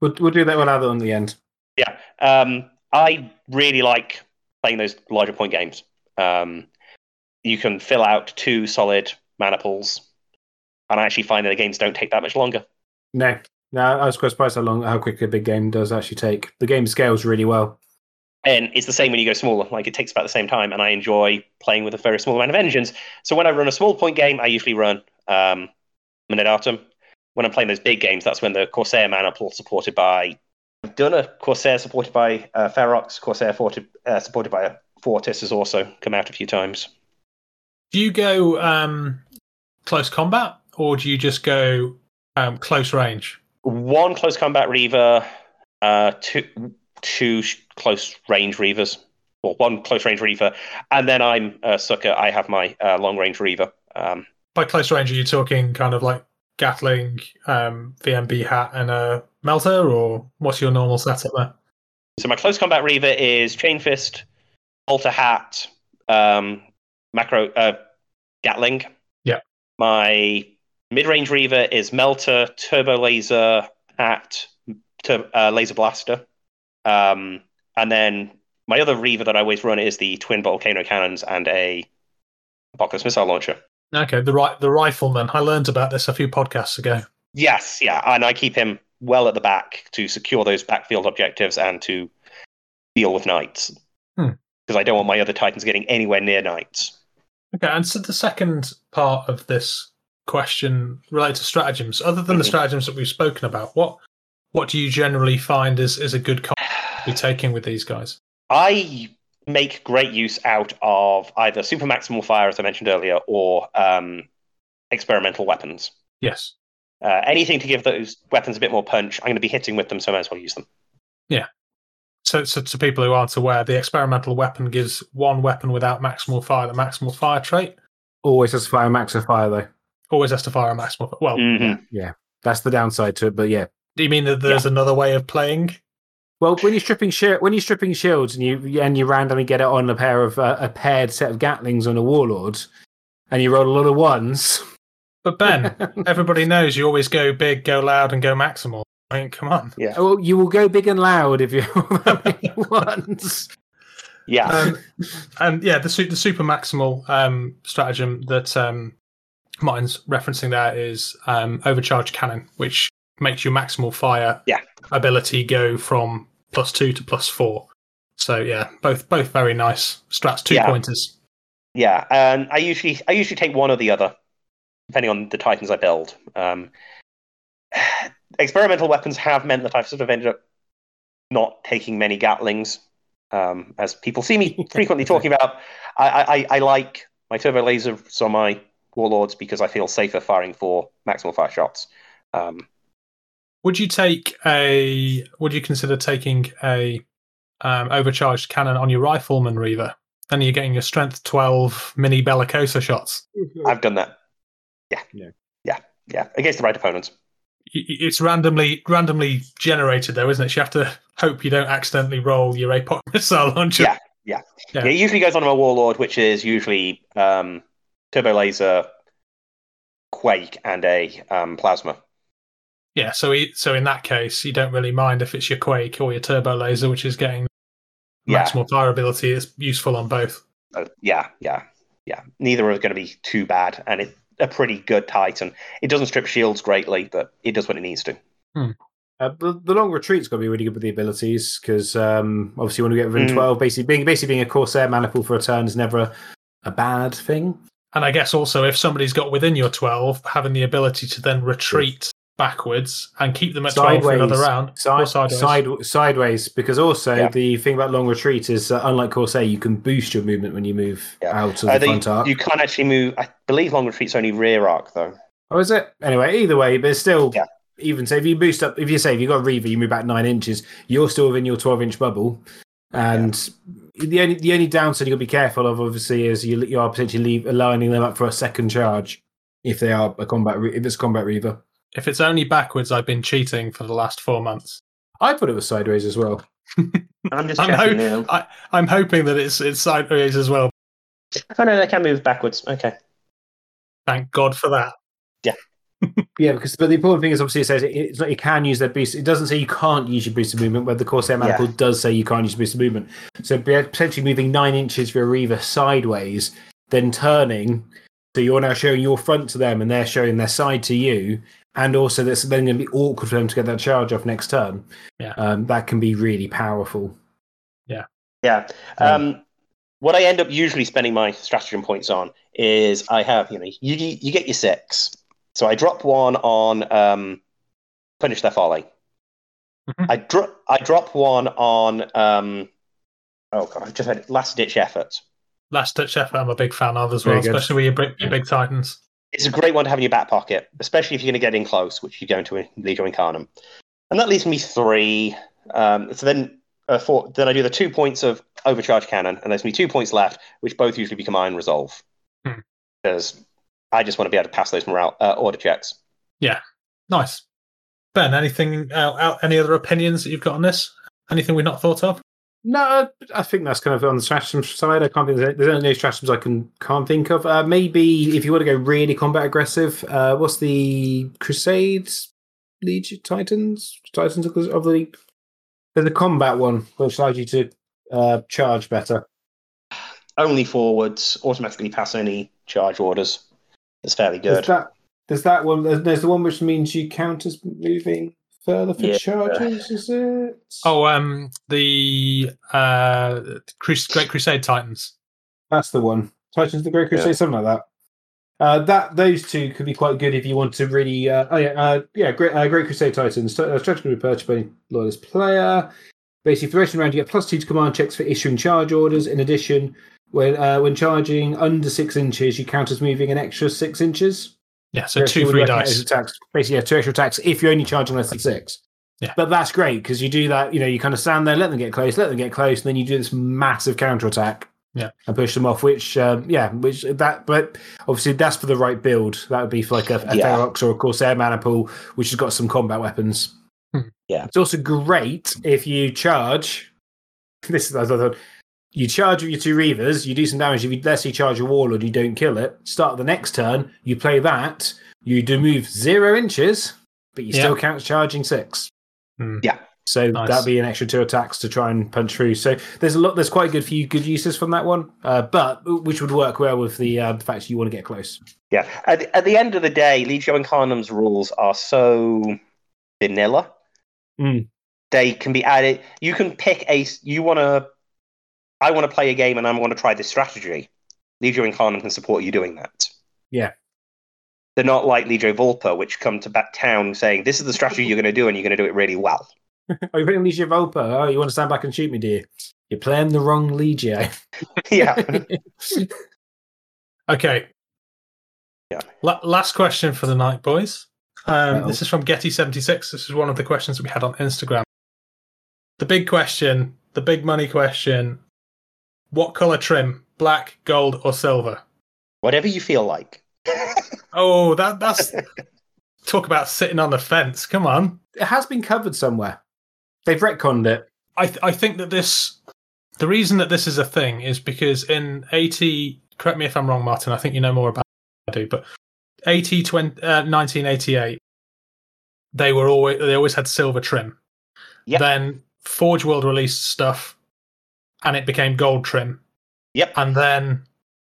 We'll, we'll do that one out on the end. yeah, um, I really like playing those larger point games. Um, you can fill out two solid maniples, and I actually find that the games don't take that much longer. No, no, I was quite surprised how long, how quick a big game does actually take. The game scales really well. And it's the same when you go smaller. Like it takes about the same time, and I enjoy playing with a very small amount of engines. So when I run a small point game, I usually run um, Mandatum. When I'm playing those big games, that's when the Corsair maniple supported by done a Corsair supported by uh, Ferox, Corsair forti- uh, supported by a Fortis has also come out a few times. do you go um, close combat or do you just go um, close range? One close combat Reaver, uh, two two close range Reavers, or one close range Reaver, and then I'm a sucker. I have my uh, long range Reaver. Um, By close range, are you talking kind of like Gatling, um, VMB hat, and a melter, or what's your normal setup there? So my close combat Reaver is Chain Fist, Alter Hat, um, Macro uh, Gatling. Yeah. My mid range Reaver is Melter, Turbo Laser, Hat, tur- uh, Laser Blaster. Um, and then my other Reaver that I always run is the twin volcano cannons and a Apocalypse missile launcher. Okay, the right, the rifleman. I learned about this a few podcasts ago. Yes, yeah, and I keep him well at the back to secure those backfield objectives and to deal with knights. Hmm. Because I don't want my other titans getting anywhere near knights. Okay, and so the second part of this question related to stratagems, other than the Mhm. stratagems that we've spoken about, what what do you generally find is, is a good comp to be taking with these guys? I make great use out of either super maximal fire, as I mentioned earlier, or um, experimental weapons. Yes. Uh, anything to give those weapons a bit more punch, I'm going to be hitting with them, so I might as well use them. Yeah. So, so to people who aren't aware, the experimental weapon gives one weapon without maximal fire the maximal fire trait. Always has to fire a max of fire though. Always has to fire a maximal. Well, Mhm. Yeah, that's the downside to it. But yeah, do you mean that there's another way of playing? well, when you're stripping shi- when you're stripping shields and you and you randomly get it on a pair of uh, a paired set of Gatlings on a warlord, and you roll a lot of ones. But Ben, everybody knows you always go big, go loud, and go maximal. I mean, come on. Yeah. Oh, you will go big and loud if you roll that many ones. Yeah. um, and yeah, the, the super maximal um, stratagem that um, Martin's referencing there is um, overcharge cannon, which makes your maximal fire Yeah. ability go from plus two to plus four. So yeah, both both very nice strats, two Yeah. pointers. Yeah, and I usually I usually take one or the other, depending on the titans I build. Um, experimental weapons have meant that I've sort of ended up not taking many Gatlings, um, as people see me frequently talking about. I, I, I like my turbo lasers on my warlords because I feel safer firing for maximal fire shots. Um, Would you take a? Would you consider taking a um, overcharged cannon on your rifleman Reaver? Then you're getting your strength twelve mini bellicosa shots. I've done that. Yeah, Yeah. yeah, yeah, against the right opponents. Y- y- It's randomly randomly generated though, isn't it? So you have to hope you don't accidentally roll your APOC missile launcher. Yeah. Yeah. Yeah. It usually goes on a warlord, which is usually um, turbo laser, quake, and a um, plasma. Yeah, so he, so in that case, you don't really mind if it's your Quake or your Turbo Laser, which is getting Yeah. maximal fire ability. It's useful on both. Uh, yeah, yeah, yeah. Neither are going to be too bad, and it's a pretty good Titan. It doesn't strip shields greatly, but it does what it needs to. Uh, the, the long retreat's got to be really good with the abilities because um, obviously when we get within Mm. twelve, basically being basically being a corsair maniple for a turn is never a, a bad thing. And I guess also if somebody's got within your 12, having the ability to then retreat backwards and keep them at 12 for another Sideways. round. or Side, sideways. side, sideways, because also Yeah. the thing about long retreat is uh, unlike Corsair, you can boost your movement when you move Yeah. out of Uh, the they- front arc. you can't actually move. I believe long retreat's only rear arc though. Oh, is it? Anyway, either way, but still Yeah. even so. If you boost up, if you say if you've got a Reaver, you move back nine inches, you're still within your twelve inch bubble. And the only the only downside you'll be careful of, obviously, is you you are potentially leave, lining them up for a second charge if they are a combat if it's a combat Reaver. If it's only backwards, I've been cheating for the last four months. I thought it was sideways as well. I'm just I'm ho- I, I'm hoping that it's it's sideways as well. Oh no, they can move backwards. Okay. Thank God for that. Yeah, yeah, because but the important thing is obviously it says it, it's not you can use that boost. It doesn't say you can't use your boosted movement, where the Corsair Yeah. Does say you can't use boosted movement. So be- potentially moving nine inches for a Reaver sideways, then turning, so you're now showing your front to them and they're showing their side to you, and also that's then going to be awkward for them to get that charge off next turn. Yeah. um, that can be really powerful. Yeah. Yeah. Um, what I end up usually spending my stratagem points on is I have, you know, you you get your six. So I drop one on um, punish their folly. Mhm. I drop I drop one on um, oh god, I just had last ditch effort. Last ditch effort, I'm a big fan of as well, especially with your big, your big titans. It's a great one to have in your back pocket, especially if you're going to get in close, which you're going to in Legio Incarnum. And that leaves me three. Um, so then, uh, four, then I do the two points of overcharge cannon, and there's me two points left, which both usually become iron resolve. Hmm. Because I just want to be able to pass those morale uh, order checks. Yeah, nice. Ben, anything? Uh, any other opinions that you've got on this? Anything we've not thought of? No, I think that's kind of on the stratagem side. I can't think there's there's only no stratagems I can can't think of. Uh, maybe if you want to go really combat aggressive, uh, what's the Crusades Legion Titans Titans of the League? There's a combat one which allows you to uh, charge better. Only forwards automatically pass any charge orders. It's fairly There's good. that. There's that one. There's, there's the one which means you count as moving further for Yeah. charges. Is it? Oh, um, the uh, Crus- Great Crusade Titans. That's the one. Titans of the Great Crusade, Yeah. something like that. Uh, that those two could be quite good if you want to really. Uh, oh yeah, uh, yeah, Great uh, Great Crusade Titans. Uh, strategy can be purchased by loyalist player. Basically, for the rest of the round, you get plus two to command checks for issuing charge orders. In addition, when uh, when charging under six inches, you count as moving an extra six inches. Yeah, so Whereas two you free reckon it as dice. Attacks. Basically, yeah, two extra attacks if you're only charging less than six. Yeah. But that's great because you do that, you know, you kind of stand there, let them get close, let them get close, and then you do this massive counter attack. Yeah. And push them off, which, um, yeah, which that, but obviously that's for the right build. That would be for like a, a Yeah. Ferox or a Corsair Maniple, which has got some combat weapons. Hmm. Yeah. It's also great if you charge. This is, I thought, you charge with your two Reavers, you do some damage. If you let's say you charge a Warlord, you don't kill it. Start the next turn, you play that, you do move zero inches, but you Yeah. still count charging six. Hmm. Yeah. So Nice. that'd be an extra two attacks to try and punch through. So there's a lot. There's quite a good few good uses from that one, uh, but which would work well with the, uh, the fact you want to get close. Yeah. At, the- at the end of the day, Legio Incarnum's rules are so vanilla. Mm. They can be added. You can pick a. You want to. I want to play a game and I want to try this strategy. Legio Incarnum can support you doing that. Yeah. They're not like Legio Vulpa, which come to back town saying, this is the strategy you're going to do and you're going to do it really well. Oh, you're playing Legio Vulpa. Oh, you want to stand back and shoot me, do you? You're playing the wrong Legio. yeah. Okay. Yeah. La- last question for the night, boys. Um, this is from Getty76. This is one of the questions that we had on Instagram. The big question, the big money question what color trim? Black, gold, or silver? Whatever you feel like. Oh, that that's talk about sitting on the fence. Come on. it has been covered somewhere. They've retconned it. I th- I think that this the reason that this is a thing is because in 80 correct me if I'm wrong Martin I think you know more about it than I do but 80 20, uh, 1988 they were always they always had silver trim Yep. then Forge World released stuff and it became gold trim Yep. and then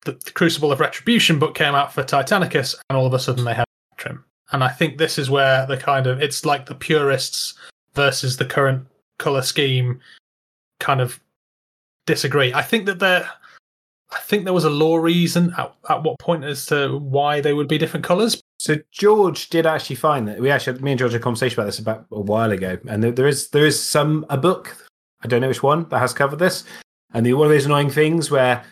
the, the Crucible of Retribution book came out for Titanicus and all of a sudden they had trim and I think this is where the kind of it's like the purists versus the current color scheme kind of disagree. I think that there, I think there was a lore reason at, at what point as to why they would be different colors. So George did actually find that we actually me and George had a conversation about this about a while ago, and there, there is there is some a book I don't know which one that has covered this, and the one of those annoying things where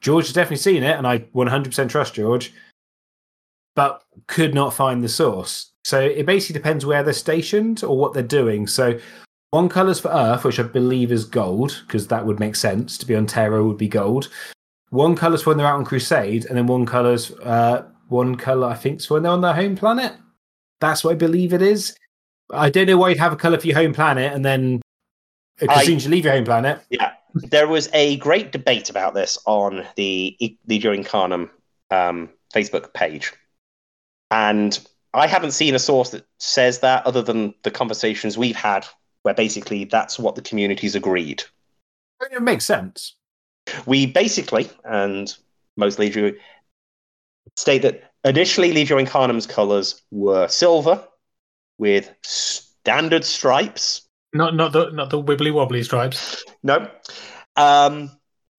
George has definitely seen it, and I 100% trust George, but could not find the source. So it basically depends where they're stationed or what they're doing. So one colour's for Earth, which I believe is gold, because that would make sense. To be on Terra would be gold. One colour's for when they're out on Crusade, and then one color's uh, one colour I think is when they're on their home planet. That's what I believe it is. I don't know why you'd have a colour for your home planet and then as I- soon as you leave your home planet. Yeah, there was a great debate about this on the Legio Incarnum um, Facebook page, and I haven't seen a source that says that other than the conversations we've had, where basically that's what the community's agreed. It makes sense. We basically, and most Legio state that initially Legio Incarnum's colours were silver with standard stripes. Not not the not the wibbly wobbly stripes. No. Um,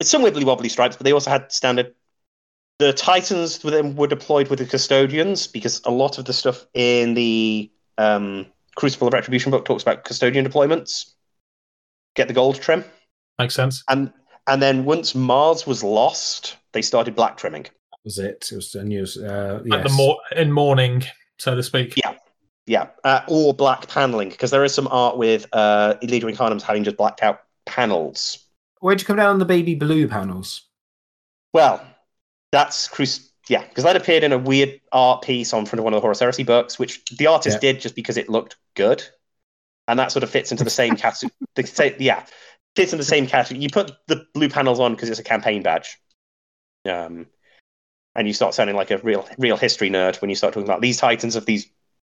some wibbly wobbly stripes, but they also had standard. The Titans were then were deployed with the custodians because a lot of the stuff in the um, Crucible of Retribution book talks about custodian deployments. Get the gold trim, Makes sense. and and then once Mars was lost, they started black trimming. That was it. It was a news. Uh, Like the yes. in mourning, so to speak. Yeah. Yeah, uh, or black paneling because there is some art with uh, Legio Incarnums having just blacked out panels. Where'd you come down on the baby blue panels? Well, that's yeah, because that appeared in a weird art piece on front of one of the Horus Heresy books, which the artist Yeah. did just because it looked good, and that sort of fits into the same category. the, yeah, fits in the same category. You put the blue panels on because it's a campaign badge, um, and you start sounding like a real real history nerd when you start talking about these titans of these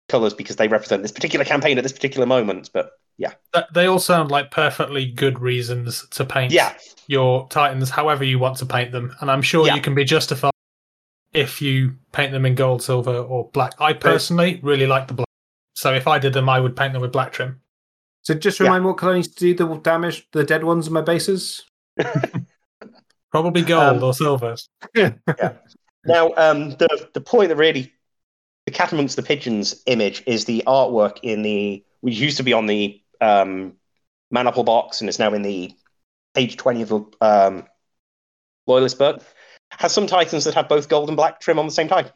colors because they represent this particular campaign at this particular moment. But yeah, They all sound like perfectly good reasons to paint yeah, your titans however you want to paint them, and I'm sure Yeah. you can be justified if you paint them in gold, silver, or black. I personally really like the black, so if I did them, I would paint them with black trim. So just remind me what colour needs to do the damage, the dead ones on my bases. Probably gold Um, or silver. Yeah. Now, um, the the point that really the cat amongst the pigeons image is the artwork in the which used to be on the um, Maniple box and is now in the page twenty of the um, Loyalist book. Has some titans that have both gold and black trim on the same time.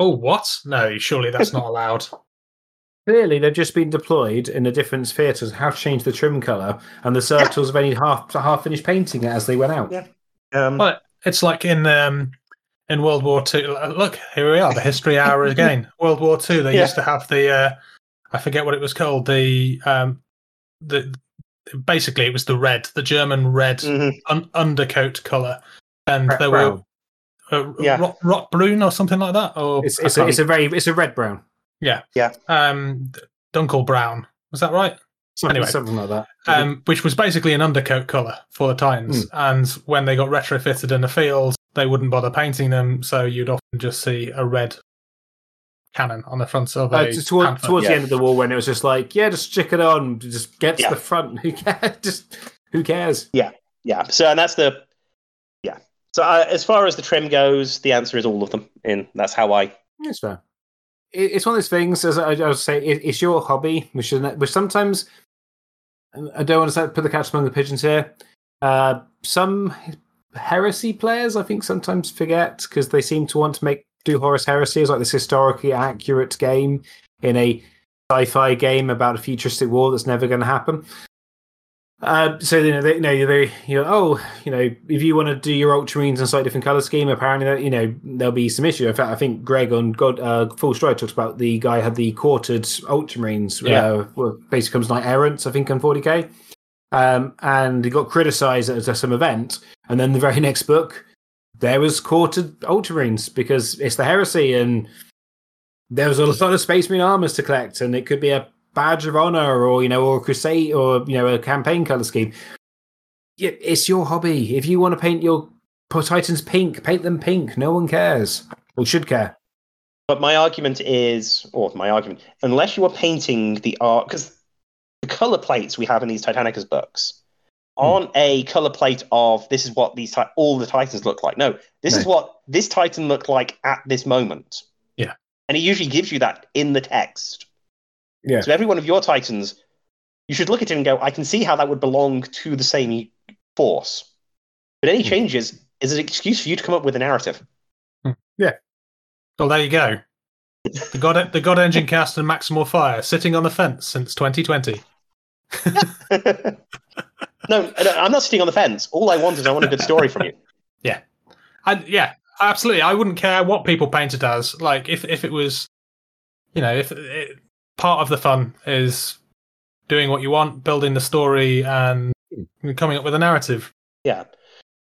Oh, what? No, surely that's not allowed. Clearly, they've just been deployed in a different sphere to how to change the trim colour, and the circles have only half half finished painting it as they went out. Yeah. Um, But it's like in um, in World War Two. Look, here we are, the history hour again. World War Two. They Yeah. used to have the uh, I forget what it was called. The um, the basically it was the red, the German red mhm. un- undercoat color, and Red there brown. were uh, Yeah. rock, rock brune or something like that. Or It's it's a, can't- it's a very it's a red brown. Yeah, yeah. Um, Dunkel brown. Was that right? Something, Anyway. something like that. um, which was basically an undercoat color for the Titans. Hmm. And when they got retrofitted in the field, they wouldn't bother painting them, so you'd often just see a red cannon on the front of a Uh, just toward, panther. towards Yeah. the end of the war, when it was just like, yeah, just stick it on, just get to Yeah. the front. Who cares? Just who cares? Yeah. Yeah. So, and that's the yeah. So, uh, as far as the trim goes, the answer is all of them, and that's how I It's fair. It, it's one of those things, as I, I was saying, it, it's your hobby, which is which sometimes I don't want to say- put the cat among the pigeons here. Uh, some heresy players, I think, sometimes forget because they seem to want to make do Horus Heresy as like this historically accurate game in a sci-fi game about a futuristic war that's never going to happen. Uh, so you know, they, you know, they, you know, oh, you know, if you want to do your Ultramarines in a slightly different color scheme, apparently, that you know, there'll be some issue. In fact, I think Greg on God uh, Full Stride talks about the guy had the quartered Ultramarines, Yeah. uh, basically comes like errants, I think, on 40k, um, and he got criticised at some event, and then the very next book, there was quartered Ultramarines because it's the heresy, and there was a lot of Space Marine armors to collect, and it could be a badge of honor, or you know, or a crusade, or you know, a campaign color scheme. It's your hobby. If you want to paint your Titans pink, paint them pink. No one cares, or should care. But my argument is, or my argument, unless you are painting the art, because the color plates we have in these Titanicus books aren't a color plate of this is what these ti- all the Titans look like. No, this is what this Titan looked like at this moment. Yeah. and it usually gives you that in the text. Yeah. So every one of your Titans, you should look at it and go, I can see how that would belong to the same force. But any Hmm. changes is an excuse for you to come up with a narrative. Yeah. Well, there you go. The God, the God Engine cast and Maximal Fire sitting on the fence since 2020. no, no, I'm not sitting on the fence. All I want is I want a good story from you. Yeah, I, yeah, absolutely. I wouldn't care what people paint it as. Like, if if it was, you know, if it, part of the fun is doing what you want, building the story, and coming up with a narrative. Yeah,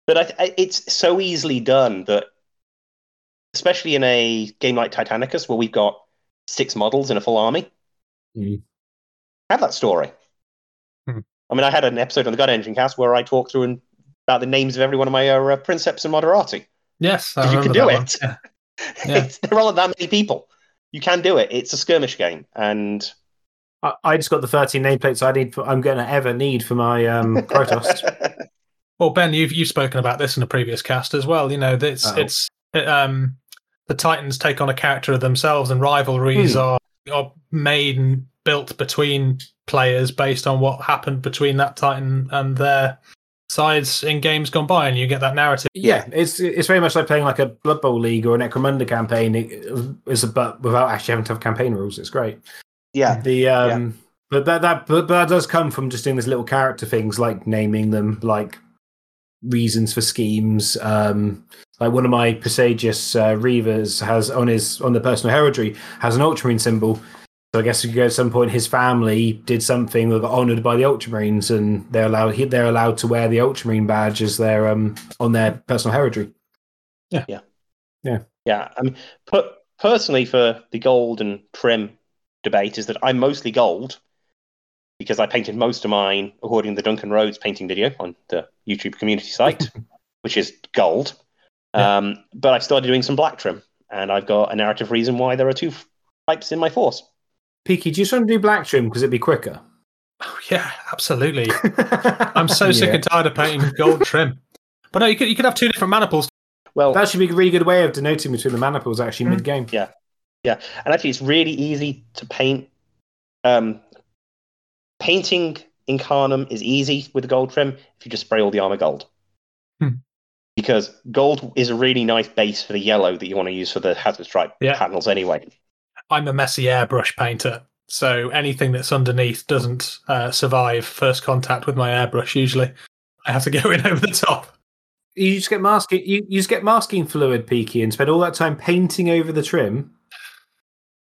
but I, I, it's so easily done that, especially in a game like Titanicus, where we've got six models in a full army, Mm. have that story. I mean, I had an episode on the God Engine cast where I talked through and, about the names of every one of my uh, princeps and moderati. Yes, I 'Cause you can do it. Yeah. Yeah. There aren't that many people. You can do it. It's a skirmish game, and I, I just got the 13 nameplates I need. For, I'm going to ever need for my um, Protoss. Well, Ben, you've you've spoken about this in a previous cast as well. You know, that it's Oh. it's it, um the Titans take on a character of themselves, and rivalries Hmm. are are made and built between players based on what happened between that Titan and their sides in games gone by, and you get that narrative. Yeah, it's it's very much like playing like a Blood Bowl league or an Necromunda campaign. It is a but without actually having to have campaign rules. It's great. yeah, The um, but that that but, but that does come from just doing these little character things like naming them, like reasons for schemes. Um, like one of my Presagius uh, Reavers has on his on the personal heraldry has an Ultramarine symbol. So I guess at some point his family did something that got honoured by the Ultramarines, and they're allowed they're allowed to wear the Ultramarine badge as their um on their personal heraldry. yeah. Yeah, yeah, yeah. I mean, per- personally, for the gold and trim debate, is that I'm mostly gold because I painted most of mine according to the Duncan Rhodes painting video on the YouTube community site, which is gold. Yeah. Um, but I've started doing some black trim, and I've got a narrative reason why there are two f- types in my force. Peaky, do you just want to do black trim because it'd be quicker? Oh, yeah, absolutely. I'm so sick and tired of painting gold trim. But no, you could you could have two different maniples. Well, That should be a really good way of denoting between the maniples actually Mm. mid game. Yeah, yeah, and actually, it's really easy to paint. Um, painting Incarnum is easy with the gold trim if you just spray all the armor gold. Hmm. Because gold is a really nice base for the yellow that you want to use for the hazard stripe Yeah. panels anyway. I'm a messy airbrush painter, so anything that's underneath doesn't uh, survive first contact with my airbrush. Usually, I have to go in over the top. You just get masking. You, you just get masking fluid, Peaky, and spend all that time painting over the trim.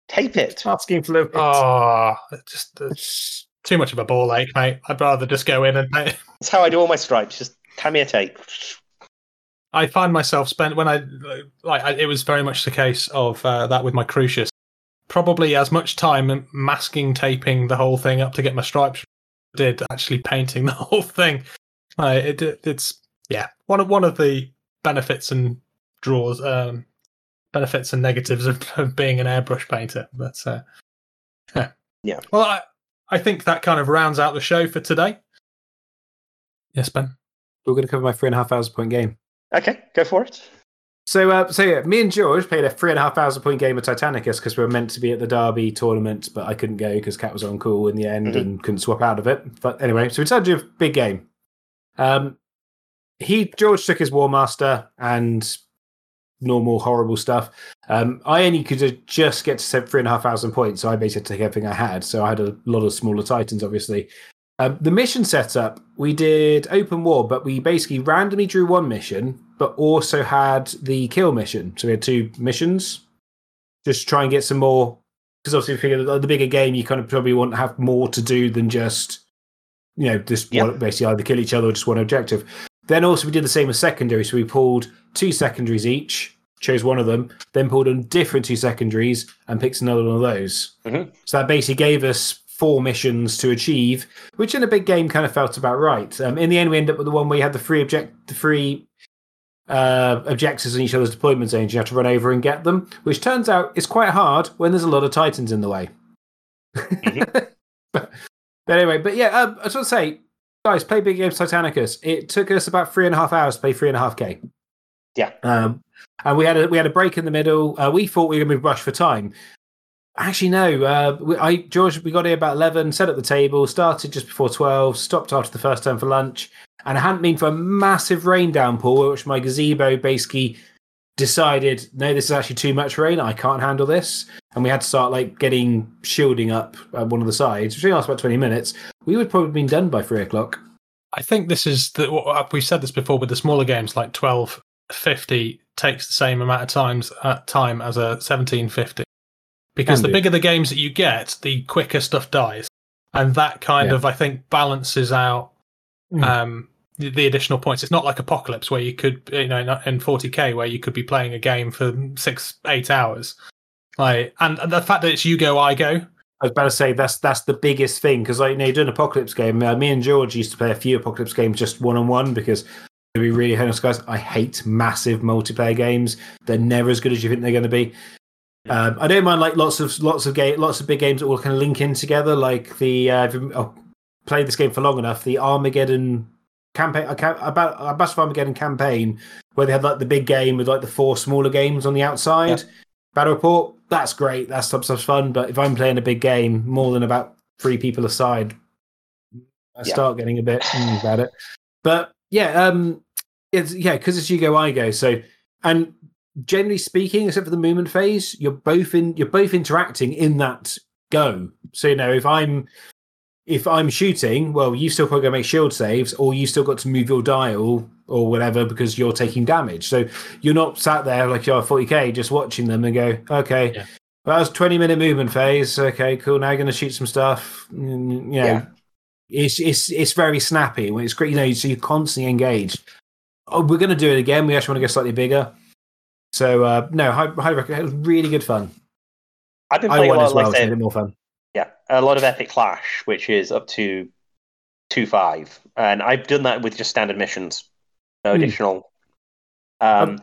Tape it. Masking fluid. Oh, it's just it's too much of a ball ache, mate. I'd rather just go in and paint. That's how I do all my stripes. Just Tamiya tape. I find myself spent when I like I, it was very much the case of uh, that with my Crucius. Probably as much time masking taping the whole thing up to get my stripes did actually painting the whole thing. Uh, it, it- it's yeah one of one of the benefits and draws um, benefits and negatives of, of being an airbrush painter. But uh, yeah. Yeah. Well, I I think that kind of rounds out the show for today. Yes, Ben. We're going to cover my three and a half thousand point game. Okay, go for it. So, uh, so yeah, me and George played a three and a half thousand point game of Titanicus because we were meant to be at the Derby tournament, but I couldn't go because Cat was on call in the end Mhm. and couldn't swap out of it. But anyway, so we decided to do a big game. Um, he George took his War Master and normal horrible stuff. Um, I only could just get to set three and a half thousand points, so I basically took everything I had. So I had a lot of smaller Titans, obviously. Um, the mission setup, we did open war, but we basically randomly drew one mission, but also had the kill mission. So we had two missions, just to try and get some more. Because obviously, we figured that the bigger game, you kind of probably want to have more to do than just, you know, just one, basically either kill each other or just one objective. Then also we did the same with secondary. So we pulled two secondaries each, chose one of them, then pulled on different two secondaries and picked another one of those. Mhm. So that basically gave us four missions to achieve, which in a big game kind of felt about right. Um, in the end, we ended up with the one where you had the three object, the three uh, objectives in each other's deployment zones. You have to run over and get them, which turns out is quite hard when there's a lot of titans in the way. but, But anyway, but yeah, um, I just want to say, guys, play big games Titanicus. It took us about three and a half hours to play three and a half k. Yeah. Um, and we had a we had a break in the middle. Uh, we thought we were going to be rushed for time. Actually, no. Uh, we, I George, we got here about eleven. Set up the table. Started just before twelve. Stopped after the first turn for lunch. And it hadn't been for a massive rain downpour, which my gazebo basically decided, no, this is actually too much rain. I can't handle this. And we had to start like getting shielding up at one of the sides, which only lasted about twenty minutes. We would probably have been done by three o'clock. I think this is the what- we've said this before with the smaller games like twelve fifty takes the same amount of times uh, time as a seventeen fifty because the bigger the games that you get, the quicker stuff dies, and that kind Yeah. of I think balances out Mm. um, the, the additional points. It's not like Apocalypse where you could you know in forty k where you could be playing a game for six eight hours. Like and the fact that it's you go I go I was about to say that's that's the biggest thing because like you know, doing an apocalypse game. Uh, me and George used to play a few apocalypse games just one on one because to be really honest, guys, I hate massive multiplayer games. They're never as good as you think they're going to be. Um, I don't mind like lots of lots of game, lots of big games that all kind of link in together. Like the uh, oh, played this game for long enough, the Armageddon campaign ca- about uh, Battle of Armageddon campaign where they had like the big game with like the four smaller games on the outside. Battle report, that's great. that's stuff stuff's fun. But if I'm playing a big game, more than about three people aside, I start getting a bit mm, about it. But yeah, um, it's yeah, because it's you go, I go. So and generally speaking, except for the movement phase, you're both in you're both interacting in that go. So you know, if I'm if I'm shooting, well, you still probably got to make shield saves, or you still got to move your dial or whatever because you're taking damage. So you're not sat there like you're 40k just watching them and go, okay, Yeah. well, that was 20 minute movement phase. Okay, cool. Now you're going to shoot some stuff. Mm, You know, Yeah. it's it's it's very snappy. When it's great, you know, so you're constantly engaged. Oh, we're going to do it again. We actually want to go slightly bigger. So uh, no, high, high recommend. It was really good fun. I've been I playing a lot, as well. like so I it said, made it more fun. Yeah, a lot of Epic Clash, which is up to two five, and I've done that with just standard missions, no Hmm. additional. Um,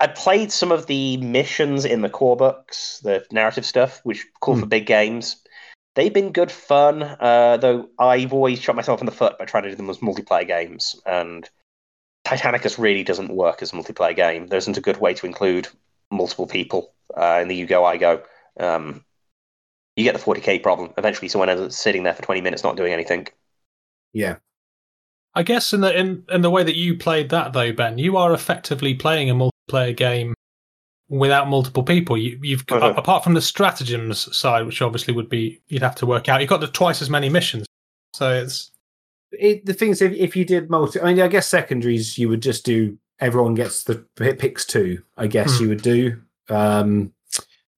I played some of the missions in the core books, the narrative stuff, which call Hmm. for big games. They've been good fun, uh, though I've always shot myself in the foot by trying to do them as multiplayer games, and Titanicus really doesn't work as a multiplayer game. There isn't a good way to include multiple people uh, in the you go I go. Um, you get the 40k problem. Eventually, someone ends up sitting there for 20 minutes not doing anything. Yeah. I guess in the in, in the way that you played that though, Ben, you are effectively playing a multiplayer game without multiple people. You, you've Uh-huh. apart from the stratagems side, which obviously would be you'd have to work out. You've got the twice as many missions, so it's it, the thing is, if, if you did multi, I mean, I guess secondaries, you would just do everyone gets the p- picks two. I guess Hmm. you would do. Um,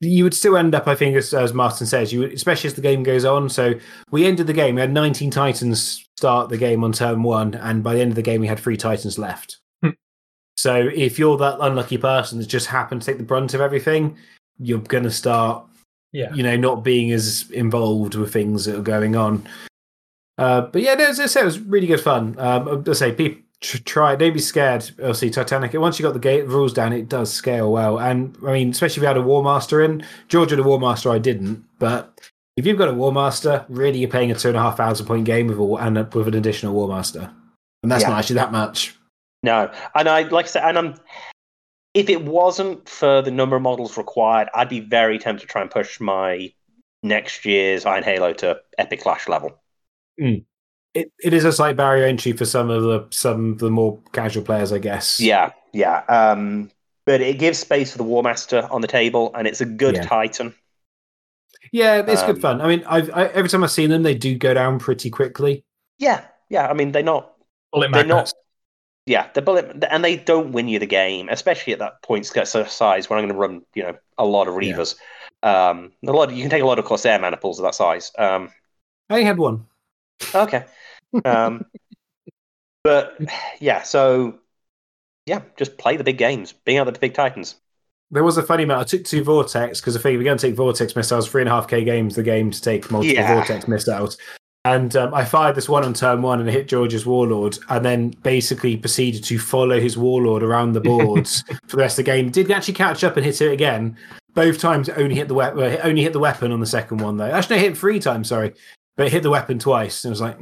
you would still end up, I think, as, as Martin says, you would, especially as the game goes on. So we ended the game. We had 19 Titans start the game on turn one, and by the end of the game, we had three Titans left. Hmm. So if you're that unlucky person that just happened to take the brunt of everything, you're going to start yeah. you know, not being as involved with things that are going on. Uh, but yeah, no, as I say, it was really good fun. Um, I say, people try, it, don't be scared. Obviously, Titanic. Once you got the gate rules down, it does scale well. And I mean, especially if you had a War Master in. George had a War Master, I didn't. But if you've got a War Master, really, you're playing a two and a half thousand point game with a, and with an additional War Master, and that's Yeah. not actually that much. No, and I like I said, and I'm. If it wasn't for the number of models required, I'd be very tempted to try and push my next year's Iron Halo to Epic Clash level. Hmm. It, it is a slight barrier entry for some of the some of the more casual players, I guess. Yeah, yeah. Um, but it gives space for the War Master on the table, and it's a good Yeah. Titan. Yeah, it's Um, good fun. I mean, I've, I, every time I've seen them, they do go down pretty quickly. Yeah, yeah. I mean, they're not Bullet They're magnets. Yeah, the bullet, and they don't win you the game, especially at that point size where I'm going to run, you know, a lot of Yeah. Reavers. Um, a lot. you can take a lot of Corsair maniples of that size. Um, I had one. okay, um, but yeah, so yeah, just play the big games, being out the big titans. There was a funny amount. I took two Vortex because I figured we're going to take Vortex missiles, three and a half K games, the game to take multiple Yeah. Vortex missiles. And um, I fired this one on turn one and hit George's Warlord, and then basically proceeded to follow his Warlord around the boards for the rest of the game. Did actually catch up and hit it again. Both times only hit the weapon. Only hit the weapon on the second one though. Actually, no, hit it three times. Sorry, but it hit the weapon twice. And it was like,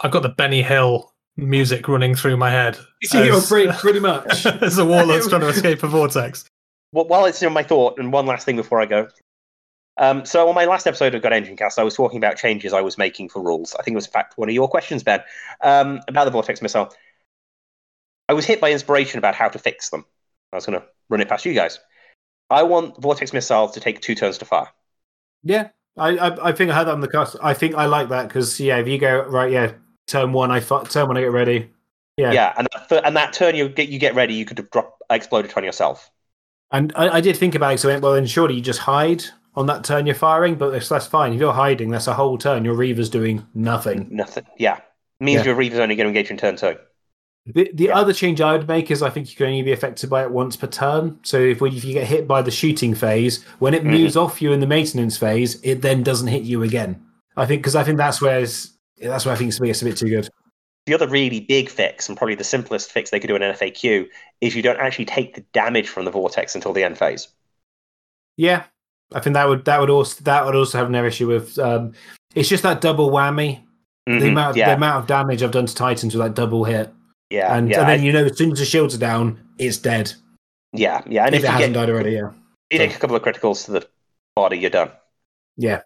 I've got the Benny Hill music running through my head. yeah, as, pretty, pretty much. as a warlord's trying to escape a vortex. Well, while it's in my thought, and one last thing before I go. Um, so on my last episode of God Engine Cast, I was talking about changes I was making for rules. I think it was in fact one of your questions, Ben, um, about the Vortex missile. I was hit by inspiration about how to fix them. I was going to run it past you guys. I want Vortex missiles to take two turns to fire. Yeah, I, I, I think I had that on the cast. I think I like that because yeah, if you go right, yeah, turn one, I fi- turn when I get ready. Yeah, Yeah, and that, and that turn you get you get ready, you could have drop exploded on yourself. And I, I did think about it. So I went, well, then surely you just hide on that turn you're firing, but that's, that's fine. If you're hiding, that's a whole turn. Your Reaver's doing nothing. Nothing. Yeah, means Yeah. your Reaver's only going to engage in turn two. The, the other change I would make is I think you can only be affected by it once per turn. So if, if you get hit by the shooting phase, when it mm-hmm. moves off you in the maintenance phase, it then doesn't hit you again. I think because I think that's where it's, that's why I think it's a bit too good. The other really big fix, and probably the simplest fix they could do in an FAQ, is you don't actually take the damage from the vortex until the end phase. Yeah, I think that would that would also that would also have no issue with. Um, it's just that double whammy. The Mhm, amount of, yeah, the amount of damage I've done to Titans with that double hit, yeah, and, yeah, and then I- you know as soon as the shields are down, it's dead. yeah, yeah. And if if it hasn't get, died already, yeah. you take a couple of criticals to the body, you're done. Yeah,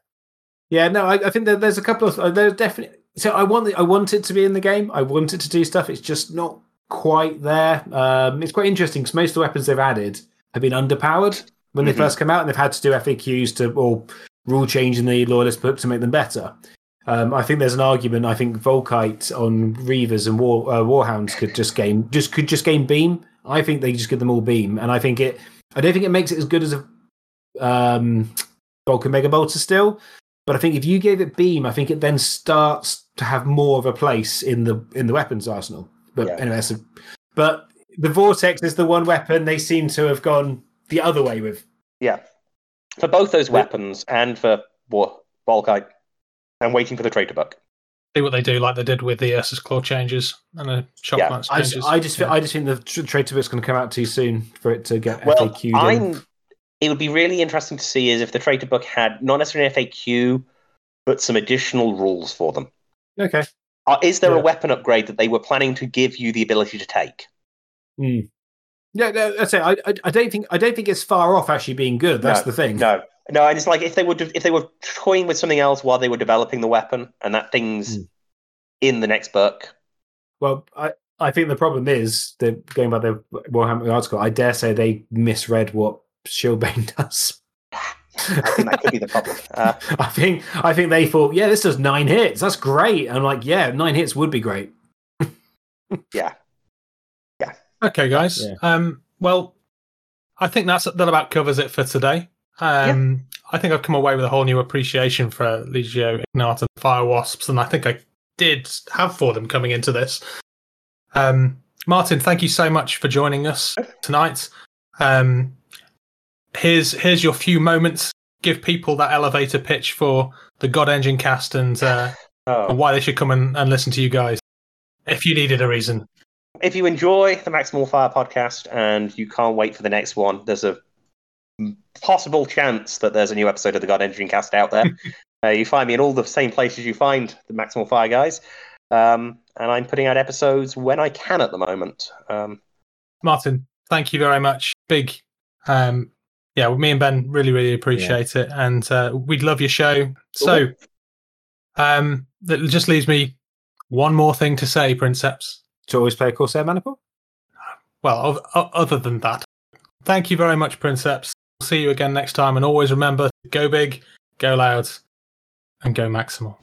yeah. No, I, I think that there's a couple of uh, there's definitely. So I want the, I want it to be in the game. I want it to do stuff. It's just not quite there. Um, it's quite interesting because most of the weapons they've added have been underpowered when they Mhm. first come out, and they've had to do FAQs to or rule change in the loyalist book to make them better. Um, I think there's an argument. I think Volkite on Reavers and War, uh, Warhounds could just gain just could just gain beam. I think they just give them all beam, and I think it. I don't think it makes it as good as a um, Vulcan Mega Bolter still, but I think if you gave it beam, I think it then starts to have more of a place in the in the weapons arsenal. But Yeah. anyway, that's a, but the Vortex is the one weapon they seem to have gone the other way with. Yeah, for both those weapons and for War Volkite, I'm waiting for the traitor book. See what they do, like they did with the Ursus Claw changes and the shock Yeah, lance I changes. just, I just, Yeah. I just think the tr- traitor bit's going to come out too soon for it to get Well, FAQ'd. I'm. It would be really interesting to see is if the traitor book had not necessarily an FAQ, but some additional rules for them. Okay. Uh, is there Yeah. a weapon upgrade that they were planning to give you the ability to take? Hmm. Yeah, no, that's it. I, I, I don't think I don't think it's far off actually being good. That's No, the thing. No, no. And it's like if they were if they were toying with something else while they were developing the weapon, and that thing's Hmm. in the next book. Well, I, I think the problem is that going by the Warhammer article, I dare say they misread what Shieldbane does. I think that could be the problem. Uh, I think I think they thought, yeah, this does nine hits. That's great. I'm like, yeah, nine hits would be great. yeah, yeah. Okay, guys. Yeah. Um, well, I think that's that about covers it for today. Um, I think I've come away with a whole new appreciation for Legio Ignatum and Fire Wasps, and I think I did have for them coming into this. Um, Martin, thank you so much for joining us tonight. Um, here's here's your few moments. Give people that elevator pitch for the God Engine cast and, uh, and oh. why they should come and, and listen to you guys. If you needed a reason. if you enjoy the Maximal Fire podcast and you can't wait for the next one, there's a possible chance that there's a new episode of the God Engine Cast out there. uh, you find me in all the same places you find the Maximal Fire guys, um, and I'm putting out episodes when I can at the moment. Um, Martin, thank you very much. Big, um, yeah, me and Ben really, really appreciate it, and uh, we'd love your show. So, um, that just leaves me one more thing to say, Princeps. To always play Corsair Maniple? Well, o- o- other than that, thank you very much, Princeps. See you again next time, and always remember: go big, go loud, and go maximal.